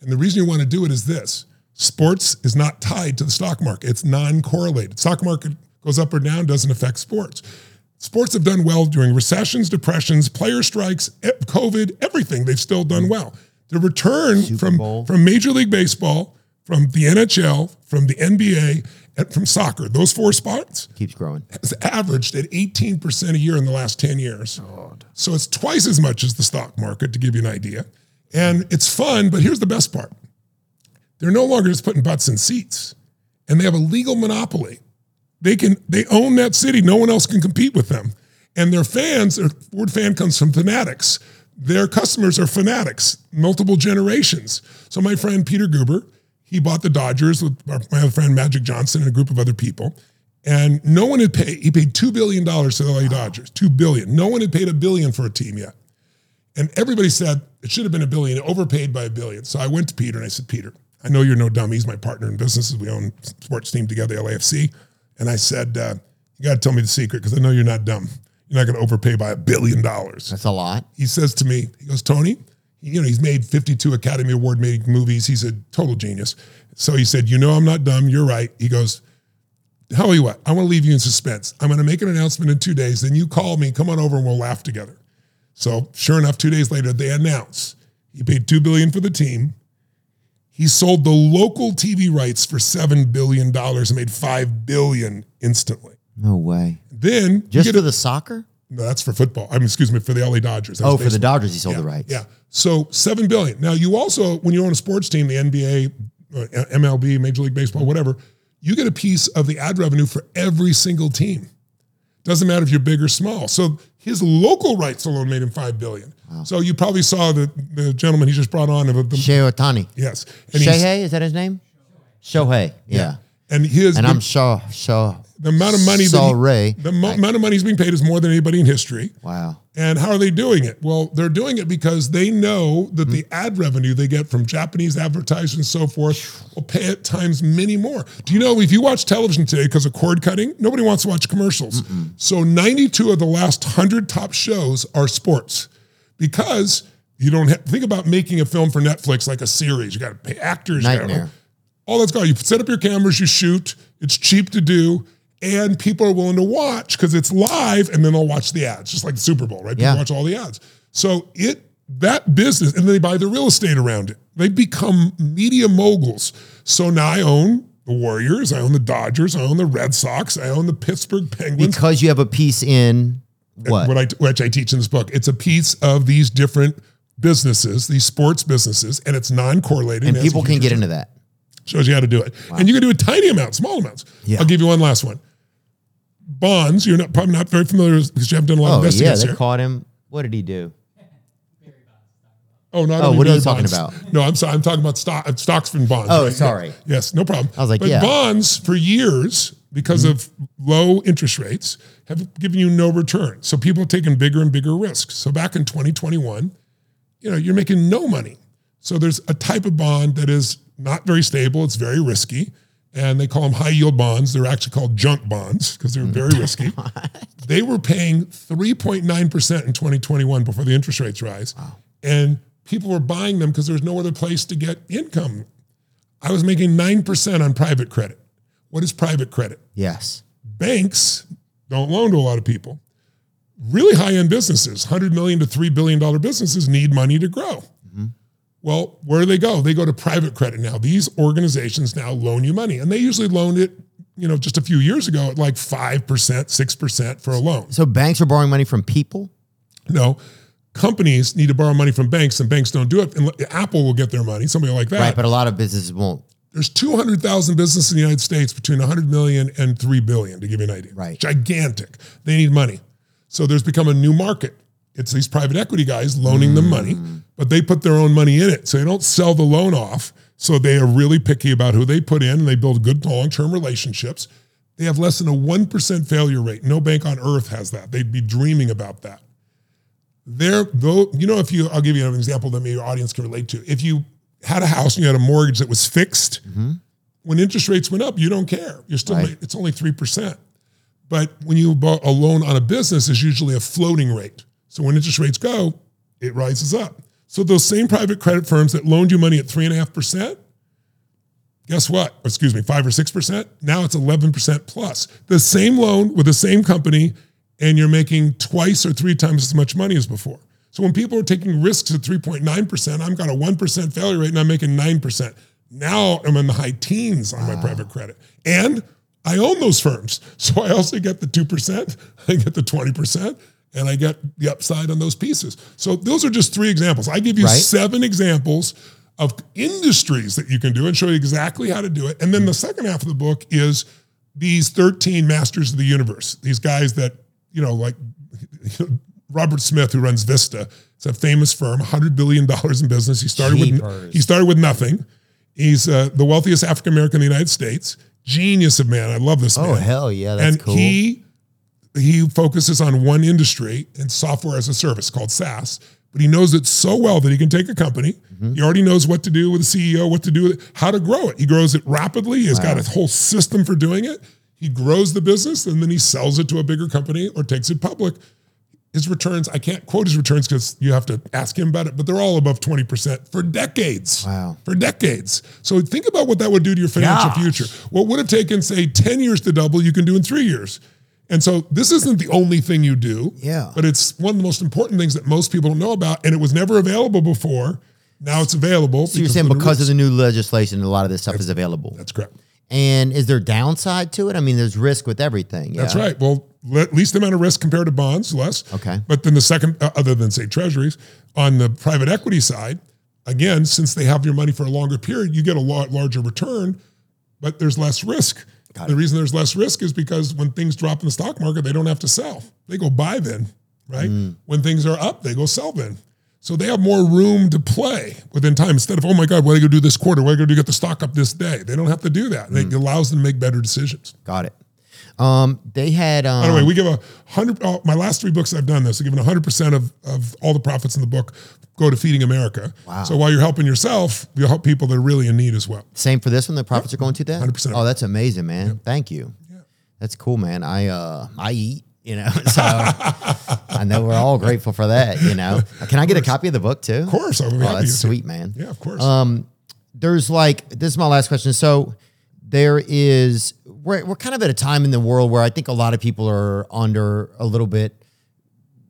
And the reason you want to do it is this sports is not tied to the stock market, it's non correlated. Stock market goes up or down, doesn't affect sports. Sports have done well during recessions, depressions, player strikes, COVID, everything. They've still done well. The return from, Bowl. from Major League Baseball, from the NHL, from the NBA, and from soccer, those four spots Keeps growing. has averaged at 18% a year in the last 10 years. God. So it's twice as much as the stock market, to give you an idea. And it's fun, but here's the best part they're no longer just putting butts in seats, and they have a legal monopoly. They can they own that city. No one else can compete with them. And their fans, their word fan comes from fanatics. Their customers are fanatics, multiple generations. So my friend Peter Guber, he bought the Dodgers with my other friend Magic Johnson and a group of other people. And no one had paid, he paid $2 billion to the LA Dodgers, 2 billion. No one had paid a billion for a team yet. And everybody said it should have been a billion, overpaid by a billion. So I went to Peter and I said, Peter, I know you're no dummy. He's my partner in business. We own sports team together, LAFC. And I said, uh, you got to tell me the secret because I know you're not dumb. You're not going to overpay by a billion dollars. That's a lot. He says to me, he goes, Tony, you know, he's made 52 Academy Award made movies. He's a total genius. So he said, you know, I'm not dumb. You're right. He goes, tell you what, I want to leave you in suspense. I'm going to make an announcement in two days. Then you call me, come on over and we'll laugh together. So sure enough, two days later, they announce he paid two billion for the team. He sold the local TV rights for seven billion dollars and made five billion instantly. No way. Then Just for a- the soccer? no, that's for football. I mean, excuse me, for the LA Dodgers. Oh, for the. Dodgers, he sold the rights. Yeah. So seven billion. Now you also, when you own a sports team, the NBA, uh, MLB, Major League Baseball, whatever, you get a piece of the ad revenue for every single team. Doesn't matter if you're big or small. So his local rights alone made him five billion. So you probably saw the the gentleman he just brought on. Of the, Shohei Ohtani. yes, and Shohei, is that his name? Shohei. Yeah. and his And I'm sure, sure. The amount of money that Sorry. he, the mo- amount of money he's being paid is more than anybody in history. Wow. And how are they doing it? Well, they're doing it because they know that the ad revenue they get from Japanese advertisers and so forth will pay at times many more. Do you know if you watch television today because of cord cutting, nobody wants to watch commercials. So 92 of the last 100 top shows are sports because you don't have, think about making a film for Netflix like a series. You got to pay actors. Nightmare. all that's gone. You set up your cameras, you shoot. It's cheap to do, and people are willing to watch because it's live, and then they'll watch the ads, just like the Super Bowl, right? People Yeah. watch all the ads. So it that business, and then they buy the real estate around it. They become media moguls. So now I own the Warriors, I own the Dodgers, I own the Red Sox, I own the Pittsburgh Penguins. Because you have a piece in what? What I, which I teach in this book. It's a piece of these different businesses, these sports businesses, and it's non-correlated. and has a people can get into that. Shows you how to do it. And you can do a tiny amount, small amounts. Yeah. I'll give you one last one. Bonds, you're not probably not very familiar with because you haven't done a lot of Oh, investing yeah. They here. caught him. What did he do? Oh, not Oh, what are you talking bonds. about? No, I'm sorry. I'm talking about stock, uh, stocks and bonds. Oh, right? sorry. Yeah. Yes, no problem. I was like, but yeah. bonds for years, because of low interest rates, have given you no return. So people have taken bigger and bigger risks. So back in 2021, you know, you're making no money. So there's a type of bond that is not very stable. It's very risky. And they call them high yield bonds. They're actually called junk bonds because they're very [laughs] risky. They were paying 3.9% in 2021 before the interest rates rise. And people were buying them because there's no other place to get income. I was making 9% on private credit. What is private credit? Yes. banks don't loan to a lot of people. Really high end businesses, 100 million to $3 billion businesses need money to grow. Well, where do they go? They go to private credit now. These organizations now loan you money and they usually loan it, you know, just a few years ago at like 5%, 6% for a loan. So banks are borrowing money from people. No, companies need to borrow money from banks and banks don't do it. And Apple will get their money, somebody like that. Right, but a lot of businesses won't. There's 200,000 businesses in the United States between 100 million and 3 billion, to give you an idea. Right. Gigantic. They need money. So there's become a new market. It's these private equity guys loaning them money, mm. but they put their own money in it. So they don't sell the loan off. So they are really picky about who they put in and they build good long term relationships. They have less than a 1% failure rate. No bank on earth has that. They'd be dreaming about that. There, though, you know, if you, I'll give you an example that maybe your audience can relate to. If you had a house and you had a mortgage that was fixed, mm-hmm. when interest rates went up, you don't care. You're still, Right. it's only 3%. But when you bought a loan on a business, is usually a floating rate. So when interest rates go, it rises up. So those same private credit firms that loaned you money at three and a half percent, guess what? Excuse me, five or six percent. Now it's eleven percent plus. The same loan with the same company, and you're making twice or three times as much money as before. So when people are taking risks at 3.9%, I've got a 1% failure rate and I'm making 9%. Now I'm in the high teens on my private credit. And I own those firms. [laughs] So I also get the 2%, I get the 20%, and I get the upside on those pieces. So those are just three examples. I give you Right. seven examples of industries that you can do and show you exactly how to do it. And then the second half of the book is these 13 masters of the universe, these guys that, you know, like [laughs] Robert Smith, who runs Vista, it's a famous firm, $100 billion in business. He started with he started with nothing. He's uh, the wealthiest African American in the United States. Genius of man. I love this man Oh hell yeah, that's and cool. he he focuses on one industry and software as a service called SaaS. But he knows it so well that he can take a company. Mm-hmm. He already knows what to do with the CEO, what to do with it, how to grow it. He grows it rapidly. He's got a whole system for doing it. He grows the business and then he sells it to a bigger company or takes it public. His returns, I can't quote his returns because you have to ask him about it, but they're all above 20% for decades. Wow. For decades. So think about what that would do to your financial Gosh. future. What would have taken, say, 10 years to double, you can do in three years. And so this isn't the only thing you do. Yeah. But it's one of the most important things that most people don't know about. And it was never available before. Now it's available. so you're saying the because of the new legislation, a lot of this stuff is available. That's correct. And is there downside to it? I mean, there's risk with everything. That's right. Well, le- least amount of risk compared to bonds, less. Okay. But then the second, uh, other than say treasuries, on the private equity side, again, since they have your money for a longer period, you get a lot larger return, but there's less risk. The reason there's less risk is because when things drop in the stock market, they don't have to sell. They go buy then, right? Mm. When things are up, they go sell then. So they have more room to play within time instead of, oh my God, what do I go do this quarter? What do I go do to get the stock up this day? They don't have to do that. Mm. It allows them to make better decisions. Got it. Um, they had um, By the way, we give a hundred. Oh, my last three books I've done this. I've given hundred percent of of all the profits in the book go to feeding America. Wow. So while you're helping yourself, you'll help people that are really in need as well. Same for this one. The profits are going to that. 100%. Oh, that's amazing, man. Thank you. That's cool, man. I uh I eat, you know, [laughs] so I know we're all grateful for that. You know, [laughs] can I get a copy of the book too? Of course, I would Oh, that's sweet, man. Yeah, of course. Um, there's like this is my last question. So there is we're we're kind of at a time in the world where I think a lot of people are under a little bit.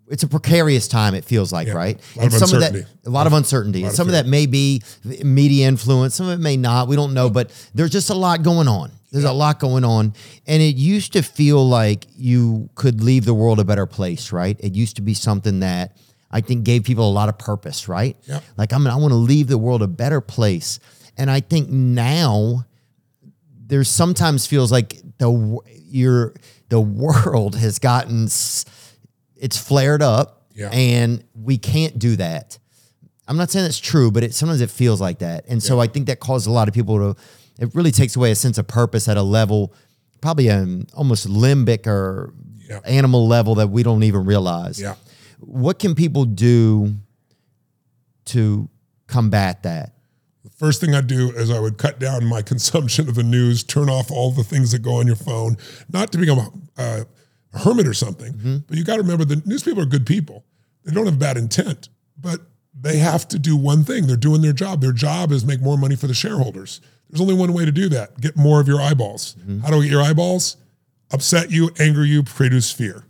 It's a precarious time. It feels like, Yeah. right? A lot of some of that, a lot of uncertainty. lot And of some of fear. that may be media influence. Some of it may not. We don't know, but there's just a lot going on. There's a lot going on, and it used to feel like you could leave the world a better place, right? It used to be something that I think gave people a lot of purpose, right? Yeah. Like I'm, I want to leave the world a better place, and I think now there's sometimes feels like the your the world has gotten it's flared up, Yeah. and we can't do that. I'm not saying that's true, but it sometimes it feels like that, and so I think that causes a lot of people to. It really takes away a sense of purpose at a level, probably an almost limbic or Yeah. animal level that we don't even realize. yeah. What can people do to combat that? First thing I'd do is I would cut down my [laughs] consumption of the news, turn off all the things that go on your phone, not to become a, uh, a hermit or something, Mm-hmm. but you got to remember the newspaper are good people. They don't have bad intent, but they have to do one thing. They're doing their job. Their job is make more money for the shareholders. There's only one way to do that: get more of your eyeballs. Mm-hmm. How do I get your eyeballs? Upset you, anger you, produce fear.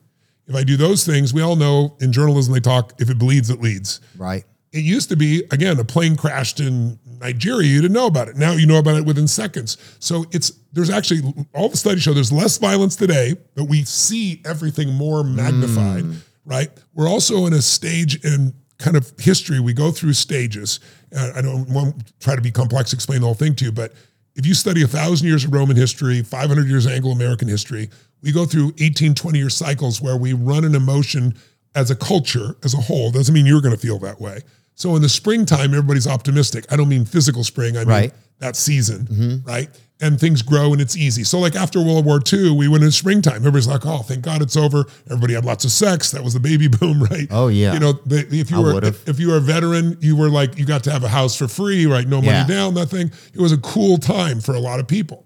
If I do those things, we all know in journalism they talk if it bleeds, it leads Right. it used to be again a plane crashed in Nigeria, you didn't know about it. Now you know about it within seconds. So it's there's actually all the studies show there's less violence today, but we see everything more magnified, right? We're also in a stage in kind of history. We go through stages. Uh, I don't want to try to be complex, explain the whole thing to you, but if you study a thousand years of Roman history, 500 years of Anglo-American history, we go through 18, 20 year cycles where we run an emotion as a culture as a whole. Doesn't mean you're going to feel that way. So in the springtime, everybody's optimistic. I don't mean physical spring. I mean Right. that season, mm-hmm. right? And things grow and it's easy. So like after World War II, we went into springtime. Everybody's like, oh, thank God it's over. Everybody had lots of sex. That was the baby [laughs] boom, right? Oh, yeah. You know, the, if you I were if you were a veteran, you were like you got to have a house for free, right? No money Yeah. down, nothing. It was a cool time for a lot of people.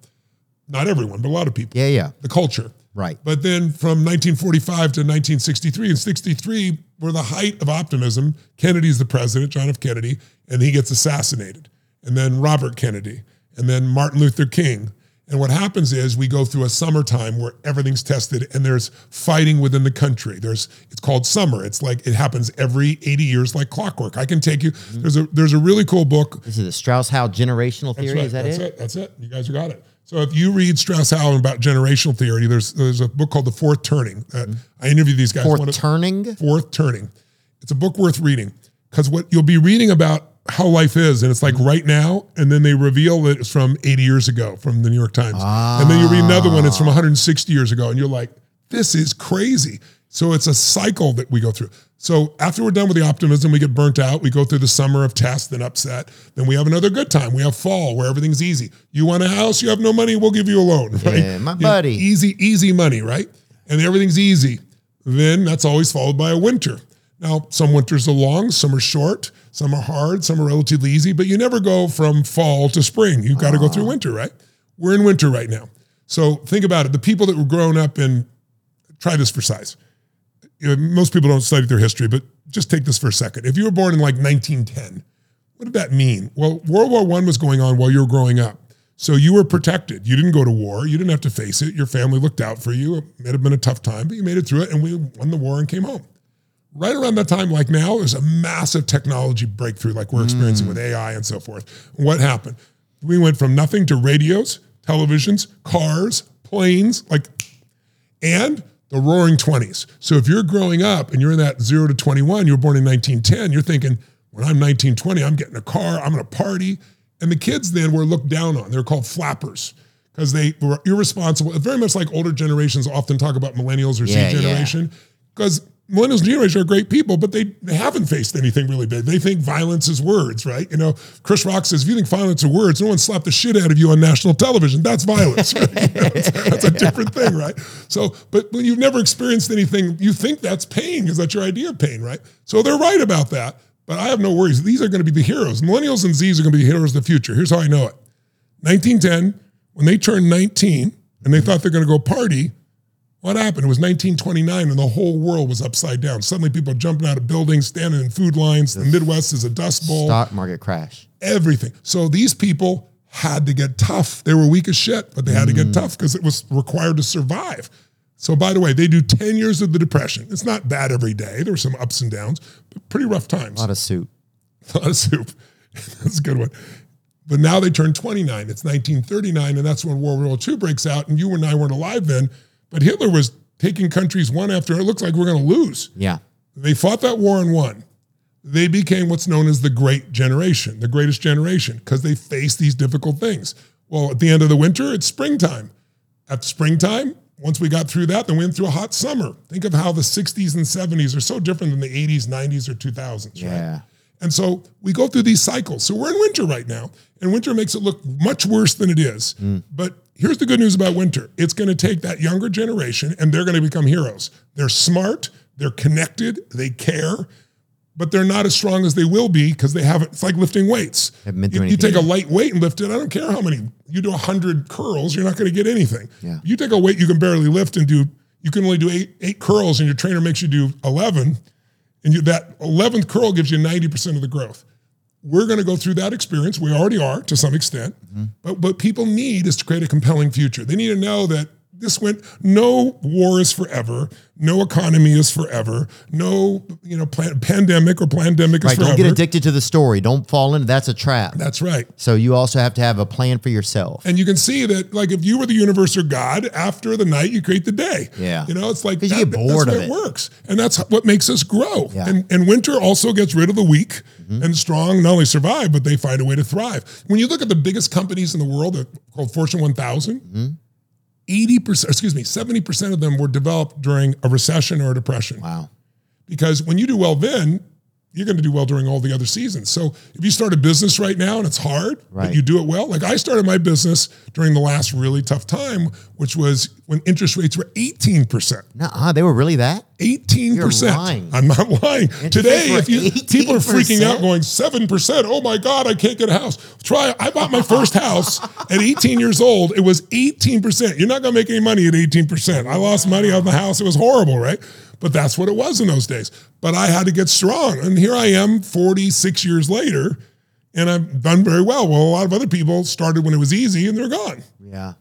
Not everyone, but a lot of people. Yeah, yeah. The culture. Right. But then from 1945 to 1963, and 63 were the height of optimism. Kennedy's the president, John F. Kennedy, and he gets assassinated. And then Robert Kennedy, and then Martin Luther King. And what happens is we go through a summertime where everything's tested and there's fighting within the country. There's it's called summer. It's like it happens every 80 years like clockwork. I can take you. Mm-hmm. There's a there's a really cool book This is the Strauss-Howe generational that's theory. right. Is that That's it? That's it. You guys got it. So if you read Strauss-Howe about generational theory, there's there's a book called The Fourth Turning. That mm-hmm. I interviewed these guys. Fourth of- turning. Fourth Turning. It's a book worth reading because what you'll be reading about how life is, and it's like mm-hmm. right now, and then they reveal that it's from 80 years ago from the New York Times, and then you read another one, it's from 160 years ago, and you're like, this is crazy. So it's a cycle that we go through. So after we're done with the optimism, we get burnt out. We go through the summer of test and upset. Then we have another good time. We have fall where everything's easy. You want a house, you have no money, we'll give you a loan, [laughs] right? Yeah, my You- buddy. easy, easy money, right? And everything's easy. Then that's always followed by a winter. Now, some winters are long, some are short, some are hard, some are relatively easy, but you never go from fall to spring. You've got to go through winter, right? We're in winter right now. So think about it. The people that were growing up in, try this for size. You know, most people don't study their history, but just take this for a second. If you were born in like 1910, what did that mean? Well, World War One was going on while you were growing up. So you were protected. You didn't go to war. You didn't have to face it. Your family looked out for you. It may have been a tough time, but you made it through it and we won the war and came home. Right around that time, like now, there's a massive technology breakthrough like we're experiencing with AI and so forth. What happened? We went from nothing to radios, televisions, cars, planes, like and the roaring 20s. So if you're growing up and you're in that 0 to 21, you were born in 1910, you're thinking, when I'm 1920, I'm getting a car, I'm going to party. And the kids then were looked down on. They're called flappers because they were irresponsible. Very much like older generations often talk about millennials or Yeah, Z generation because millennials and generation are great people, but they, haven't faced anything really big. They think violence is words, right? You know, Chris Rock says, if you think violence are words, no one slapped the shit out of you on national television. That's violence. [laughs] Right? You know, that's, that's a different thing, right? So, but when you've never experienced anything, you think that's pain because that's your idea of pain, right? So they're right about that. But I have no worries. These are going to be the heroes. Millennials and Zs are going to be the heroes of the future. Here's how I know it. 1910, when they turned 19 and they thought they're going to go party, what happened? It was 1929 and the whole world was upside down. Suddenly people are jumping out of buildings, standing in food lines. The Midwest is a dust bowl, Stock market crash. everything. So these people had to get tough. They were weak as shit, but they had to get mm. tough because it was required to survive. So by the way, they do 10 years of the depression. It's not bad every day. There were some ups and downs, but pretty rough times A lot of soup. a [laughs] lot of soup. [laughs] that's a good one. But now they turn 29. It's 1939, and that's when World War II breaks out. And you and I weren't alive then, but Hitler was taking countries one after. It looks like we're going to lose. Yeah. They fought that war and won. They became what's known as the Great Generation, the greatest generation, because they faced these difficult things. Well, at the end of the winter, it's springtime. At springtime, once we got through that, then we went through a hot summer. Think of how the 60s and 70s are so different than the 80s, 90s, or 2000s, right? Yeah. And so we go through these cycles. So we're in winter right now, and winter makes it look much worse than it is. Mm. But here's the good news about winter it's going to take that younger generation, and they're going to become heroes. They're smart, they're connected, they care, but they're not as strong as they will be because they haven't. It's like lifting weights. Haven't been through You, you take a light weight and lift it. I don't care how many. You do 100 curls, you're not going to get anything. Yeah. You take a weight you can barely lift and do, you can only do eight, eight curls, and your trainer makes you do 11 and you, that 11th curl gives you 90% of the growth. We're going to go through that experience. We already are to some extent. Mm-hmm. But what people need is to create a compelling future. They need to know that this went. No war is forever. No economy is forever. No, you know, plan, pandemic or pandemic is Right. forever. Don't get addicted to the story. Don't fall into that's a trap. That's right. So you also have to have a plan for yourself. And you can see that, like, if you were the universe or God, after the night, you create the day. Yeah. You know, it's like 'Cause you get bored that's of it. works. And that's what makes us grow. Yeah. And, and winter also gets rid of the weak Mm-hmm. and strong not only survive, but they find a way to thrive. When you look at the biggest companies in the world, called Fortune 1000, Mm-hmm. 80%, excuse me, 70% of them were developed during a recession or a depression. Wow. Because when you do well then, you're going to do well during all the other seasons. So if you start a business right now and it's hard, Right. but you do it well, like I started my business during the last really tough time, which was when interest rates were 18%. Nuh-uh, they were really that? 18%. You're lying. I'm not lying. Today, if you people are freaking out going 7%, oh my God, I can't get a house. Try I bought my first house [laughs] at 18 years old. It was 18%. You're not gonna make any money at 18%. I lost money on the house. It was horrible, right? But that's what it was in those days. But I had to get strong. And here I am 46 years later, and I've done very well. Well, a lot of other people started when it was easy and they're gone. Yeah.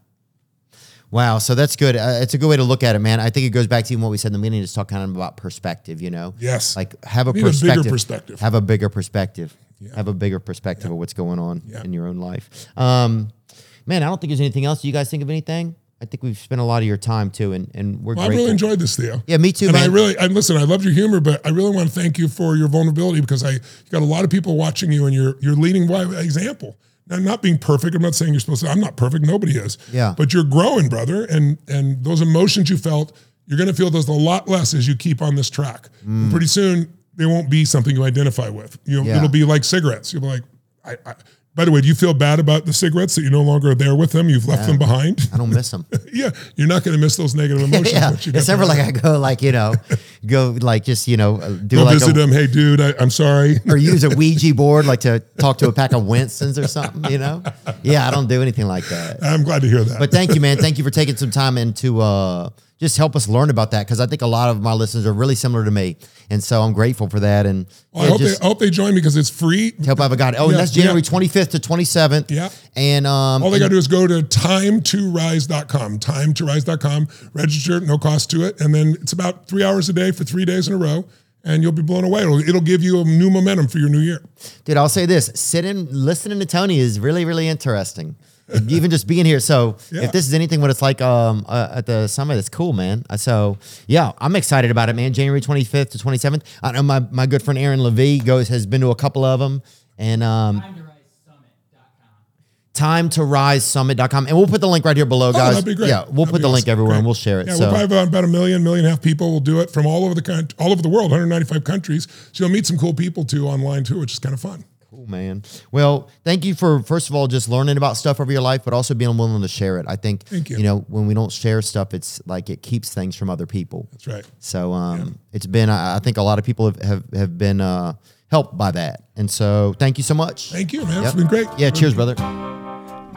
Wow. So that's good. Uh, it's a good way to look at it, man. I think it goes back to even what we said in the meeting, Just talk kind of about perspective. You know. Yes. Like have a Need a bigger perspective. perspective. Have a bigger perspective. Have a bigger perspective of what's going on Yeah. in your own life. Um, man, I don't think there's anything else. Do you guys think of anything? I think we've spent a lot of your time too, and and we're Well, I really enjoyed this, Theo. Yeah, me too, And I really, I listen. I loved your humor, but I really want to thank you for your vulnerability because I you got a lot of people watching you, and you're you're leading by example. Now, not being perfect. I'm not saying you're supposed to. I'm not perfect. Nobody is. Yeah. But you're growing, brother, and and those emotions you felt, you're going to feel those a lot less as you keep on this track. And pretty soon, they won't be something you identify with. You know, Mm. Yeah. it'll be like cigarettes. You'll be like, I. I by the way, do you feel bad about the cigarettes that you're no longer there with them? You've left them behind. I don't miss them. [laughs] yeah, you're not going to miss those negative [laughs] emotions. yeah, you it's never like I go like you know, [laughs] go like just you know uh, do Go like visit a, him. Hey, dude, I, I'm sorry. or use a Ouija board like to talk to a pack of Winstons or something. You know, yeah, I don't do anything like that. I'm glad to hear that. But thank you, man. Thank you for taking some time into. uh, just help us learn about that because I think a lot of my listeners are really similar to me, and so I'm grateful for that. And Well, yeah, I, hope they, I hope they join because it's free. help out a God. Oh, Yeah, that's January yeah. 25th to 27th. Yeah. and um, All they got to do is go to time2rise.com, time2rise.com, register, no cost to it. And then it's about three hours a day for three days in a row. And you'll be blown away. It'll, it'll give you a new momentum for your new year. Dude, I'll say this: sitting, listening to Tony is really, really interesting. [laughs] Even just being here. So, Yeah. if this is anything what it's like um, uh, at the summit, it's cool, man. Uh, So, yeah, I'm excited about it, man. January 25th to 27th. I know my, my good friend Aaron Levy goes has been to a couple of them, and um, time to rise summit.com. And we'll put the link right here below, Oh, guys. that'd be great. Yeah, we'll That'd put the link everywhere Great. and we'll share it. Yeah, so, we'll probably have about a million, million and a half people will do it from all over the all over the world, 195 countries. So you'll meet some cool people too online too, which is kind of fun. Cool, man. Well, thank you for first of all just learning about stuff over your life, but also being willing to share it. I think Thank you. you know when we don't share stuff, it's like it keeps things from other people. That's right. So um, it's been I I think a lot of people have have, have been uh, helped by that, and so thank you so much. Thank you, man. Yep. It's been great. Yeah, cheers, brother.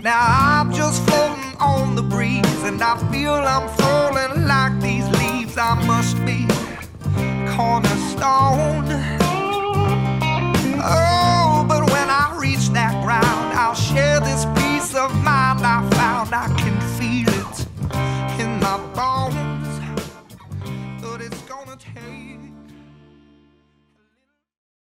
Now I'm just floating on the breeze, and I feel I'm falling like these leaves. I must be cornerstone. Oh, around. I'll share this peace of mind I found. I can feel it in my bones.